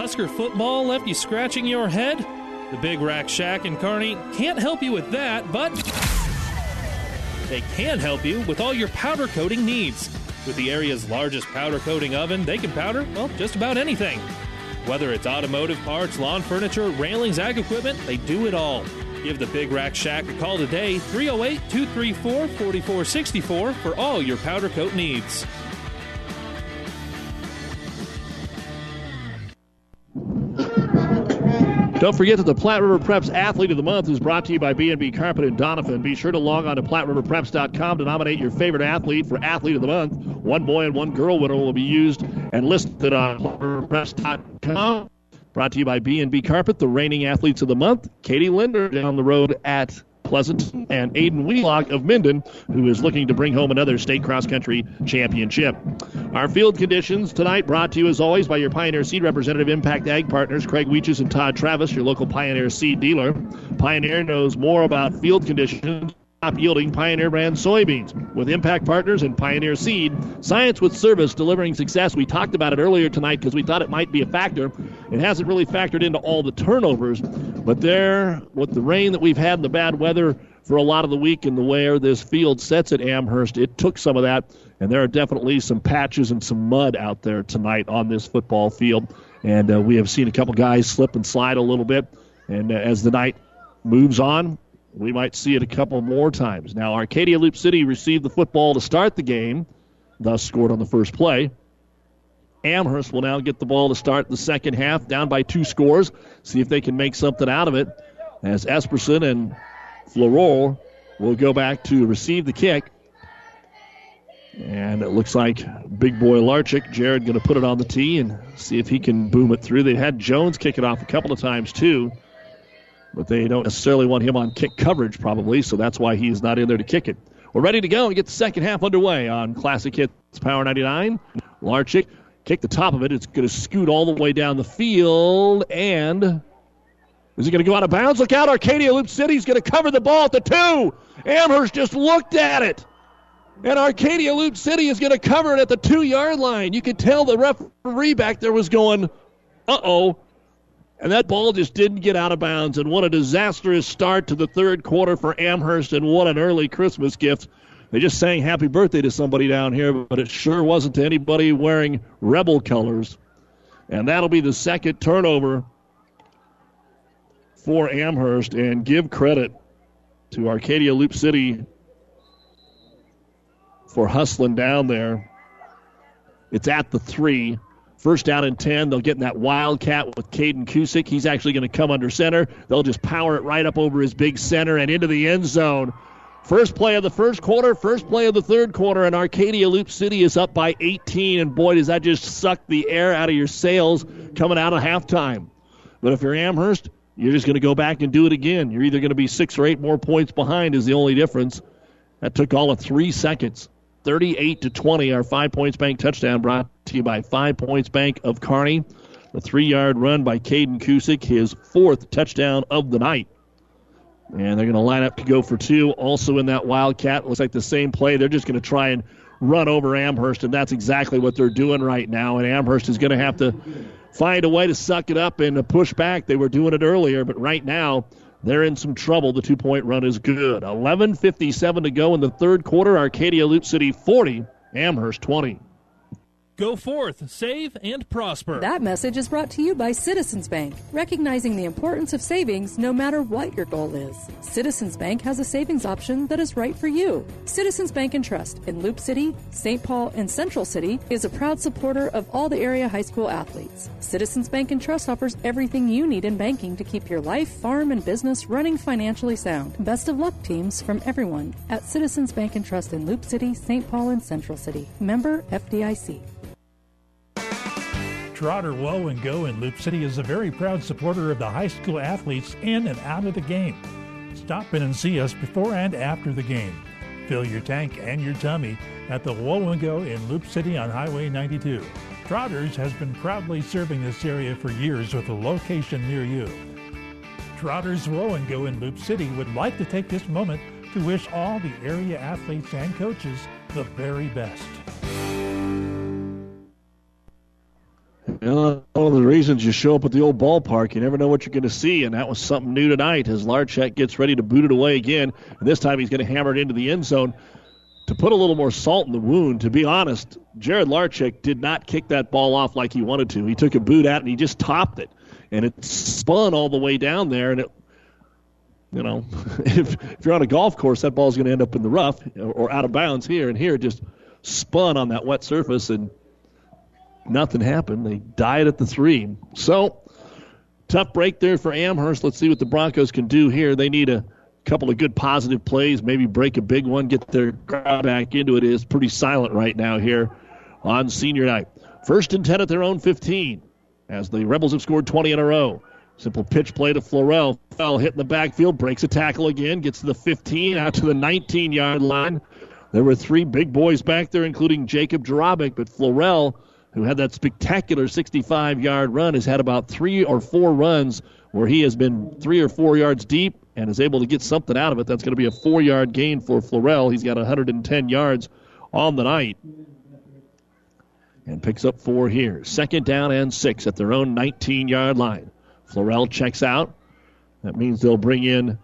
Husker football left you scratching your head? The Big Rack Shack in Kearney can't help you with that, but they can help you with all your powder coating needs. With the area's largest powder coating oven, they can powder, well, just about anything. Whether it's automotive parts, lawn furniture, railings, ag equipment, they do it all. Give the Big Rack Shack a call today, 308 234 4464 for all your powder coat needs. Don't forget that the Platte River Preps Athlete of the Month is brought to you by B&B Carpet and Donovan. Be sure to log on to PlatteRiverPreps.com to nominate your favorite athlete for Athlete of the Month. One boy and one girl winner will be used and listed on PlatteRiverPreps.com. Brought to you by B&B Carpet, the reigning athletes of the month. Katie Linder down the road at Pleasanton, and Aiden Wheelock of Minden, who is looking to bring home another state cross country championship. Our field conditions tonight brought to you as always by your Pioneer Seed representative Impact Ag partners, Craig Weeches and Todd Travis, your local Pioneer Seed dealer. Pioneer knows more about field conditions top yielding Pioneer brand soybeans. With Impact Partners and Pioneer Seed, science with service delivering success. We talked about it earlier tonight because we thought it might be a factor. It hasn't really factored into all the turnovers, but there, with the rain that we've had the bad weather for a lot of the week and the way this field sets at Amherst, it took some of that, and there are definitely some patches and some mud out there tonight on this football field. And uh, we have seen a couple guys slip and slide a little bit. And uh, as the night moves on, we might see it a couple more times. Now, Arcadia Loup City received the football to start the game, thus scored on the first play. Amherst will now get the ball to start the second half, down by two scores. See if they can make something out of it. As Esperson and Florell will go back to receive the kick. And it looks like big boy Larchick. Jared going to put it on the tee and see if he can boom it through. They had Jones kick it off a couple of times too, but they don't necessarily want him on kick coverage probably, so that's why he's not in there to kick it. We're ready to go and get the second half underway on Classic Hits Power 99. Larchick kick the top of it. It's going to scoot all the way down the field and. Is he going to go out of bounds? Look out, Arcadia Loup City City's going to cover the ball at the two. Amherst just looked at it. And Arcadia Loup City is going to cover it at the two yard line. You could tell the referee back there was going, uh oh. And that ball just didn't get out of bounds. And what a disastrous start to the third quarter for Amherst, and what an early Christmas gift. They just sang happy birthday to somebody down here, but it sure wasn't to anybody wearing rebel colors. And that'll be the second turnover for Amherst. And give credit to Arcadia Loup City for hustling down there. It's at the three. First down and 10. They'll get in that wildcat with Caden Kusick. He's actually going to come under center. They'll just power it right up over his big center and into the end zone. First play of the first quarter, first play of the third quarter, and Arcadia Loup City is up by 18. And boy, does that just suck the air out of your sails coming out of halftime. But if you're Amherst, you're just going to go back and do it again. You're either going to be six or eight more points behind, is the only difference. That took all of three seconds. 38 to 20. Our Five Points Bank touchdown brought to you by Five Points Bank of Kearney. The three yard run by Caden Kusick, his fourth touchdown of the night. And they're going to line up to go for two. Also in that Wildcat, looks like the same play. They're just going to try and run over Amherst, and that's exactly what they're doing right now. And Amherst is going to have to find a way to suck it up and push back. They were doing it earlier, but right now they're in some trouble. The two point run is good. 11.57 to go in the third quarter. Arcadia Loup City 40, Amherst 20. Go forth, save, and prosper. That message is brought to you by Citizens Bank, recognizing the importance of savings no matter what your goal is. Citizens Bank has a savings option that is right for you. Citizens Bank and Trust in Loup City, St. Paul, and Central City is a proud supporter of all the area high school athletes. Citizens Bank and Trust offers everything you need in banking to keep your life, farm, and business running financially sound. Best of luck, teams, from everyone at Citizens Bank and Trust in Loup City, St. Paul, and Central City. Member FDIC. Trotter Woe and Go in Loup City is a very proud supporter of the high school athletes in and out of the game. Stop in and see us before and after the game. Fill your tank and your tummy at the Woe and Go in Loup City on Highway 92. Trotters has been proudly serving this area for years with a location near you. Trotters Woe and Go in Loup City would like to take this moment to wish all the area athletes and coaches the very best. Know, one of the reasons you show up at the old ballpark, you never know what you're going to see, and that was something new tonight as Larchek gets ready to boot it away again. And this time he's going to hammer it into the end zone. To put a little more salt in the wound, to be honest, Jared Larchek did not kick that ball off like he wanted to. He took a boot out and he just topped it, and it spun all the way down there, and it you know, if, if you're on a golf course, that ball's going to end up in the rough or out of bounds here, and here it just spun on that wet surface and nothing happened. They died at the three. So, tough break there for Amherst. Let's see what the Broncos can do here. They need a couple of good positive plays, maybe break a big one, get their crowd back into it. It is pretty silent right now here on senior night. First and 10 at their own 15 as the Rebels have scored 20 in a row. Simple pitch play to Florell. Fell hit in the backfield, breaks a tackle again, gets to the 15, out to the 19 yard line. There were three big boys back there, including Jacob Jarabic, but Florell who had that spectacular 65 yard run, has had about three or four runs where he has been three or four yards deep and is able to get something out of it. That's going to be a four yard gain for Florell. He's got 110 yards on the night and picks up four here. Second down and six at their own 19 yard line. Florell checks out. That means they'll bring in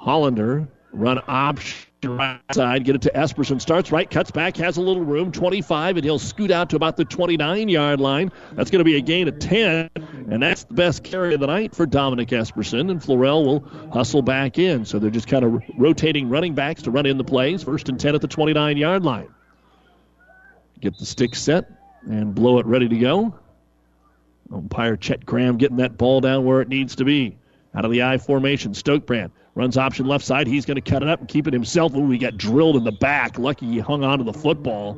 Hollander, run option right side, get it to Esperson. Starts right, cuts back, has a little room, 25, and he'll scoot out to about the 29 yard line. That's going to be a gain of 10, and that's the best carry of the night for Dominic Esperson. And Florell will hustle back in. So they're just kind of rotating running backs to run in the plays. First and 10 at the 29 yard line. Get the stick set and blow it ready to go. Umpire Chet Graham getting that ball down where it needs to be. Out of the I formation, Stokebrand runs option left side. He's going to cut it up and keep it himself. Ooh, he got drilled in the back. Lucky he hung on to the football.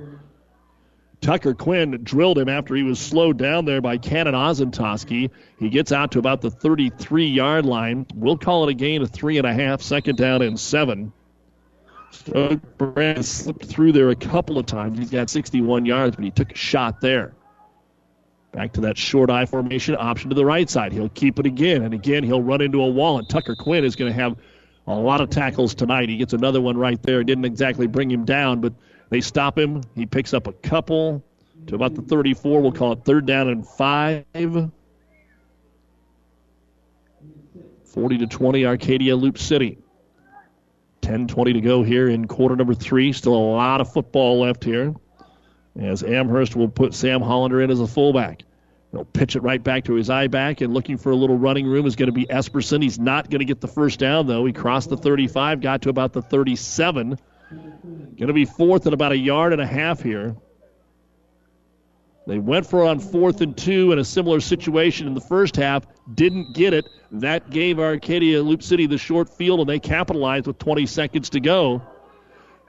Tucker Quinn drilled him after he was slowed down there by Cannon Ozentoski. He gets out to about the 33 yard line. We'll call it a gain of three and a half, second down and seven. So Brand slipped through there a couple of times. He's got 61 yards, but he took a shot there. Back to that short I formation option to the right side. He'll keep it again, and again he'll run into a wall, and Tucker Quinn is going to have a lot of tackles tonight. He gets another one right there. Didn't exactly bring him down, but they stop him. He picks up a couple to about the 34. We'll call it third down and five. 40 to 20, Arcadia Loup City. 10 20 to go here in quarter number three. Still a lot of football left here. As Amherst will put Sam Hollander in as a fullback. He'll pitch it right back to his I back, and looking for a little running room is going to be Esperson. He's not going to get the first down, though. He crossed the 35, got to about the 37. Going to be fourth and about a yard and a half here. They went for on fourth and two in a similar situation in the first half, didn't get it. That gave Arcadia Loup City the short field, and they capitalized with 20 seconds to go.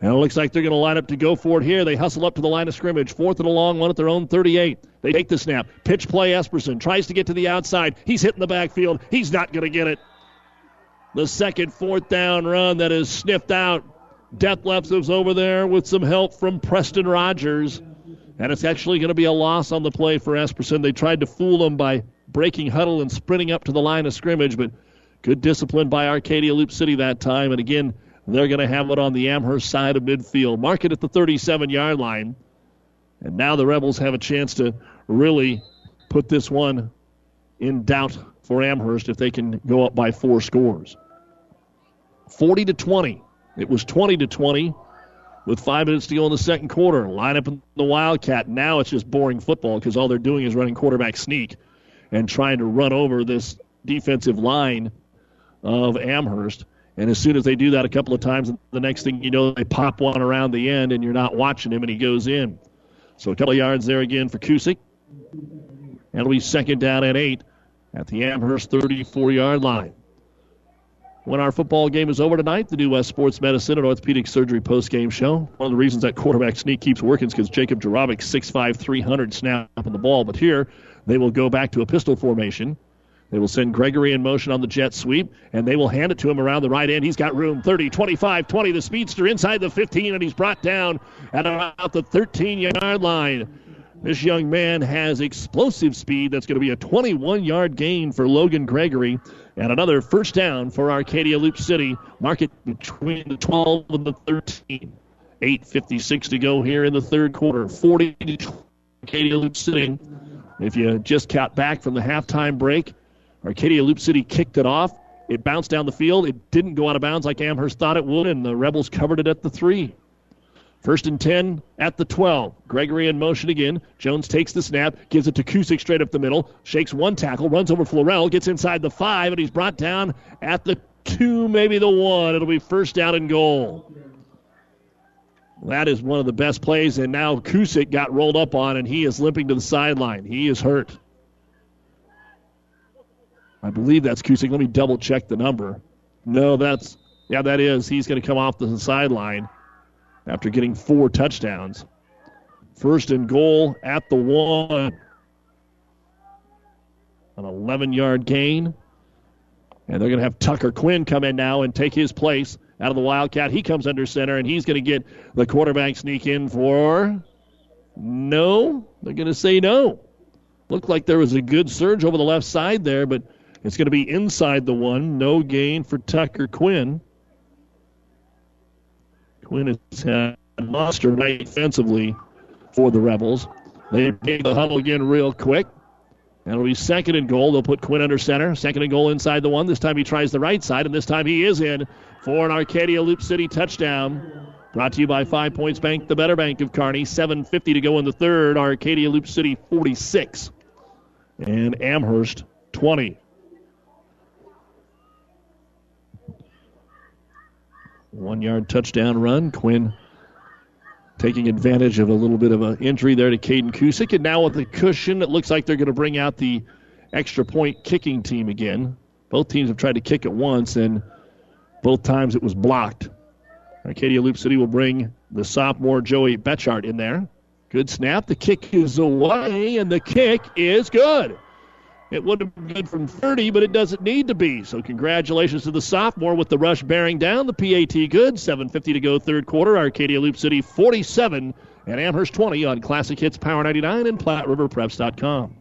And it looks like they're going to line up to go for it here. They hustle up to the line of scrimmage. Fourth and a long one at their own 38. They take the snap. Pitch play Esperson. Tries to get to the outside. He's hitting the backfield. He's not going to get it. The second fourth down run that is sniffed out. Dethlefs over there with some help from Preston Rogers. And it's actually going to be a loss on the play for Esperson. They tried to fool them by breaking huddle and sprinting up to the line of scrimmage, but good discipline by Arcadia Loup City that time. And again, they're going to have it on the Amherst side of midfield. Mark it at the 37 yard line. And now the Rebels have a chance to really put this one in doubt for Amherst if they can go up by four scores. 40 to 20. It was 20 to 20 with five minutes to go in the second quarter. Line up in the Wildcat. Now it's just boring football because all they're doing is running quarterback sneak and trying to run over this defensive line of Amherst. And as soon as they do that a couple of times, the next thing you know, they pop one around the end and you're not watching him and he goes in. So a couple of yards there again for Kusick. That'll be second down at eight at the Amherst 34 yard line. When our football game is over tonight, the New West Sports Medicine and Orthopedic Surgery post-game show. One of the reasons that quarterback sneak keeps working is because Jacob Jarabic, 6'5", 300, snapping the ball. But here, they will go back to a pistol formation. They will send Gregory in motion on the jet sweep, and they will hand it to him around the right end. He's got room 30, 25, 20. The speedster inside the 15, and he's brought down at about the 13 yard line. This young man has explosive speed. That's going to be a 21 yard gain for Logan Gregory. And another first down for Arcadia Loup City. Mark it between the 12 and the 13. 8.56 to go here in the third quarter. 40 to Arcadia Loup City. If you just count back from the halftime break, Arcadia Loup City kicked it off. It bounced down the field. It didn't go out of bounds like Amherst thought it would, and the Rebels covered it at the three. First and 10 at the 12. Gregory in motion again. Jones takes the snap, gives it to Kusick straight up the middle, shakes one tackle, runs over Florell, gets inside the five, and he's brought down at the two, maybe the one. It'll be first down and goal. That is one of the best plays, and now Kusick got rolled up on, and he is limping to the sideline. He is hurt. I believe that's Kusick. Let me double check the number. No, that's, yeah, that is. He's going to come off the sideline after getting four touchdowns. First and goal at the one. An 11 yard gain. And they're going to have Tucker Quinn come in now and take his place out of the Wildcat. He comes under center, and he's going to get the quarterback sneak in for. No. They're going to say no. Looked like there was a good surge over the left side there, but it's going to be inside the one. No gain for Tucker Quinn. Quinn has had a monster night defensively for the Rebels. They take the huddle again real quick. And it'll be second and goal. They'll put Quinn under center. Second and goal inside the one. This time he tries the right side, and this time he is in for an Arcadia Loup City touchdown. Brought to you by Five Points Bank, the better bank of Kearney. 7.50 to go in the third. Arcadia Loup City 46. And Amherst 20. One yard touchdown run. Quinn taking advantage of a little bit of an injury there to Caden Kusick. And now with the cushion, it looks like they're going to bring out the extra point kicking team again. Both teams have tried to kick it once, and both times it was blocked. Arcadia Loup City will bring the sophomore Joey Betchart in there. Good snap. The kick is away, and the kick is good. It would have been good from 30, but it doesn't need to be. So congratulations to the sophomore with the rush bearing down. The PAT good. 7.50 to go third quarter. Arcadia Loup City 47 and Amherst 20 on Classic Hits Power 99 and PlatteRiverPreps.com.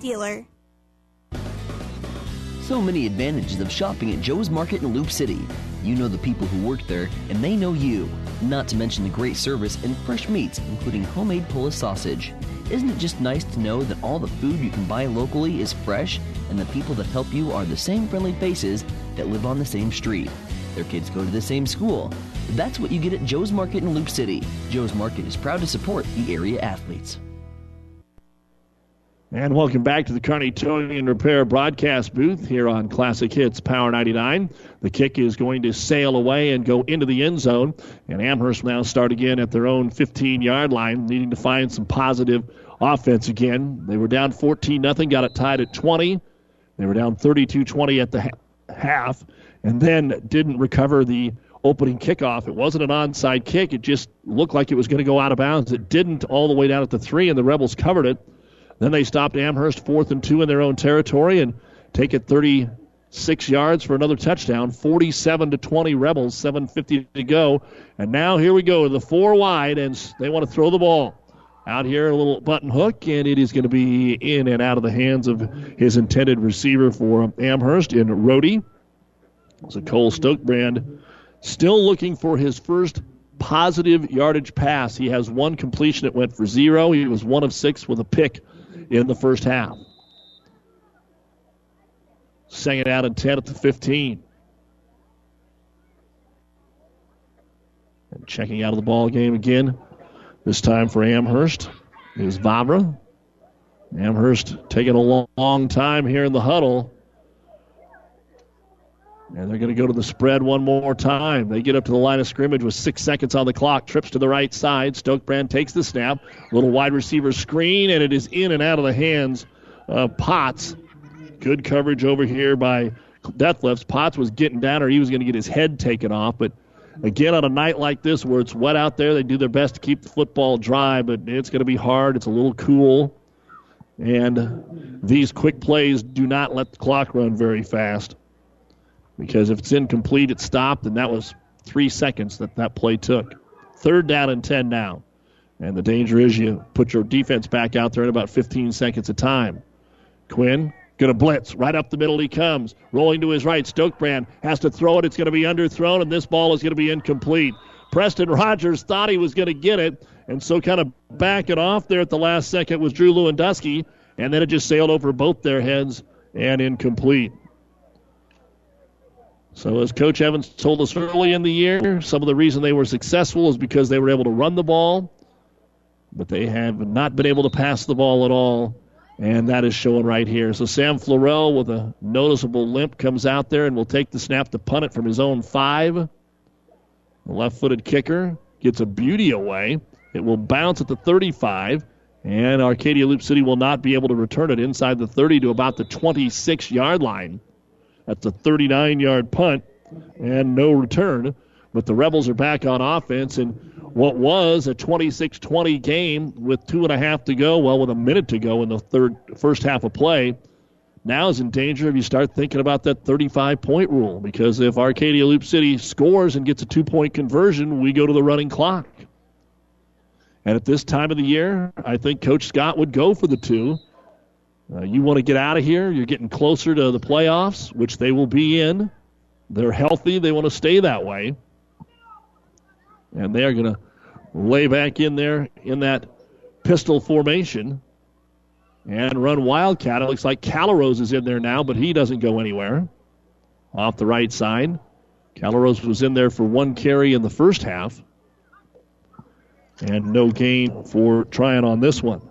Dealer. So many advantages of shopping at Joe's Market in Loup City. You know the people who work there, and they know you. Not to mention the great service and fresh meats, including homemade Polish sausage. Isn't it just nice to know that all the food you can buy locally is fresh and the people that help you are the same friendly faces that live on the same street? Their kids go to the same school. That's what you get at Joe's Market in Loup City. Joe's Market is proud to support the area athletes. And welcome back to the Kearney Towing and Repair broadcast booth here on Classic Hits Power 99. The kick is going to sail away and go into the end zone. And Amherst now start again at their own 15 yard line, needing to find some positive offense again. They were down 14 nothing, got it tied at 20. They were down 32 20 at the ha- half, and then didn't recover the opening kickoff. It wasn't an onside kick, it just looked like it was going to go out of bounds. It didn't all the way down at the three, and the Rebels covered it. Then they stopped Amherst fourth and two in their own territory and take it 36 yards for another touchdown. 47 to 20 Rebels, 7:50 to go, and now here we go the four wide, and they want to throw the ball. Out here, a little button hook, and it is going to be in and out of the hands of his intended receiver for Amherst in Rody. So Cole Stokebrand still looking for his first positive yardage pass. He has one completion that went for zero. He was one of six with a pick in the first half. Second out and 10 at the 15. And checking out of the ball game again, this time for Amherst, is Vavra. Amherst taking a long, long time here in the huddle. And they're going to go to the spread one more time. They get up to the line of scrimmage with six seconds on the clock. Trips to the right side. Stokebrand takes the snap. Little wide receiver screen, and it is in and out of the hands of Potts. Good coverage over here by Dethlefs. Potts was getting down, or he was going to get his head taken off. But again, on a night like this where it's wet out there, they do their best to keep the football dry, but it's going to be hard. It's a little cool. And these quick plays do not let the clock run very fast because if it's incomplete, it's stopped, and that was three seconds that that play took. Third down and 10 now. And the danger is you put your defense back out there in about 15 seconds of time. Quinn going to blitz. Right up the middle he comes. Rolling to his right. Stokebrand has to throw it. It's going to be underthrown, and this ball is going to be incomplete. Preston Rogers thought he was going to get it, and so kind of back it off there at the last second was Drew Lewandowski, and then it just sailed over both their heads and incomplete. So, as Coach Evans told us early in the year, some of the reason they were successful is because they were able to run the ball, but they have not been able to pass the ball at all, and that is showing right here. So, Sam Florell with a noticeable limp comes out there and will take the snap to punt it from his own five. The left footed kicker gets a beauty away. It will bounce at the 35, and Arcadia Loup City will not be able to return it inside the 30 to about the 26 yard line. That's a 39 yard punt and no return. But the Rebels are back on offense in what was a 26 20 game with two and a half to go, well, with a minute to go in the third first half of play. Now is in danger if you start thinking about that 35 point rule because if Arcadia Loup City scores and gets a two point conversion, we go to the running clock. And at this time of the year, I think Coach Scott would go for the two uh, you want to get out of here. You're getting closer to the playoffs, which they will be in. They're healthy. They want to stay that way. And they are going to lay back in there in that pistol formation and run Wildcat. It looks like Calrose is in there now, but he doesn't go anywhere. Off the right side. Calrose was in there for one carry in the first half. And no gain for trying on this one.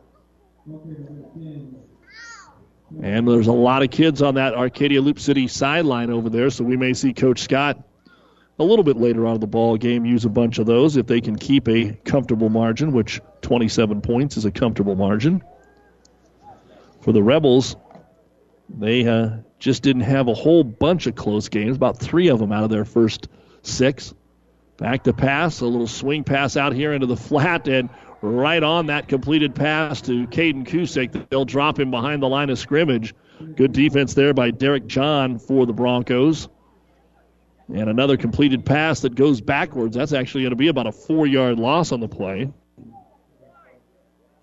And there's a lot of kids on that Arcadia Loup City sideline over there, so we may see Coach Scott a little bit later on in the ball game use a bunch of those if they can keep a comfortable margin, which 27 points is a comfortable margin. For the Rebels, they uh, just didn't have a whole bunch of close games, about three of them out of their first six. Back to pass, a little swing pass out here into the flat, and right on that completed pass to Caden Kusick. They'll drop him behind the line of scrimmage. Good defense there by Derek John for the Broncos. And another completed pass that goes backwards. That's actually going to be about a four yard loss on the play.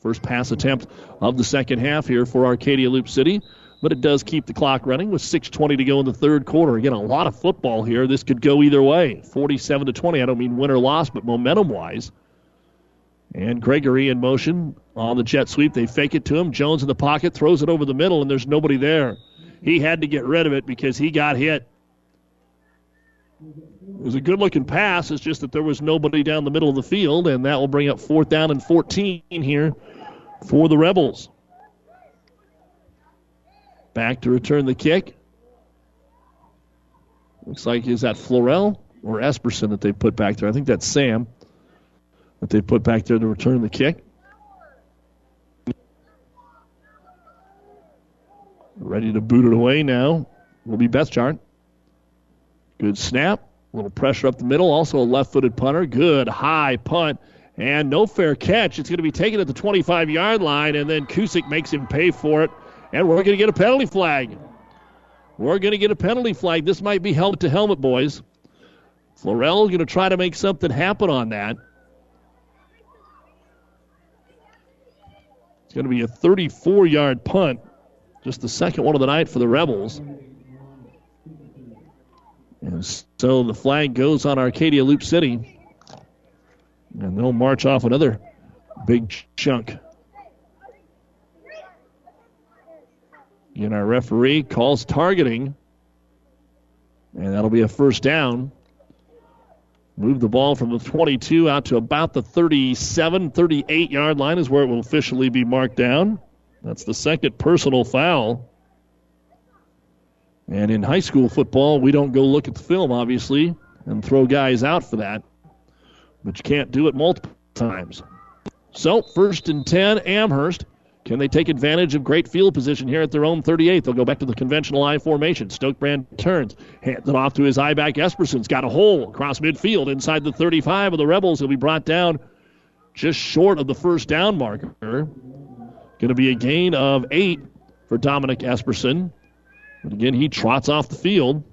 First pass attempt of the second half here for Arcadia Loup City, but it does keep the clock running with 6:20 to go in the third quarter. Again, a lot of football here. This could go either way, 47 to 20. I don't mean win or loss, but momentum-wise. And Gregory in motion on the jet sweep. They fake it to him. Jones in the pocket throws it over the middle, and there's nobody there. He had to get rid of it because he got hit. It was a good looking pass. It's just that there was nobody down the middle of the field, and that will bring up fourth down and 14 here for the Rebels. Back to return the kick. Looks like is that Florell or Esperson that they put back there? I think that's Sam that they put back there to return the kick. Ready to boot it away now will be Betchart. Good snap. A little pressure up the middle. Also a left footed punter. Good high punt. And no fair catch. It's going to be taken at the 25 yard line, and then Kusick makes him pay for it. And we're going to get a penalty flag. We're going to get a penalty flag. This might be helmet to helmet, boys. Florell going to try to make something happen on that. Going to be a 34 yard punt. Just the second one of the night for the Rebels. And so the flag goes on Arcadia Loup City. And they'll march off another big chunk. And our referee calls targeting. And that'll be a first down. Move the ball from the 22 out to about the 37, 38 yard line is where it will officially be marked down. That's the second personal foul. And in high school football, we don't go look at the film, obviously, and throw guys out for that. But you can't do it multiple times. So, first and 10, Amherst. Can they take advantage of great field position here at their own 38? They'll go back to the conventional I formation. Stokebrand turns, hands it off to his I back. Esperson's got a hole across midfield inside the 35 of the Rebels. He'll be brought down just short of the first down marker. Going to be a gain of eight for Dominic Esperson. But again, he trots off the field.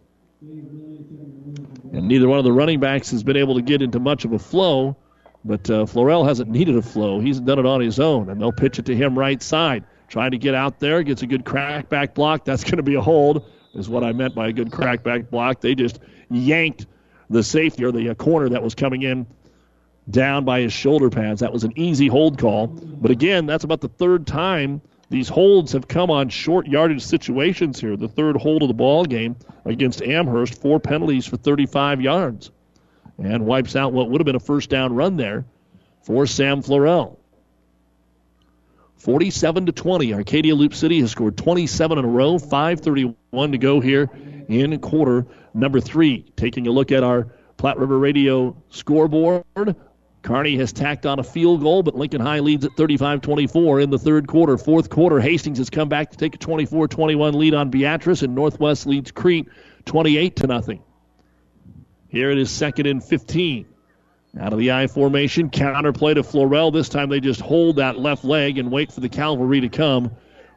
And neither one of the running backs has been able to get into much of a flow. But uh, Florell hasn't needed a flow. He's done it on his own. And they'll pitch it to him right side. Trying to get out there, gets a good crackback block. That's going to be a hold, is what I meant by a good crackback block. They just yanked the safety or the uh, corner that was coming in down by his shoulder pads. That was an easy hold call. But again, that's about the third time these holds have come on short yardage situations here. The third hold of the ball game against Amherst, four penalties for 35 yards, and wipes out what would have been a first down run there for Sam Florell. 47 to 20. Arcadia Loup City has scored 27 in a row. 5:31 to go here in quarter number three. Taking a look at our Platte River Radio scoreboard. Kearney has tacked on a field goal, but Lincoln High leads at 35 24 in the third quarter. Fourth quarter, Hastings has come back to take a 24 21 lead on Beatrice, and Northwest leads Crete 28 to nothing. Here it is second and 15. Out of the I formation, counterplay to Florell. This time they just hold that left leg and wait for the cavalry to come.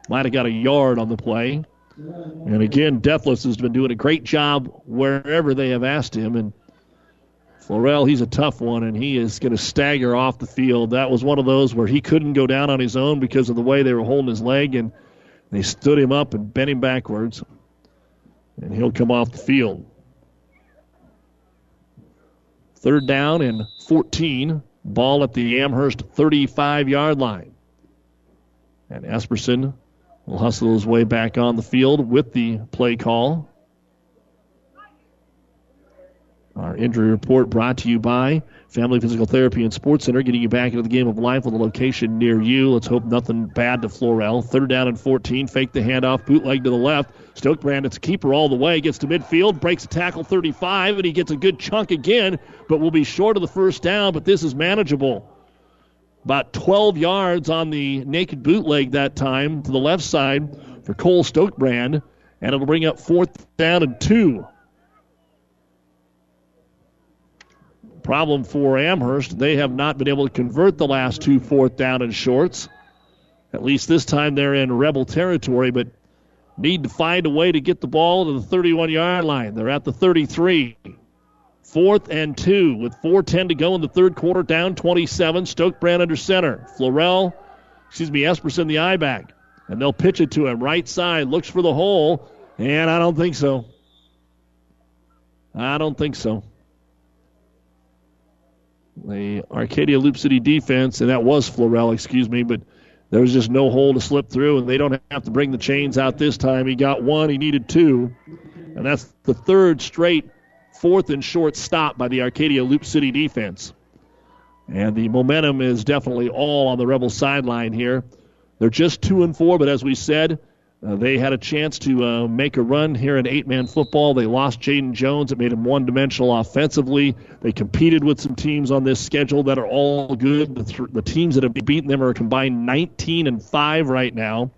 Might have got a yard on the play. And again, Dethlefs has been doing a great job wherever they have asked him. And Florell, he's a tough one, and he is going to stagger off the field. That was one of those where he couldn't go down on his own because of the way they were holding his leg, and they stood him up and bent him backwards. And he'll come off the field. Third down and 14. Ball at the Amherst 35 yard line. And Esperson will hustle his way back on the field with the play call. Our injury report brought to you by Family Physical Therapy and Sports Center, getting you back into the game of life with a location near you. Let's hope nothing bad to Florell. Third down and 14. Fake the handoff, bootleg to the left. Stokebrand, it's a keeper all the way, gets to midfield, breaks a tackle 35, and he gets a good chunk again, but will be short of the first down, but this is manageable. About 12 yards on the naked bootleg that time to the left side for Cole Stokebrand, and it'll bring up fourth down and two. Problem for Amherst, they have not been able to convert the last two fourth down and shorts. At least this time they're in rebel territory, but need to find a way to get the ball to the 31 yard line. They're at the 33. Fourth and two with 4.10 to go in the third quarter, down 27. Stokebrand under center. Florell, excuse me, Esperson the I back. And they'll pitch it to him. Right side, looks for the hole, and I don't think so. I don't think so the Arcadia Loup City defense, and that was Florell, excuse me, but there was just no hole to slip through, and they don't have to bring the chains out this time. He got one, he needed two, and that's the third straight fourth and short stop by the Arcadia Loup City defense. And the momentum is definitely all on the Rebel sideline here. They're just two and four, but as we said, uh, they had a chance to uh, make a run here in eight man football. They lost Jaden Jones. It made him one dimensional offensively. They competed with some teams on this schedule that are all good. The, th- the teams that have beaten them are combined 19 and 5 right now.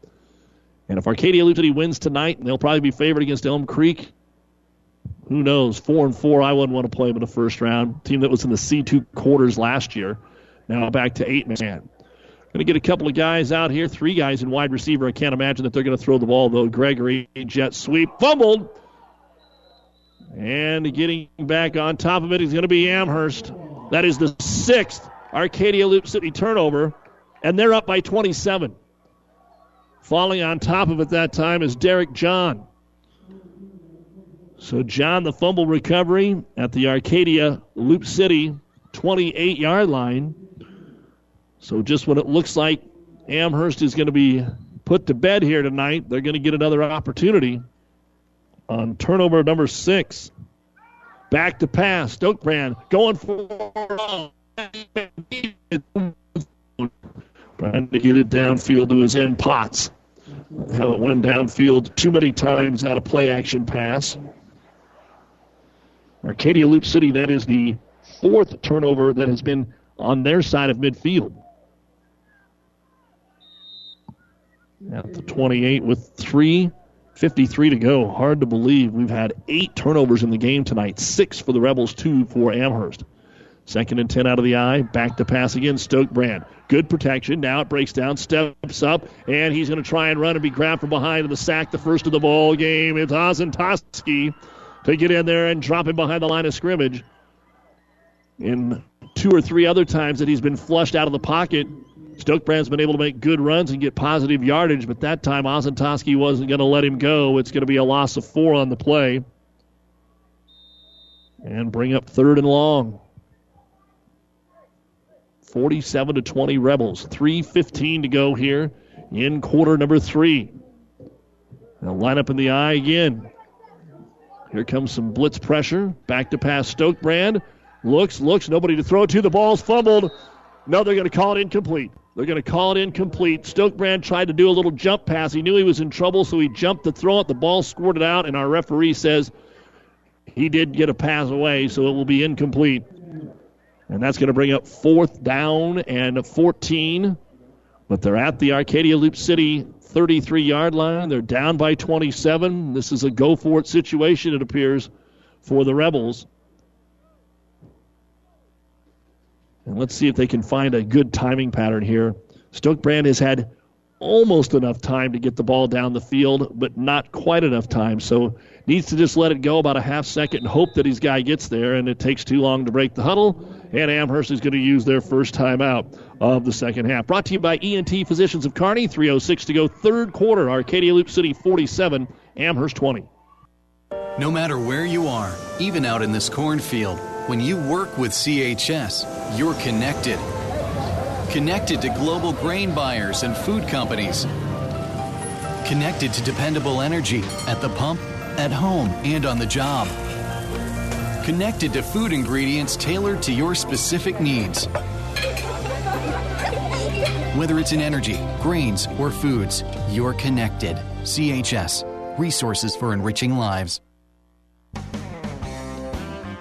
And if Arcadia City wins tonight, they'll probably be favored against Elm Creek. Who knows? Four and four. I wouldn't want to play them in the first round. Team that was in the C2 quarters last year. Now back to eight man. Going to get a couple of guys out here, three guys in wide receiver. I can't imagine that they're going to throw the ball, though. Gregory, jet sweep, fumbled. And getting back on top of it is going to be Amherst. That is the sixth Arcadia Loup City turnover, and they're up by 27. Falling on top of it that time is Derek John. So, John, the fumble recovery at the Arcadia Loup City 28 yard line. So just when it looks like Amherst is going to be put to bed here tonight, they're going to get another opportunity on turnover number six. Back to pass. Stokebrand going for trying to get it downfield to his end Potts. How it went downfield too many times out of play action pass. Arcadia Loup City, that is the fourth turnover that has been on their side of midfield. At the 28 with 3.53 to go. Hard to believe we've had eight turnovers in the game tonight, six for the Rebels, two for Amherst. Second and 10 out of the I. Back to pass again. Stokebrand. Good protection. Now it breaks down, steps up, and he's going to try and run and be grabbed from behind in the sack, the first of the ball game. It's Ozentowski to get in there and drop him behind the line of scrimmage. In two or three other times that he's been flushed out of the pocket, Stokebrand's been able to make good runs and get positive yardage, but that time Ozentowski wasn't going to let him go. It's going to be a loss of four on the play. And bring up third and long. 47 to 20 Rebels. 3.15 to go here in quarter number three. They'll line up in the I again. Here comes some blitz pressure. Back to pass Stokebrand. Looks, looks, nobody to throw to. The ball's fumbled. No, they're going to call it incomplete. They're going to call it incomplete. Stokebrand tried to do a little jump pass. He knew he was in trouble, so he jumped to throw it. The ball squirted out, and our referee says he did get a pass away, so it will be incomplete. And that's going to bring up fourth down and 14. But they're at the Arcadia Loup City 33 yard line. They're down by 27. This is a go for it situation, it appears, for the Rebels. And let's see if they can find a good timing pattern here. Stokebrand has had almost enough time to get the ball down the field, but not quite enough time. So needs to just let it go about a half second and hope that his guy gets there, and it takes too long to break the huddle. And Amherst is going to use their first timeout of the second half. Brought to you by ENT Physicians of Kearney. 306 to go, third quarter. Arcadia Loup City 47, Amherst 20. No matter where you are, even out in this cornfield, when you work with CHS, you're connected. Connected to global grain buyers and food companies. Connected to dependable energy at the pump, at home, and on the job Connected to food ingredients tailored to your specific needs. Whether it's in energy, grains, or foods, you're connected. CHS, resources for enriching lives.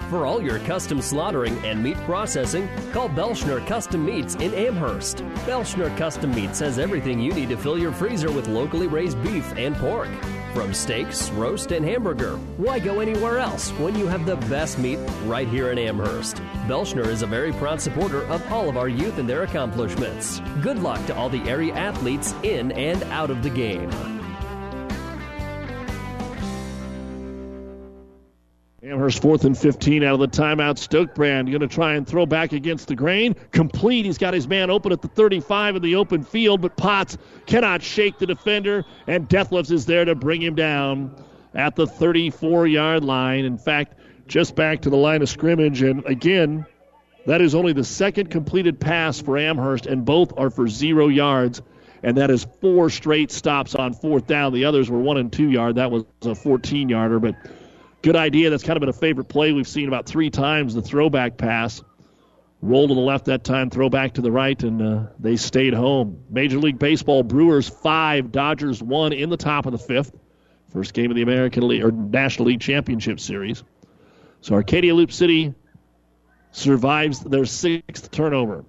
For all your custom slaughtering and meat processing, call Belschner Custom Meats in Amherst. Belschner Custom Meats has everything you need to fill your freezer with locally raised beef and pork. From steaks, roast, and hamburger, why go anywhere else when you have the best meat right here in Amherst? Belschner is a very proud supporter of all of our youth and their accomplishments. Good luck to all the area athletes in and out of the game. Amherst fourth and 15 out of the timeout. Stokebrand going to try and throw back against the grain. Complete. He's got his man open at the 35 in the open field, but Potts cannot shake the defender, and Dethlefs is there to bring him down at the 34 yard line. In fact, just back to the line of scrimmage, and again, that is only the second completed pass for Amherst, and both are for zero yards. And that is four straight stops on fourth down. The others were one and two yard. That was a 14 yarder, but Good idea. That's kind of been a favorite play we've seen about three times the throwback pass. Roll to the left that time, throw back to the right, and uh, they stayed home. Major League Baseball Brewers five, Dodgers one in the top of the fifth. First game of the American League or National League Championship Series. So Arcadia Loup City survives their sixth turnover.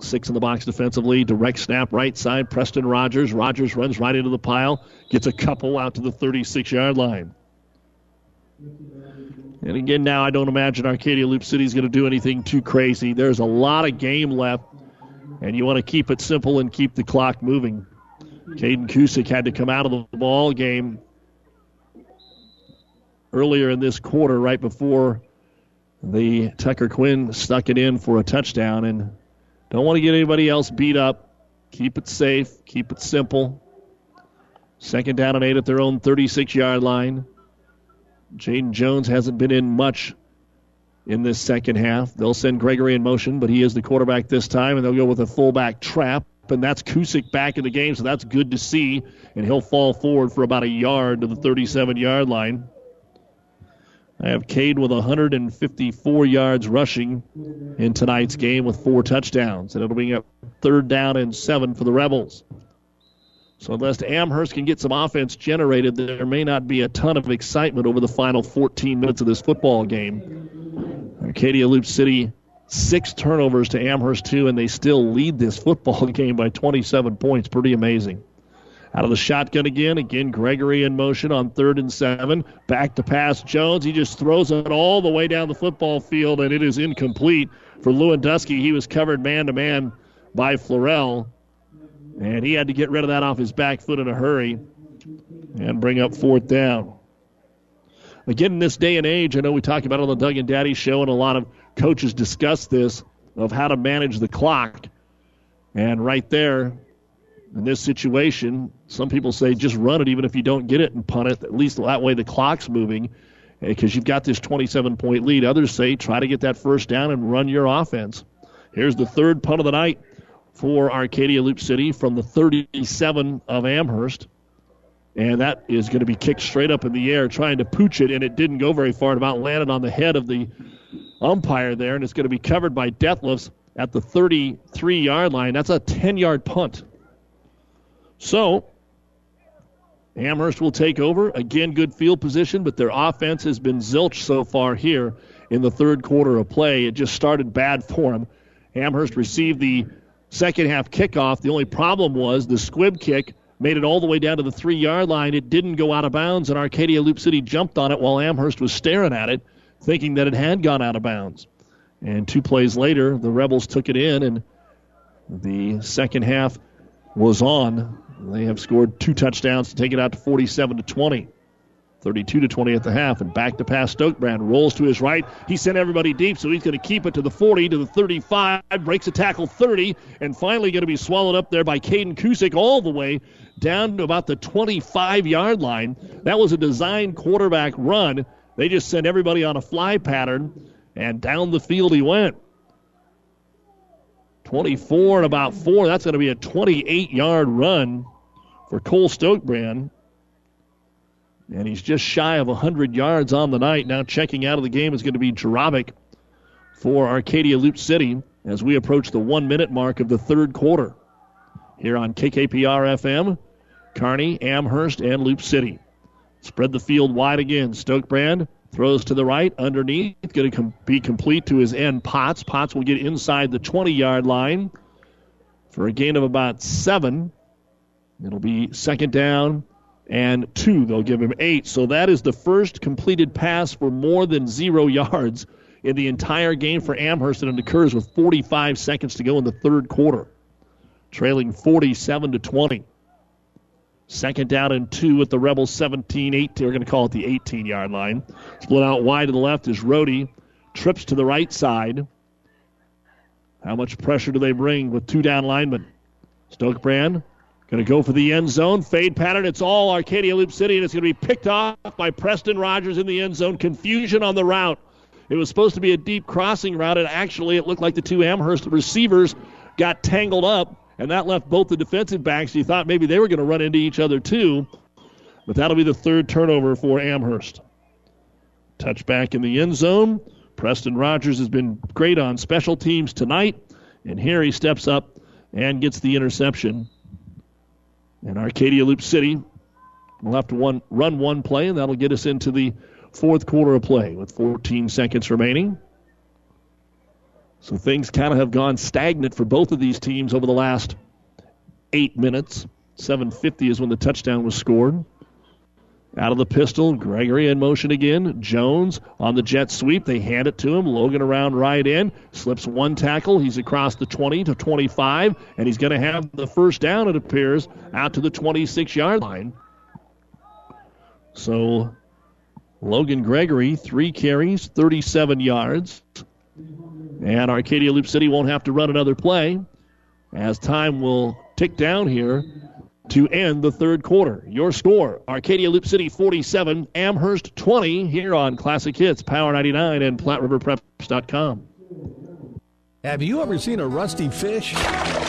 Six in the box defensively. Direct snap right side. Preston Rogers. Rogers runs right into the pile. Gets a couple out to the 36 yard line. And again, now I don't imagine Arcadia Loup City is going to do anything too crazy. There's a lot of game left, and you want to keep it simple and keep the clock moving. Caden Kusick had to come out of the ball game earlier in this quarter, right before the Tucker Quinn stuck it in for a touchdown, and don't want to get anybody else beat up. Keep it safe, keep it simple. Second down and eight at their own 36 yard line. Jaden Jones hasn't been in much in this second half. They'll send Gregory in motion, but he is the quarterback this time, and they'll go with a fullback trap. And that's Kusick back in the game, so that's good to see. And he'll fall forward for about a yard to the 37 yard line. I have Cade with 154 yards rushing in tonight's game with four touchdowns. And it'll be a third down and seven for the Rebels. So unless Amherst can get some offense generated, there may not be a ton of excitement over the final 14 minutes of this football game. Arcadia Loup City, six turnovers to Amherst, two, and they still lead this football game by 27 points. Pretty amazing. Out of the shotgun again. Again, Gregory in motion on third and seven. Back to pass Jones. He just throws it all the way down the football field, and it is incomplete for Lewandowski. He was covered man to man by Florell. And he had to get rid of that off his back foot in a hurry and bring up fourth down. Again, in this day and age, I know we talk about it on the Doug and Daddy show, and a lot of coaches discuss this of how to manage the clock. And right there, in this situation, some people say just run it even if you don't get it and punt it. At least that way the clock's moving eh, because you've got this 27 point lead. Others say try to get that first down and run your offense. Here's the third punt of the night for Arcadia Loup City from the 37 of Amherst. And that is going to be kicked straight up in the air, trying to pooch it, and it didn't go very far. It about landed on the head of the umpire there, and it's going to be covered by Dethlefs at the 33 yard line. That's a 10 yard punt. So, Amherst will take over. Again, good field position, but their offense has been zilch so far here in the third quarter of play. It just started bad for them. Amherst received the second half kickoff. The only problem was the squib kick made it all the way down to the three yard line. It didn't go out of bounds, and Arcadia Loup City jumped on it while Amherst was staring at it, thinking that it had gone out of bounds. And two plays later, the Rebels took it in, and the second half was on. They have scored two touchdowns to take it out to 47 to 20. 32 to 20 at the half, and back to pass Stokebrand rolls to his right. He sent everybody deep, so he's going to keep it to the 40 to the 35, breaks a tackle 30, and finally going to be swallowed up there by Caden Kusick all the way down to about the 25 yard line. That was a designed quarterback run. They just sent everybody on a fly pattern, and down the field he went. 24 and about four. That's going to be a 28 yard run for Cole Stokebrand. And he's just shy of 100 yards on the night. Now checking out of the game is going to be Jarabic for Arcadia Loup City as we approach the one minute mark of the third quarter. Here on KKPR FM, Kearney, Amherst, and Loup City. Spread the field wide again. Stokebrand throws to the right, underneath, going to com- be complete to his end. Potts. Potts will get inside the 20 yard line for a gain of about seven. It'll be second down and two. They'll give him eight. So that is the first completed pass for more than zero yards in the entire game for Amherst, and it occurs with 45 seconds to go in the third quarter, trailing 47 to 20. Second down and two at the Rebels 17 18. We're going to call it the 18 yard line. Split out wide to the left is Rody. Trips to the right side. How much pressure do they bring with two down linemen? Stokebrand going to go for the end zone. Fade pattern. It's all Arcadia Loup City, and it's going to be picked off by Preston Rogers in the end zone. Confusion on the route. It was supposed to be a deep crossing route, and actually it looked like the two Amherst receivers got tangled up and that left both the defensive backs. You thought maybe they were going to run into each other too, but that'll be the third turnover for Amherst. Touchback in the end zone. Preston Rogers has been great on special teams tonight, and here he steps up and gets the interception. And Arcadia Loup City will have to one, run one play, and that'll get us into the fourth quarter of play with 14 seconds remaining. So things kind of have gone stagnant for both of these teams over the last eight minutes. 750 is when the touchdown was scored. Out of the pistol, Gregory in motion again. Jones on the jet sweep. They hand it to him. Logan around right in. Slips one tackle. He's across the 20 to 25, and he's going to have the first down, it appears, out to the 26 yard line. So Logan Gregory, three carries, 37 yards. And Arcadia Loup City won't have to run another play as time will tick down here to end the third quarter. Your score Arcadia Loup City 47, Amherst 20 here on Classic Hits, Power 99, and PlatteRiverPreps.com. Have you ever seen a rusty fish?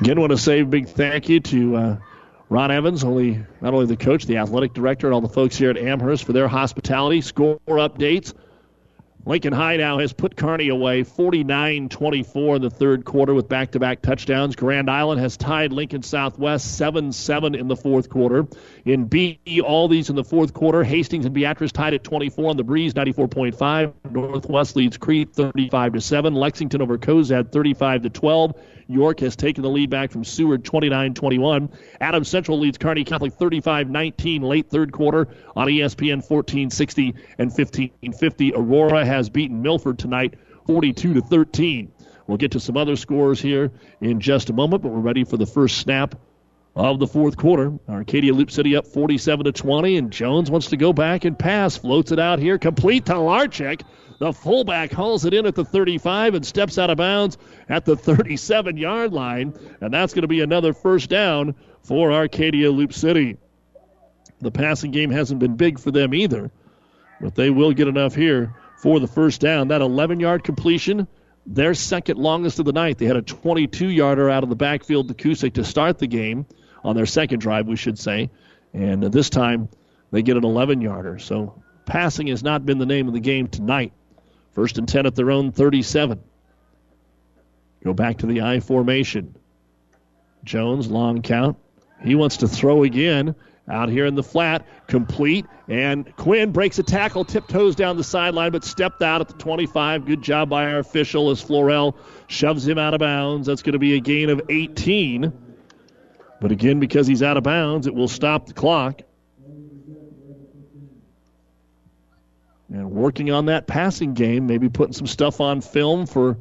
Again, want to say a big thank you to uh, Ron Evans, only not only the coach, the athletic director, and all the folks here at Amherst for their hospitality. Score updates. Lincoln High now has put Kearney away 49 24 in the third quarter with back to back touchdowns. Grand Island has tied Lincoln Southwest 7 7 in the fourth quarter. In B, all these in the fourth quarter. Hastings and Beatrice tied at 24 on the breeze, 94.5. Northwest leads Crete 35 7. Lexington over Cozad 35 12. York has taken the lead back from Seward 29 21. Adams Central leads Kearney Catholic 35 19 late third quarter on ESPN 14 60 and 15 50. Aurora has beaten Milford tonight 42 to 13. We'll get to some other scores here in just a moment, but we're ready for the first snap of the fourth quarter. Arcadia Loup City up 47 to 20, and Jones wants to go back and pass. Floats it out here, complete to Larchek. The fullback hauls it in at the 35 and steps out of bounds at the 37 yard line, and that's going to be another first down for Arcadia Loup City. The passing game hasn't been big for them either, but they will get enough here for the first down. That 11 yard completion, their second longest of the night. They had a 22 yarder out of the backfield to Kusick to start the game on their second drive, we should say. And this time they get an 11 yarder. So passing has not been the name of the game tonight. First and 10 at their own 37. Go back to the I formation. Jones, long count. He wants to throw again out here in the flat, complete. And Quinn breaks a tackle, tiptoes down the sideline, but stepped out at the 25. Good job by our official as Florell shoves him out of bounds. That's going to be a gain of 18. But again, because he's out of bounds, it will stop the clock. And working on that passing game, maybe putting some stuff on film for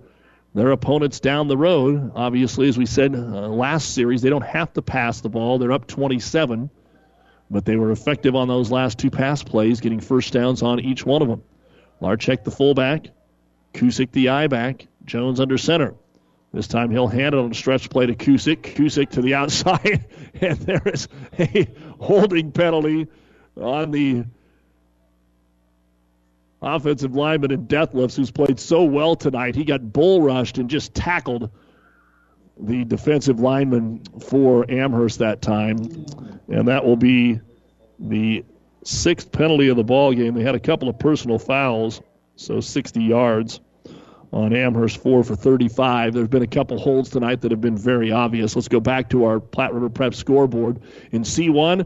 their opponents down the road. Obviously, as we said uh, last series, they don't have to pass the ball. They're up 27 but they were effective on those last two pass plays, getting first downs on each one of them. Larchek the fullback, Kusick the I back, Jones under center. This time he'll hand it on a stretch play to Kusick. Kusick to the outside, and there is a holding penalty on the offensive lineman in Dethlefs, who's played so well tonight. He got bull rushed and just tackled the defensive lineman for Amherst that time, and that will be the sixth penalty of the ball game. They had a couple of personal fouls, so 60 yards on Amherst, four for 35. There's been a couple holds tonight that have been very obvious. Let's go back to our Platte River Prep scoreboard. In C1,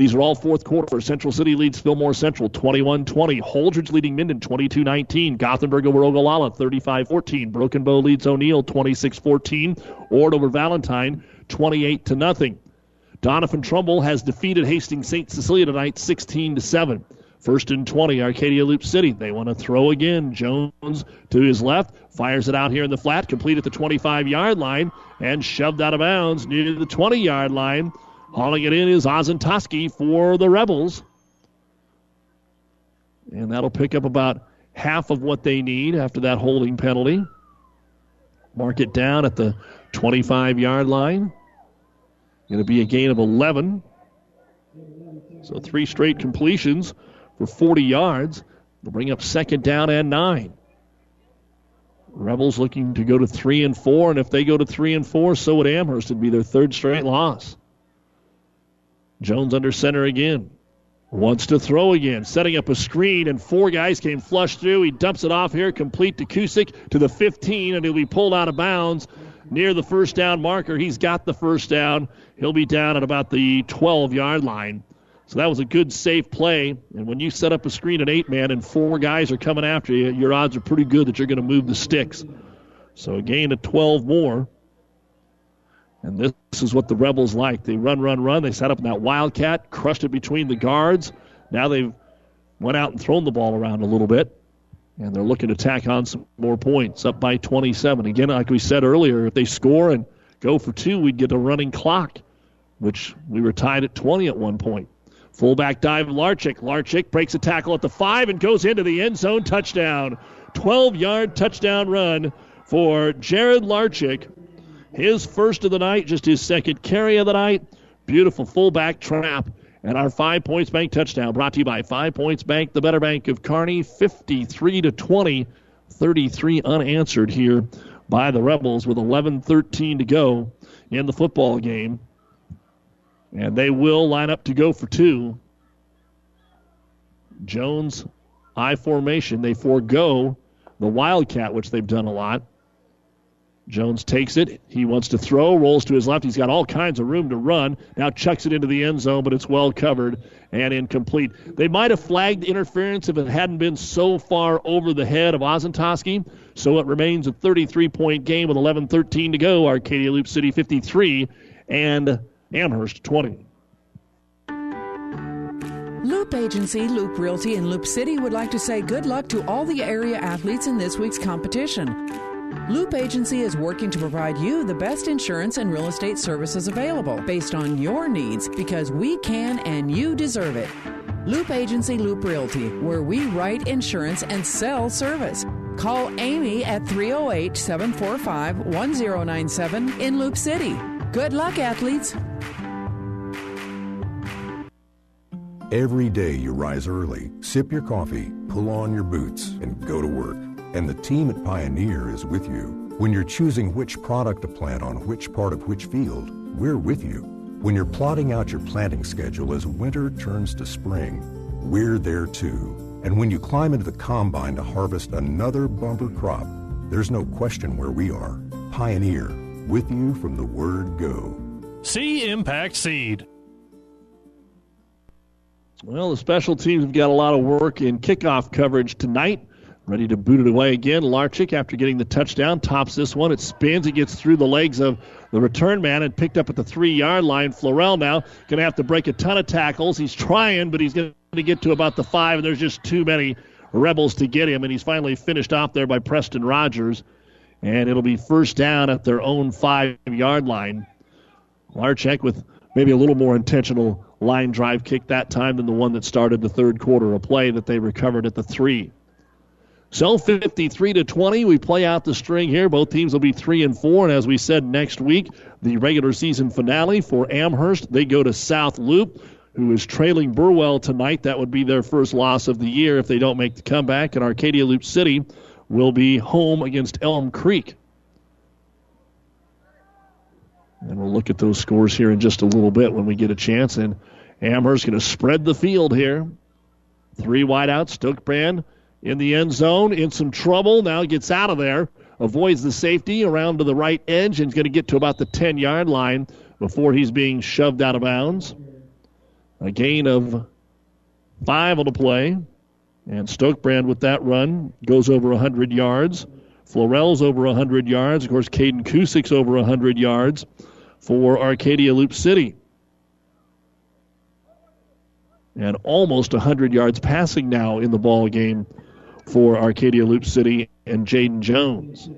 these are all fourth quarter. Central City leads Fillmore Central 21 20. Holdrege leading Minden 22 19. Gothenburg over Ogallala 35 14. Broken Bow leads O'Neill 26 14. Ord over Valentine 28 to nothing. Doniphan Trumbull has defeated Hastings St. Cecilia tonight 16 to 7. First and 20, Arcadia Loup City. They want to throw again. Jones to his left, fires it out here in the flat, complete at the 25 yard line, and shoved out of bounds near the 20 yard line. Hauling it in is Ozantoski for the Rebels. And that'll pick up about half of what they need after that holding penalty. Mark it down at the 25 yard line. Going to be a gain of 11. So three straight completions for 40 yards. They'll bring up second down and nine. Rebels looking to go to three and four, and if they go to three and four, so would Amherst. It'd be their third straight loss. Jones under center again. Wants to throw again, setting up a screen, and four guys came flush through. He dumps it off here, complete to Kusick to the 15, and he'll be pulled out of bounds near the first down marker. He's got the first down. He'll be down at about the 12 yard line. So that was a good, safe play. And when you set up a screen at eight man and four guys are coming after you, your odds are pretty good that you're going to move the sticks. So a gain of 12 more. And this is what the Rebels like. They run, run, run. They set up in that Wildcat, crushed it between the guards. Now they've went out and thrown the ball around a little bit. And they're looking to tack on some more points, up by 27. Again, like we said earlier, if they score and go for two, we'd get a running clock, which we were tied at 20 at one point. Fullback dive, Larchik. Larchik breaks a tackle at the five and goes into the end zone. Touchdown. 12 yard touchdown run for Jared Larchik. His first of the night, just his second carry of the night. Beautiful fullback trap. And our Five Points Bank touchdown brought to you by Five Points Bank, the better bank of Kearney, 53 to 20, 33 unanswered here by the Rebels with 11-13 to go in the football game. And they will line up to go for two. Jones, I formation. They forego the Wildcat, which they've done a lot. Jones takes it. He wants to throw, rolls to his left. He's got all kinds of room to run. Now chucks it into the end zone, but it's well covered and incomplete. They might have flagged interference if it hadn't been so far over the head of Ozantoski. So it remains a 33 point game with 11 13 to go. Arcadia Loup City 53 and Amherst 20. Loop Agency, Loop Realty, and Loup City would like to say good luck to all the area athletes in this week's competition. Loop Agency is working to provide you the best insurance and real estate services available based on your needs because we can and you deserve it. Loop Agency Loop Realty, where we write insurance and sell service. Call Amy at 308 745 1097 in Loup City. Good luck, athletes. Every day you rise early, sip your coffee, pull on your boots, and go to work. And the team at Pioneer is with you. When you're choosing which product to plant on which part of which field, we're with you. When you're plotting out your planting schedule as winter turns to spring, we're there too. And when you climb into the combine to harvest another bumper crop, there's no question where we are. Pioneer, with you from the word go. See Impact Seed. Well, the special teams have got a lot of work in kickoff coverage tonight. Ready to boot it away again. Larchik, after getting the touchdown, tops this one. It spins. It gets through the legs of the return man and picked up at the three yard line. Florell now going to have to break a ton of tackles. He's trying, but he's going to get to about the five, and there's just too many Rebels to get him. And he's finally finished off there by Preston Rogers. And it'll be first down at their own five yard line. Larchek with maybe a little more intentional line drive kick that time than the one that started the third quarter, a play that they recovered at the three. So 53 to 20, we play out the string here. Both teams will be three and four, and as we said, next week the regular season finale for Amherst. They go to South Loup, who is trailing Burwell tonight. That would be their first loss of the year if they don't make the comeback. And Arcadia Loup City will be home against Elm Creek. And we'll look at those scores here in just a little bit when we get a chance. And Amherst going to spread the field here. Three wideouts. Stokebrand in the end zone, in some trouble. Now gets out of there, avoids the safety around to the right edge, and is going to get to about the 10 yard line before he's being shoved out of bounds. A gain of five on the play. And Stokebrand with that run goes over 100 yards. Florell's over 100 yards. Of course, Caden Kusick's over 100 yards for Arcadia Loup City. And almost 100 yards passing now in the ball game for Arcadia Loup City and Jaden Jones.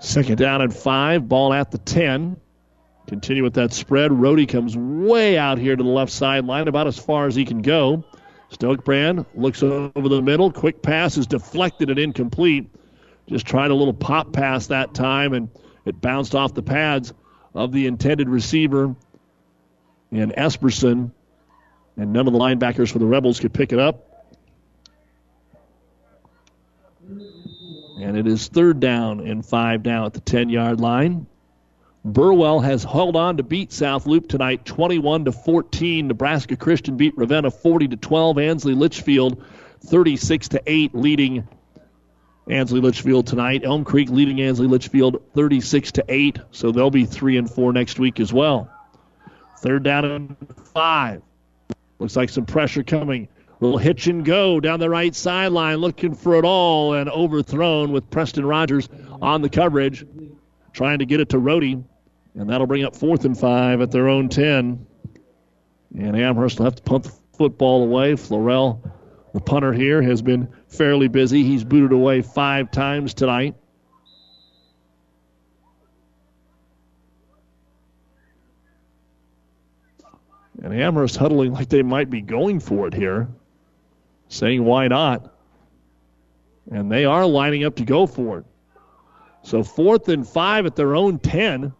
Second down and five, ball at the 10. Continue with that spread. Rody comes way out here to the left sideline, about as far as he can go. Stokebrand looks over the middle. Quick pass is deflected and incomplete. Just tried a little pop pass that time, and it bounced off the pads of the intended receiver and Esperson, and none of the linebackers for the Rebels could pick it up. And it is third down and five now at the 10 yard line. Burwell has held on to beat South Loup tonight 21 to 14. Nebraska Christian beat Ravenna 40 to 12. Ansley Litchfield 36 to 8 leading Ansley Litchfield tonight. Elm Creek leading Ansley Litchfield 36 to 8, so they'll be 3 and 4 next week as well. Third down and 5. Looks like some pressure coming. Little hitch and go down the right sideline, looking for it all, and overthrown with Preston Rogers on the coverage, trying to get it to Rody. And that'll bring up fourth and five at their own 10. And Amherst will have to punt the football away. Florell, the punter here, has been fairly busy. He's booted away five times tonight. And Amherst huddling like they might be going for it here, saying, why not? And they are lining up to go for it. So fourth and five at their own 10.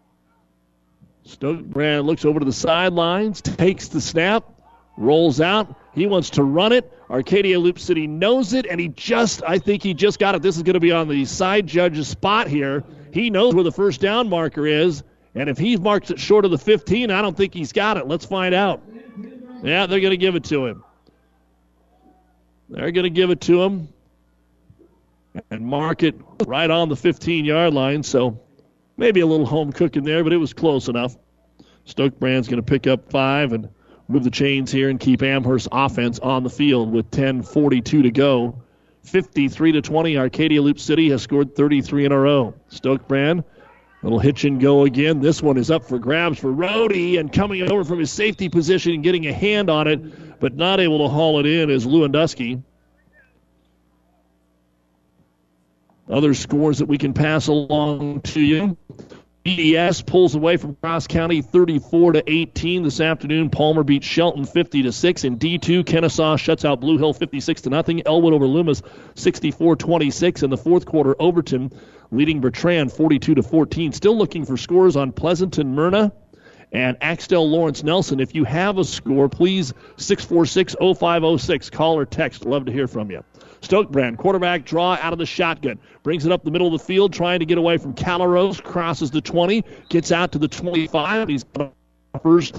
Stokebrand looks over to the sidelines, takes the snap, rolls out. He wants to run it. Arcadia Loup City knows it, and he just, I think he just got it. This is going to be on the side judge's spot here. He knows where the first down marker is, and if he marks it short of the 15, I don't think he's got it. Let's find out. Yeah, they're going to give it to him. They're going to give it to him and mark it right on the 15 yard line. So maybe a little home cooking there, but it was close enough. Stokebrand's going to pick up five and move the chains here and keep Amherst offense on the field with 10:42 to go. 53 to 20. Arcadia Loup City has scored 33 in a row. Stokebrand, little hitch and go again. This one is up for grabs for Rody and coming over from his safety position and getting a hand on it, but not able to haul it in is Lewandowski. Other scores that we can pass along to you. BDS pulls away from Cross County 34 to 18 this afternoon. Palmer beats Shelton 50 to 6 in D2. Kenesaw shuts out Blue Hill 56 to nothing. Elwood over Loomis 64-26 in the fourth quarter. Overton leading Bertrand 42 to 14. Still looking for scores on Pleasanton Myrna and Axtell Lawrence Nelson. If you have a score, please 646-0506 call or text. Love to hear from you. Stokebrand, quarterback draw out of the shotgun. Brings it up the middle of the field, trying to get away from Calaros. Crosses the 20, gets out to the 25. He's first.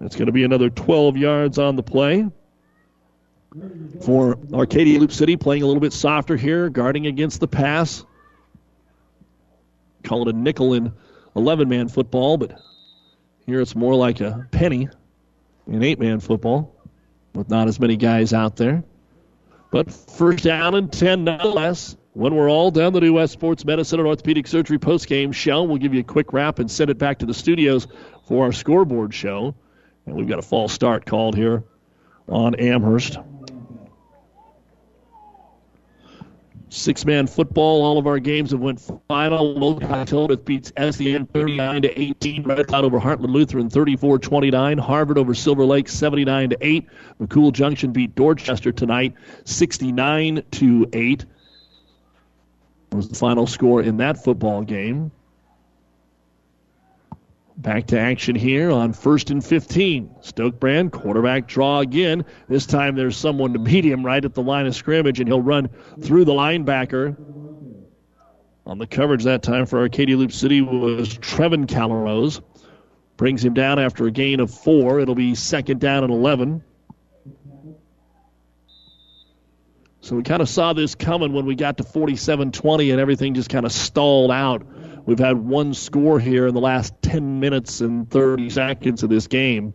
It's going to be another 12 yards on the play. For Arcadia Loup City, playing a little bit softer here, guarding against the pass. Call it a nickel in 11 man football, but here it's more like a penny in 8 man football with not as many guys out there. But first down and 10 nonetheless. When we're all done, the new West Sports Medicine and Orthopedic Surgery postgame show, we'll give you a quick wrap and send it back to the studios for our scoreboard show. And we've got a false start called here on Amherst. Six man football. All of our games have went final. Lokai Tilbeth beats SEN 39 to 18. Red Cloud over Heartland Lutheran 34 29. Harvard over Silver Lake 79 to 8. McCool Junction beat Dorchester tonight 69 to 8. Was the final score in that football game. Back to action here on first and 15. Stokebrand, quarterback draw again. This time there's someone to beat him right at the line of scrimmage, and he'll run through the linebacker. On the coverage that time for Arcadia Loup City was Trevin Calrose. Brings him down after a gain of four. It'll be second down and 11. So we kind of saw this coming when we got to 47 20 and everything just kind of stalled out We've had one score here in the last 10 minutes and 30 seconds of this game.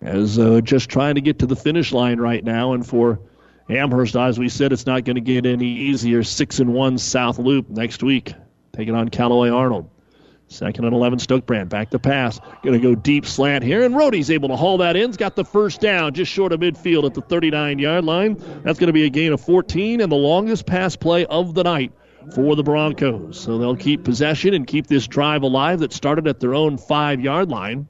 As uh, just trying to get to the finish line right now, and for Amherst, as we said, it's not going to get any easier. Six and one South Loup next week, taking on Callaway Arnold. Second and 11, Stokebrand. Back to pass. Going to go deep slant here, and Rody's able to haul that in. He's got the first down just short of midfield at the 39 yard line. That's going to be a gain of 14 and the longest pass play of the night for the Broncos. So they'll keep possession and keep this drive alive that started at their own five yard line.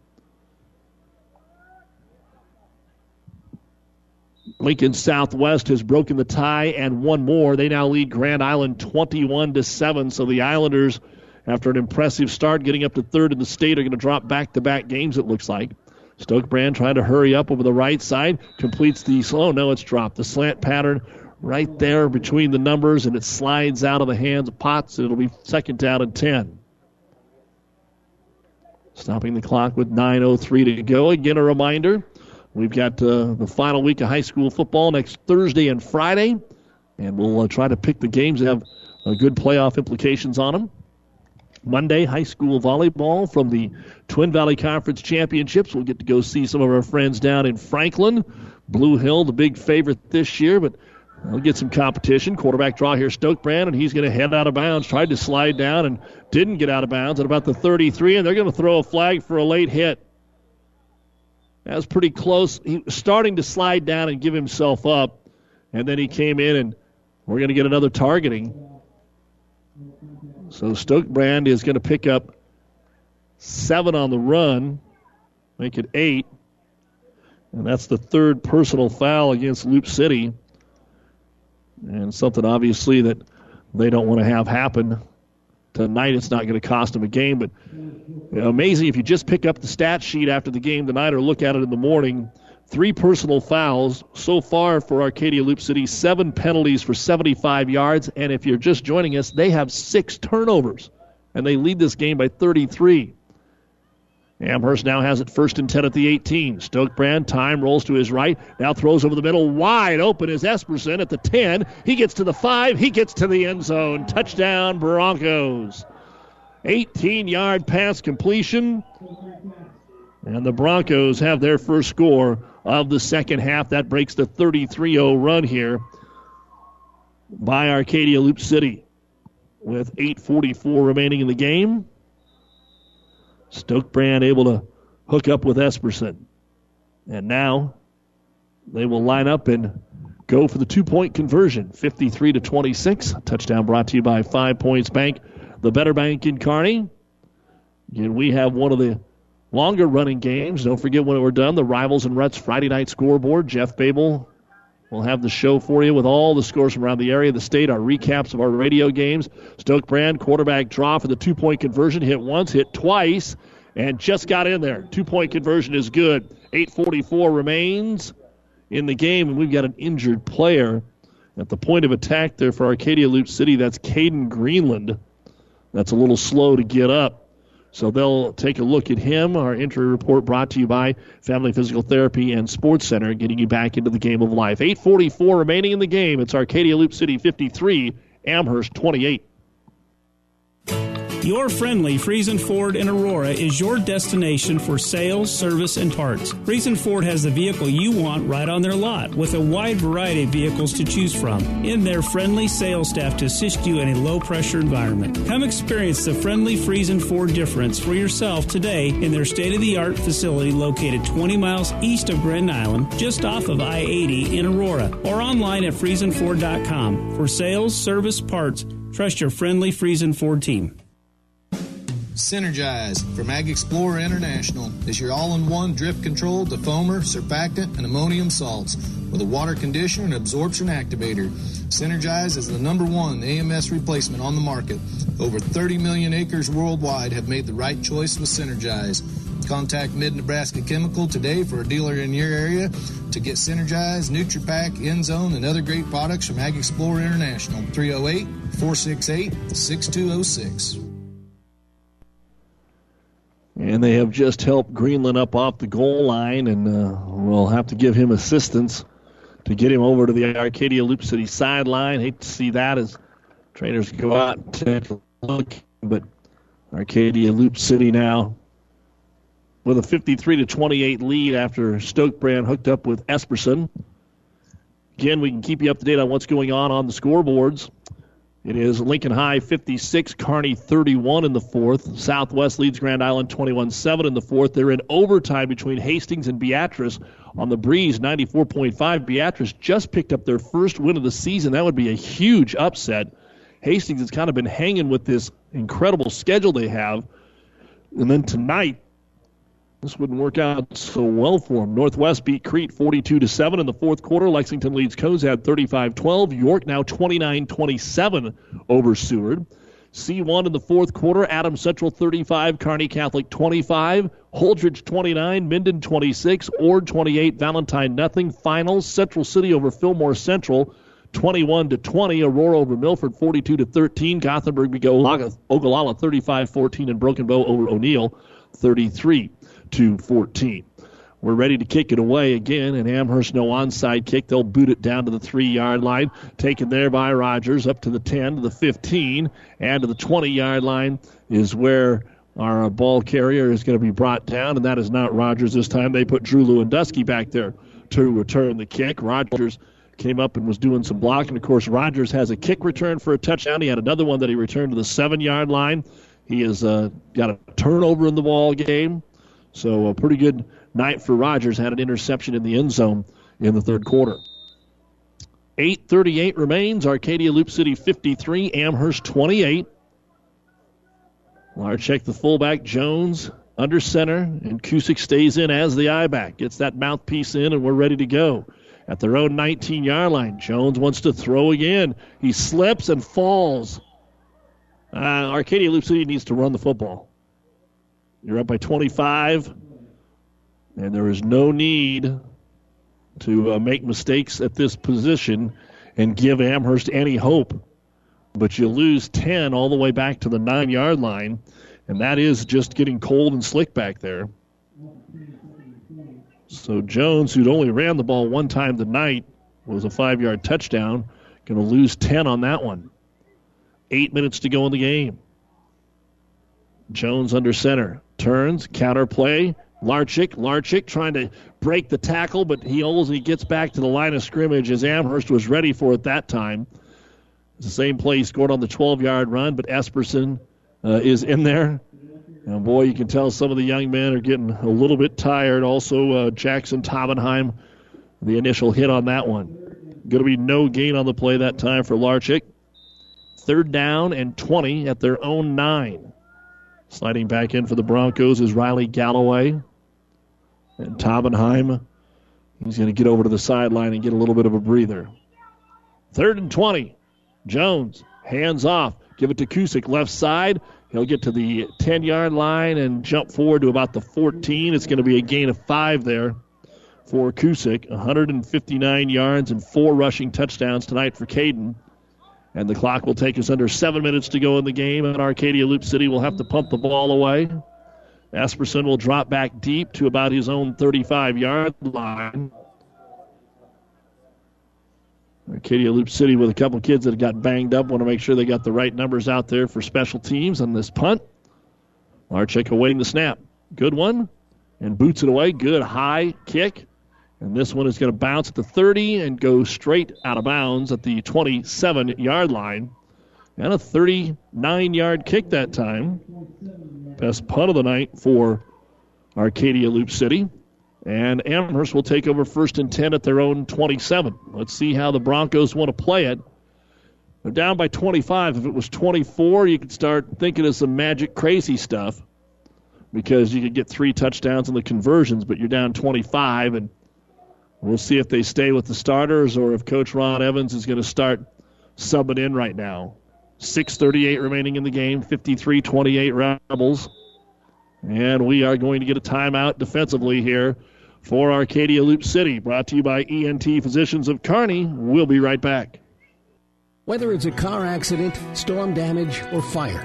Lincoln Southwest has broken the tie and one more. They now lead Grand Island 21 to 7. So the Islanders, after an impressive start, getting up to third in the state, are going to drop back to back games, it looks like. Stokebrand trying to hurry up over the right side, completes the slow. No, it's dropped. The slant pattern right there between the numbers, and it slides out of the hands of Potts. It'll be second down and 10. Stopping the clock with 9.03 to go. Again, a reminder we've got uh, the final week of high school football next Thursday and Friday, and we'll uh, try to pick the games that have uh, good playoff implications on them. Monday, high school volleyball from the Twin Valley Conference Championships. We'll get to go see some of our friends down in Franklin. Blue Hill, the big favorite this year, but We'll get some competition. Quarterback draw here, Stokebrand, and he's going to head out of bounds. Tried to slide down and didn't get out of bounds at about the 33, and they're going to throw a flag for a late hit. That was pretty close. He was starting to slide down and give himself up, and then he came in, and we're going to get another targeting. So Stokebrand is going to pick up seven on the run, make it eight. And that's the third personal foul against Loup City and something obviously that they don't want to have happen tonight. It's not going to cost them a game, but amazing if you just pick up the stat sheet after the game tonight or look at it in the morning. Three personal fouls so far for Arcadia Loup City, seven penalties for 75 yards, and if you're just joining us, they have six turnovers, and they lead this game by 33. Amherst now has it first and 10 at the 18. Stokebrand, time rolls to his right. Now throws over the middle. Wide open is Esperson at the 10. He gets to the 5. He gets to the end zone. Touchdown, Broncos. 18 yard pass completion. And the Broncos have their first score of the second half. That breaks the 33 0 run here by Arcadia Loup City. With 8.44 remaining in the game. Stokebrand able to hook up with Esperson. And now they will line up and go for the two point conversion 53 to 26. Touchdown brought to you by Five Points Bank, the better bank in Kearney. And we have one of the longer running games. Don't forget when we're done, the Rivals and Ruts Friday night scoreboard. Jeff Babel will have the show for you with all the scores from around the area, the state, our recaps of our radio games. Stokebrand, quarterback draw for the two point conversion. Hit once, hit twice, and just got in there. Two point conversion is good. 8.44 remains in the game, and we've got an injured player at the point of attack there for Arcadia Loup City. That's Caden Greenland. That's a little slow to get up. So they'll take a look at him. Our injury report brought to you by Family Physical Therapy and Sports Center, getting you back into the game of life. 8:44 remaining in the game. It's Arcadia Loup City 53, Amherst 28. Your friendly Friesen Ford in Aurora is your destination for sales, service, and parts. Friesen Ford has the vehicle you want right on their lot with a wide variety of vehicles to choose from in their friendly sales staff to assist you in a low pressure environment. Come experience the friendly Friesen Ford difference for yourself today in their state of the art facility located 20 miles east of Grand Island, just off of I 80 in Aurora, or online at FriesenFord.com. For sales, service, parts, trust your friendly Friesen Ford team. Synergize from AgXplore International is your all in one drip control, defoamer, surfactant, and ammonium salts with a water conditioner and absorption activator. Synergize is the number one AMS replacement on the market. Over 30 million acres worldwide have made the right choice with Synergize. Contact Mid Nebraska Chemical today for a dealer in your area to get Synergize, NutriPack, Endzone, and other great products from AgXplore International. 308 468 6206. And they have just helped Greenland up off the goal line, and uh, we'll have to give him assistance to get him over to the Arcadia Loup City sideline. Hate to see that as trainers go out and take a look, but Arcadia Loup City now with a 53 to 28 lead after Stokebrand hooked up with Esperson. Again, we can keep you up to date on what's going on on the scoreboards. It is Lincoln High 56, Kearney 31 in the fourth. Southwest leads Grand Island 21 7 in the fourth. They're in overtime between Hastings and Beatrice on the breeze 94.5. Beatrice just picked up their first win of the season. That would be a huge upset. Hastings has kind of been hanging with this incredible schedule they have. And then tonight, this wouldn't work out so well for them. Northwest beat Crete 42 to 7 in the fourth quarter. Lexington leads Cozad 35-12. York now 29-27 over Seward. C1 in the fourth quarter. Adams Central 35, Kearney Catholic 25, Holdrege 29, Minden 26, Ord 28, Valentine nothing. Finals Central City over Fillmore Central 21 to 20. Aurora over Milford 42 to 13. Gothenburg beat Ogallala 35-14 and Broken Bow over O'Neill 33 to 14. We're ready to kick it away again, and Amherst no onside kick. They'll boot it down to the three yard line. Taken there by Rogers up to the 10, to the 15, and to the 20 yard line is where our ball carrier is going to be brought down, and that is not Rogers this time. They put Drew Lewandowski back there to return the kick. Rogers came up and was doing some blocking. Of course, Rogers has a kick return for a touchdown. He had another one that he returned to the seven yard line. He has uh, got a turnover in the ball game. So a pretty good night for Rogers. Had an interception in the end zone in the third quarter. 8:38 remains. Arcadia Loup City 53, Amherst 28. Larchek, the fullback, Jones under center, and Kusick stays in as the I back. Gets that mouthpiece in, and we're ready to go. At their own 19 yard line, Jones wants to throw again. He slips and falls. Uh, Arcadia Loup City needs to run the football. You're up by 25, and there is no need to uh, make mistakes at this position and give Amherst any hope. But you lose 10 all the way back to the nine yard line, and that is just getting cold and slick back there. So Jones, who'd only ran the ball one time tonight, was a five yard touchdown. Going to lose 10 on that one. Eight minutes to go in the game. Jones under center. Turns, counter play. Larchick Larchik trying to break the tackle, but he only gets back to the line of scrimmage as Amherst was ready for it that time. It's the same play he scored on the 12 yard run, but Esperson uh, is in there. And boy, you can tell some of the young men are getting a little bit tired. Also, uh, Jackson Tobenheim, the initial hit on that one. Going to be no gain on the play that time for Larchick. Third down and 20 at their own nine. Sliding back in for the Broncos is Riley Galloway. And Tobenheim, he's going to get over to the sideline and get a little bit of a breather. Third and 20. Jones, hands off. Give it to Kusick, left side. He'll get to the 10 yard line and jump forward to about the 14. It's going to be a gain of five there for Kusick. 159 yards and four rushing touchdowns tonight for Caden. And the clock will take us under seven minutes to go in the game. And Arcadia Loup City will have to pump the ball away. Asperson will drop back deep to about his own 35 yard line. Arcadia Loup City with a couple kids that got banged up. Want to make sure they got the right numbers out there for special teams on this punt. Larchik awaiting the snap. Good one. And boots it away. Good high kick. And this one is going to bounce at the 30 and go straight out of bounds at the 27 yard line. And a 39 yard kick that time. Best punt of the night for Arcadia Loup City. And Amherst will take over first and 10 at their own 27. Let's see how the Broncos want to play it. They're down by 25. If it was 24, you could start thinking of some magic crazy stuff because you could get three touchdowns in the conversions, but you're down 25, and we'll see if they stay with the starters or if Coach Ron Evans is going to start subbing in right now. 6.38 remaining in the game, 53 28 Rebels. And we are going to get a timeout defensively here for Arcadia Loup City. Brought to you by ENT Physicians of Kearney. We'll be right back. Whether it's a car accident, storm damage, or fire,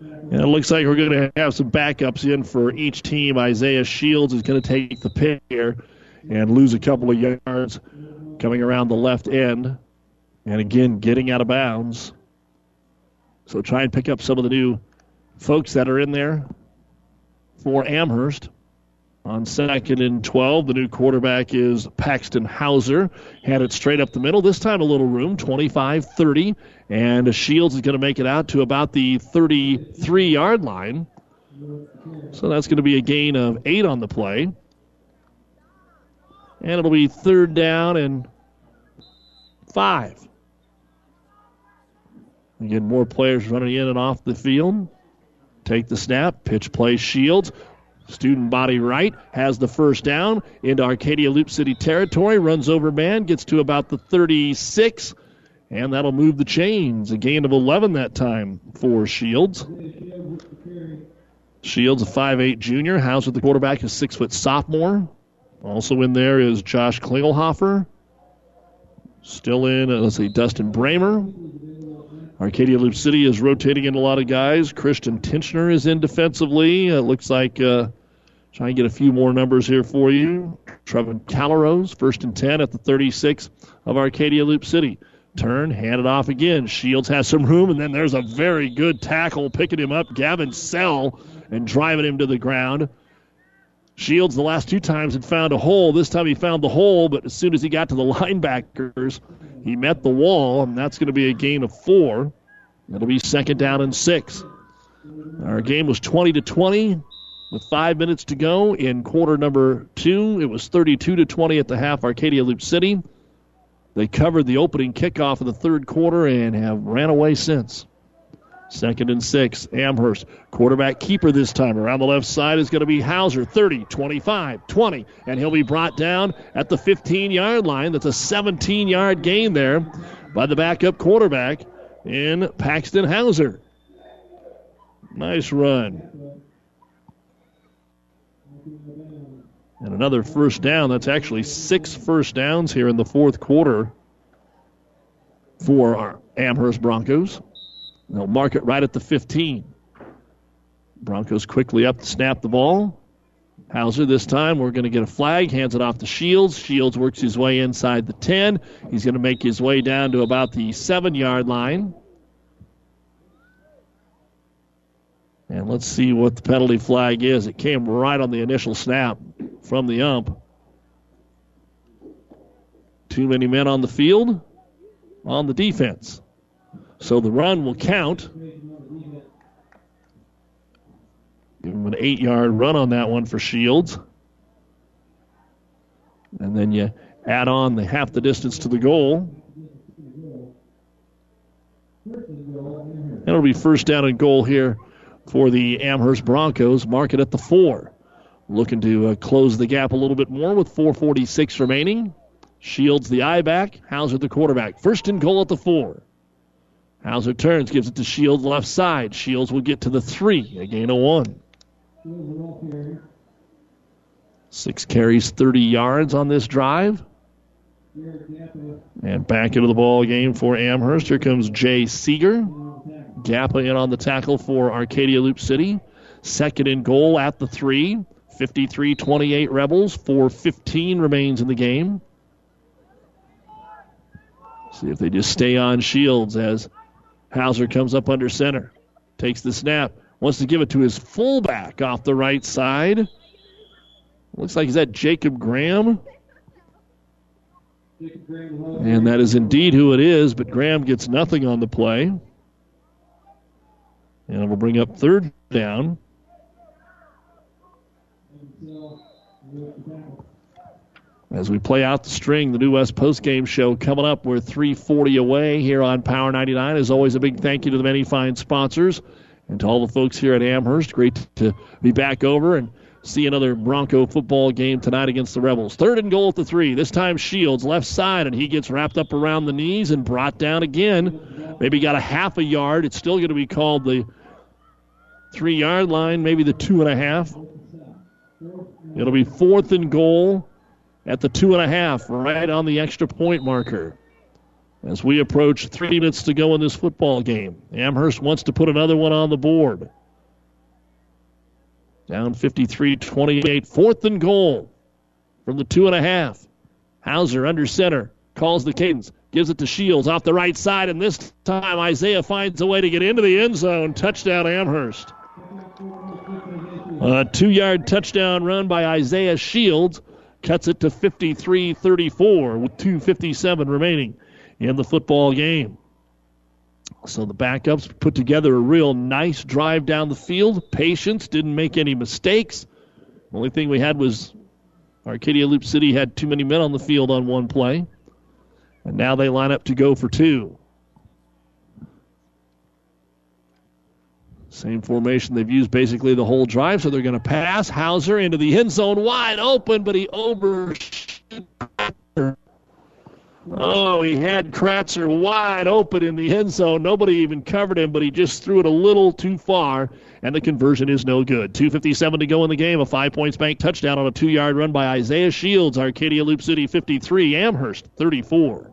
And it looks like we're going to have some backups in for each team. Isaiah Shields is going to take the pick here and lose a couple of yards coming around the left end. And again, getting out of bounds. So try and pick up some of the new folks that are in there for Amherst. On second and 12, the new quarterback is Paxton Hauser. Had it straight up the middle. This time a little room, 25 30. And Shields is going to make it out to about the 33 yard line. So that's going to be a gain of eight on the play. And it'll be third down and five. Again, more players running in and off the field. Take the snap, pitch play Shields. Student body right has the first down into Arcadia Loup City territory, runs over man, gets to about the 36, and that'll move the chains. A gain of 11 that time for Shields. Shields, a 5'8 junior. Hauser, the quarterback, is 6 foot sophomore. Also in there is Josh Klingelhofer. Still in, uh, let's see, Dustin Bramer. Arcadia Loup City is rotating in a lot of guys. Christian Tinchner is in defensively. It looks like uh, Try and get a few more numbers here for you. Trevin Calaros, first and 10 at the 36 of Arcadia Loup City. Turn, hand it off again. Shields has some room, and then there's a very good tackle picking him up. Gavin Sell and driving him to the ground. Shields, the last two times, had found a hole. This time he found the hole, but as soon as he got to the linebackers, he met the wall, and that's going to be a gain of four. It'll be second down and six. Our game was 20 to 20 with five minutes to go in quarter number two. It was 32 to 20 at the half, Arcadia Loup City. They covered the opening kickoff of the third quarter and have ran away since. Second and six, Amherst. Quarterback keeper this time. Around the left side is going to be Hauser, 30, 25, 20, and he'll be brought down at the 15 yard line. That's a 17 yard gain there by the backup quarterback in Paxton Hauser. Nice run. And another first down. That's actually six first downs here in the fourth quarter for our Amherst Broncos. They'll mark it right at the 15. Broncos quickly up to snap the ball. Hauser this time, we're going to get a flag, hands it off to Shields. Shields works his way inside the 10. He's going to make his way down to about the seven yard line. And let's see what the penalty flag is. It came right on the initial snap from the ump. Too many men on the field on the defense. So the run will count. Give him an eight yard run on that one for Shields. And then you add on the half the distance to the goal. And It'll be first down and goal here for the Amherst Broncos. Mark it at the four. Looking to uh, close the gap a little bit more with 446 remaining. Shields the I back. Hauser the quarterback. First and goal at the four. Hauser turns, gives it to Shields left side. Shields will get to the three, a gain of one. Six carries, 30 yards on this drive. And back into the ball game for Amherst. Here comes Jay Seeger. Gappa in on the tackle for Arcadia Loup City. Second and goal at the three. 53 28 Rebels. 4.15 remains in the game. See if they just stay on Shields as Hauser comes up under center. Takes the snap. Wants to give it to his fullback off the right side. Looks like he's at Jacob Graham. And that is indeed who it is, but Graham gets nothing on the play. And it will bring up third down. As we play out the string, the New West postgame show coming up. We're 340 away here on Power 99. As always, a big thank you to the many fine sponsors and to all the folks here at Amherst. Great to be back over and see another Bronco football game tonight against the Rebels. Third and goal at the three. This time Shields left side, and he gets wrapped up around the knees and brought down again. Maybe got a half a yard. It's still going to be called the three yard line, maybe the two and a half. It'll be fourth and goal at the two and a half, right on the extra point marker. As we approach three minutes to go in this football game, Amherst wants to put another one on the board. Down 53 28. Fourth and goal from the two and a half. Hauser under center. Calls the cadence. Gives it to Shields off the right side. And this time Isaiah finds a way to get into the end zone. Touchdown Amherst. A two yard touchdown run by Isaiah Shields cuts it to 53 34 with 2.57 remaining in the football game. So the backups put together a real nice drive down the field. Patience, didn't make any mistakes. The only thing we had was Arcadia Loup City had too many men on the field on one play. And now they line up to go for two. Same formation they've used basically the whole drive, so they're going to pass. Hauser into the end zone, wide open, but he overshot. Oh, he had Kratzer wide open in the end zone. Nobody even covered him, but he just threw it a little too far, and the conversion is no good. 2.57 to go in the game. A five points bank touchdown on a two yard run by Isaiah Shields. Arcadia Loup City 53, Amherst 34.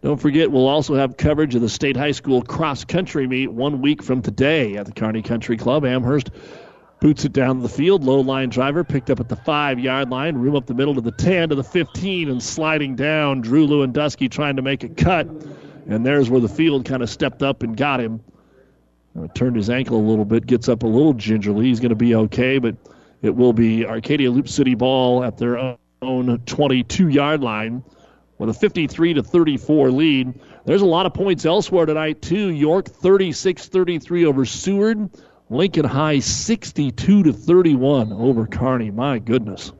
Don't forget, we'll also have coverage of the state high school cross country meet one week from today at the Kearney Country Club. Amherst boots it down the field. Low line driver picked up at the five yard line, room up the middle to the 10 to the 15, and sliding down. Drew Lewandowski trying to make a cut. And there's where the field kind of stepped up and got him. Turned his ankle a little bit, gets up a little gingerly. He's going to be okay, but it will be Arcadia Loup City ball at their own 22 yard line with a 53 to 34 lead. There's a lot of points elsewhere tonight too. York 36-33 over Seward. Lincoln High 62 to 31 over Kearney. My goodness.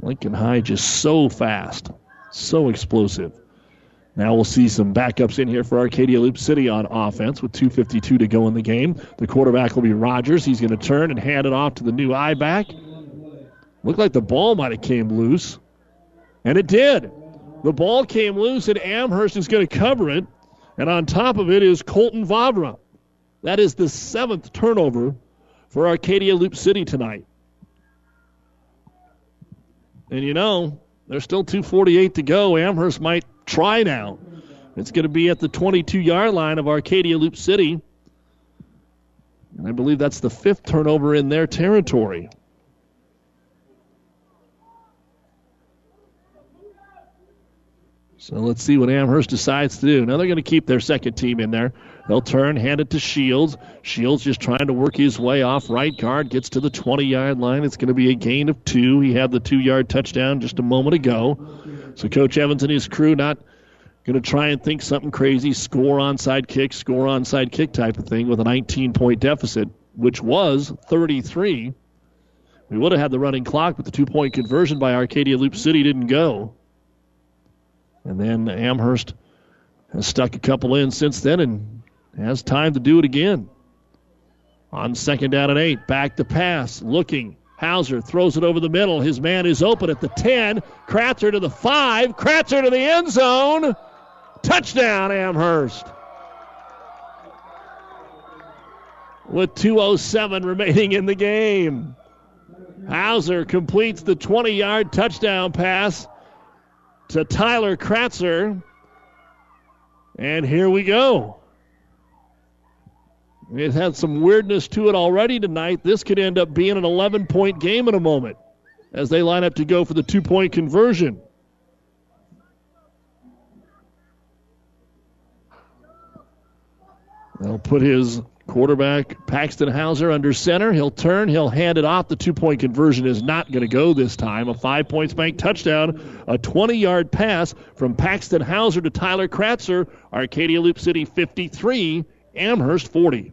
Lincoln High just so fast, so explosive. Now we'll see some backups in here for Arcadia Loup City on offense with 2.52 to go in the game. The quarterback will be Rogers. He's going to turn and hand it off to the new I back. Looked like the ball might have came loose. And it did. The ball came loose, and Amherst is going to cover it. And on top of it is Colton Vavra. That is the seventh turnover for Arcadia Loup City tonight. And you know, there's still 248 to go. Amherst might try now. It's going to be at the 22 yard line of Arcadia Loup City. And I believe that's the fifth turnover in their territory. So let's see what Amherst decides to do. Now they're going to keep their second team in there. They'll turn, hand it to Shields. Shields just trying to work his way off right guard, gets to the 20 yard line. It's going to be a gain of two. He had the two yard touchdown just a moment ago. So Coach Evans and his crew not going to try and think something crazy, score onside kick, score onside kick type of thing with a 19 point deficit, which was 33. We would have had the running clock, but the two point conversion by Arcadia Loup City didn't go. And then Amherst has stuck a couple in since then and has time to do it again. On second down and eight, back to pass, looking. Hauser throws it over the middle. His man is open at the 10. Kratzer to the 5. Kratzer to the end zone. Touchdown, Amherst. With 2.07 remaining in the game. Hauser completes the 20 yard touchdown pass to Tyler Kratzer. And here we go. It had some weirdness to it already tonight. This could end up being an 11 point game in a moment as they line up to go for the two point conversion. They'll put his Quarterback Paxton Hauser under center. He'll turn. He'll hand it off. The two point conversion is not going to go this time. A five points bank touchdown. A 20 yard pass from Paxton Hauser to Tyler Kratzer. Arcadia Loup City 53, Amherst 40.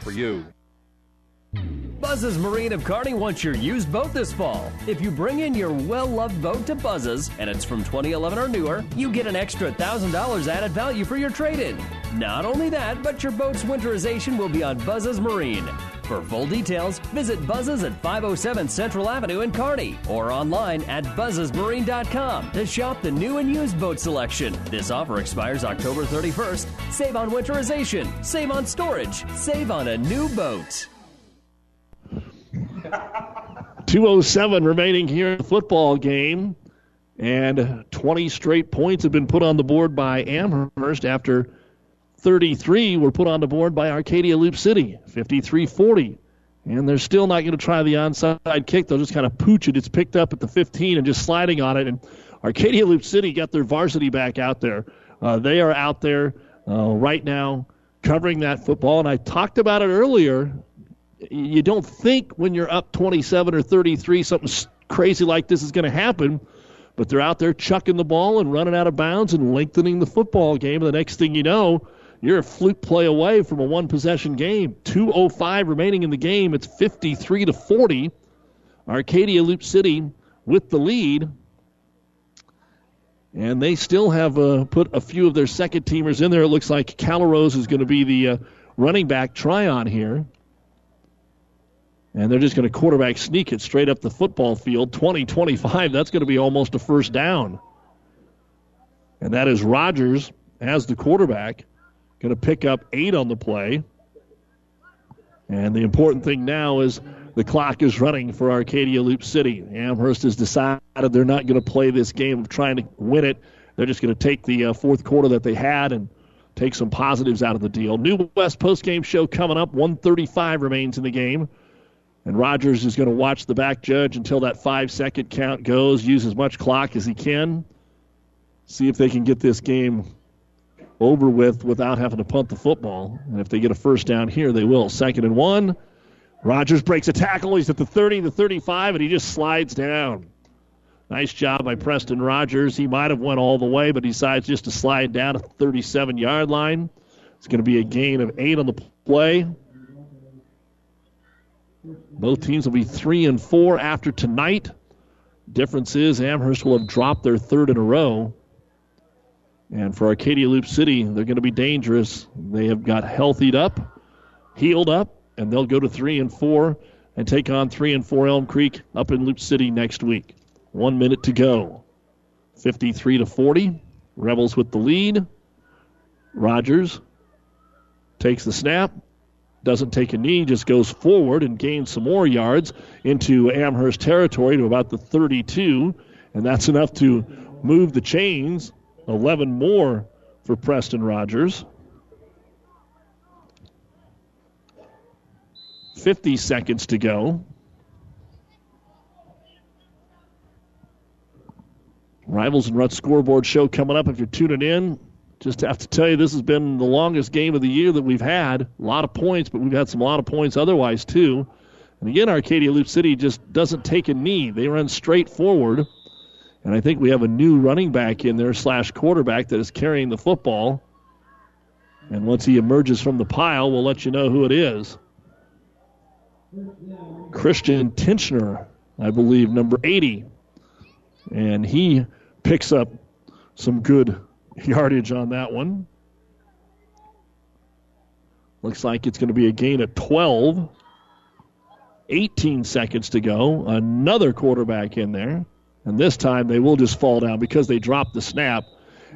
for you. Buzz's Marine of Kearney wants your used boat this fall. If you bring in your well loved boat to Buzz's and it's from 2011 or newer, you get an extra $1,000 added value for your trade in. Not only that, but your boat's winterization will be on Buzz's Marine. For full details, visit Buzz's at 507 Central Avenue in Kearney or online at buzzesmarine.com to shop the new and used boat selection. This offer expires October 31st. Save on winterization, save on storage, save on a new boat. 207 remaining here in the football game. And 20 straight points have been put on the board by Amherst after 33 were put on the board by Arcadia Loup City, 53 40. And they're still not going to try the onside kick. They'll just kind of pooch it. It's picked up at the 15 and just sliding on it. And Arcadia Loup City got their varsity back out there. Uh, they are out there uh, right now covering that football. And I talked about it earlier. You don't think when you're up 27 or 33 something crazy like this is going to happen, but they're out there chucking the ball and running out of bounds and lengthening the football game. And the next thing you know, you're a fluke play away from a one possession game. 205 remaining in the game. It's 53 to 40. Arcadia Loup City with the lead. And they still have uh, put a few of their second teamers in there. It looks like Calrose is going to be the uh, running back try on here. And they're just going to quarterback sneak it straight up the football field. 20 25. That's going to be almost a first down. And that is Rogers as the quarterback. Going to pick up eight on the play. And the important thing now is the clock is running for Arcadia Loup City. Amherst has decided they're not going to play this game of trying to win it. They're just going to take the uh, fourth quarter that they had and take some positives out of the deal. New West postgame show coming up. 135 remains in the game. And Rogers is going to watch the back judge until that five second count goes, use as much clock as he can. see if they can get this game over with without having to punt the football. And if they get a first down here, they will. Second and one. Rogers breaks a tackle. He's at the 30, the 35, and he just slides down. Nice job by Preston Rogers. He might have went all the way, but decides just to slide down at the 37 yard line. It's going to be a gain of eight on the play. Both teams will be three and four after tonight. Difference is Amherst will have dropped their third in a row. And for Arcadia Loup City, they're going to be dangerous. They have got healthied up, healed up, and they'll go to three and four and take on three and four Elm Creek up in Loup City next week. One minute to go. 53 to 40. Rebels with the lead. Rogers takes the snap, doesn't take a knee, just goes forward and gains some more yards into Amherst territory to about the 32, and that's enough to move the chains. 11 more for Preston Rogers. 50 seconds to go. Rivals and Ruts scoreboard show coming up if you're tuning in. Just have to tell you, this has been the longest game of the year that we've had. A lot of points, but we've had some a lot of points otherwise, too. And again, Arcadia Loup City just doesn't take a knee. They run straight forward. And I think we have a new running back in there, slash quarterback, that is carrying the football. And once he emerges from the pile, we'll let you know who it is. Christian Tinchner, I believe, number 80. And he picks up some good yardage on that one. Looks like it's going to be a gain of 12. 18 seconds to go. Another quarterback in there. And this time they will just fall down because they dropped the snap.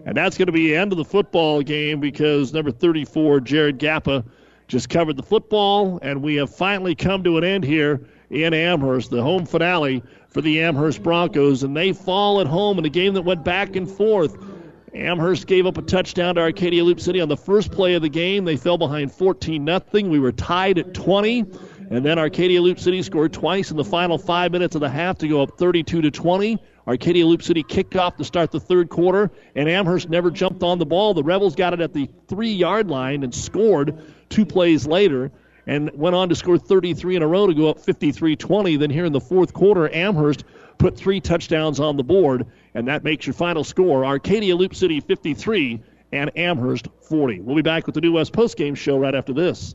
And that's going to be the end of the football game because number 34, Jared Gappa, just covered the football. And we have finally come to an end here in Amherst, the home finale for the Amherst Broncos. And they fall at home in a game that went back and forth. Amherst gave up a touchdown to Arcadia Loup City on the first play of the game. They fell behind 14 0. We were tied at 20. And then Arcadia Loup City scored twice in the final five minutes of the half to go up 32 to 20. Arcadia Loup City kicked off to start the third quarter, and Amherst never jumped on the ball. The Rebels got it at the three yard line and scored two plays later and went on to score 33 in a row to go up 53 20. Then here in the fourth quarter, Amherst put three touchdowns on the board, and that makes your final score Arcadia Loup City 53 and Amherst 40. We'll be back with the New West postgame show right after this.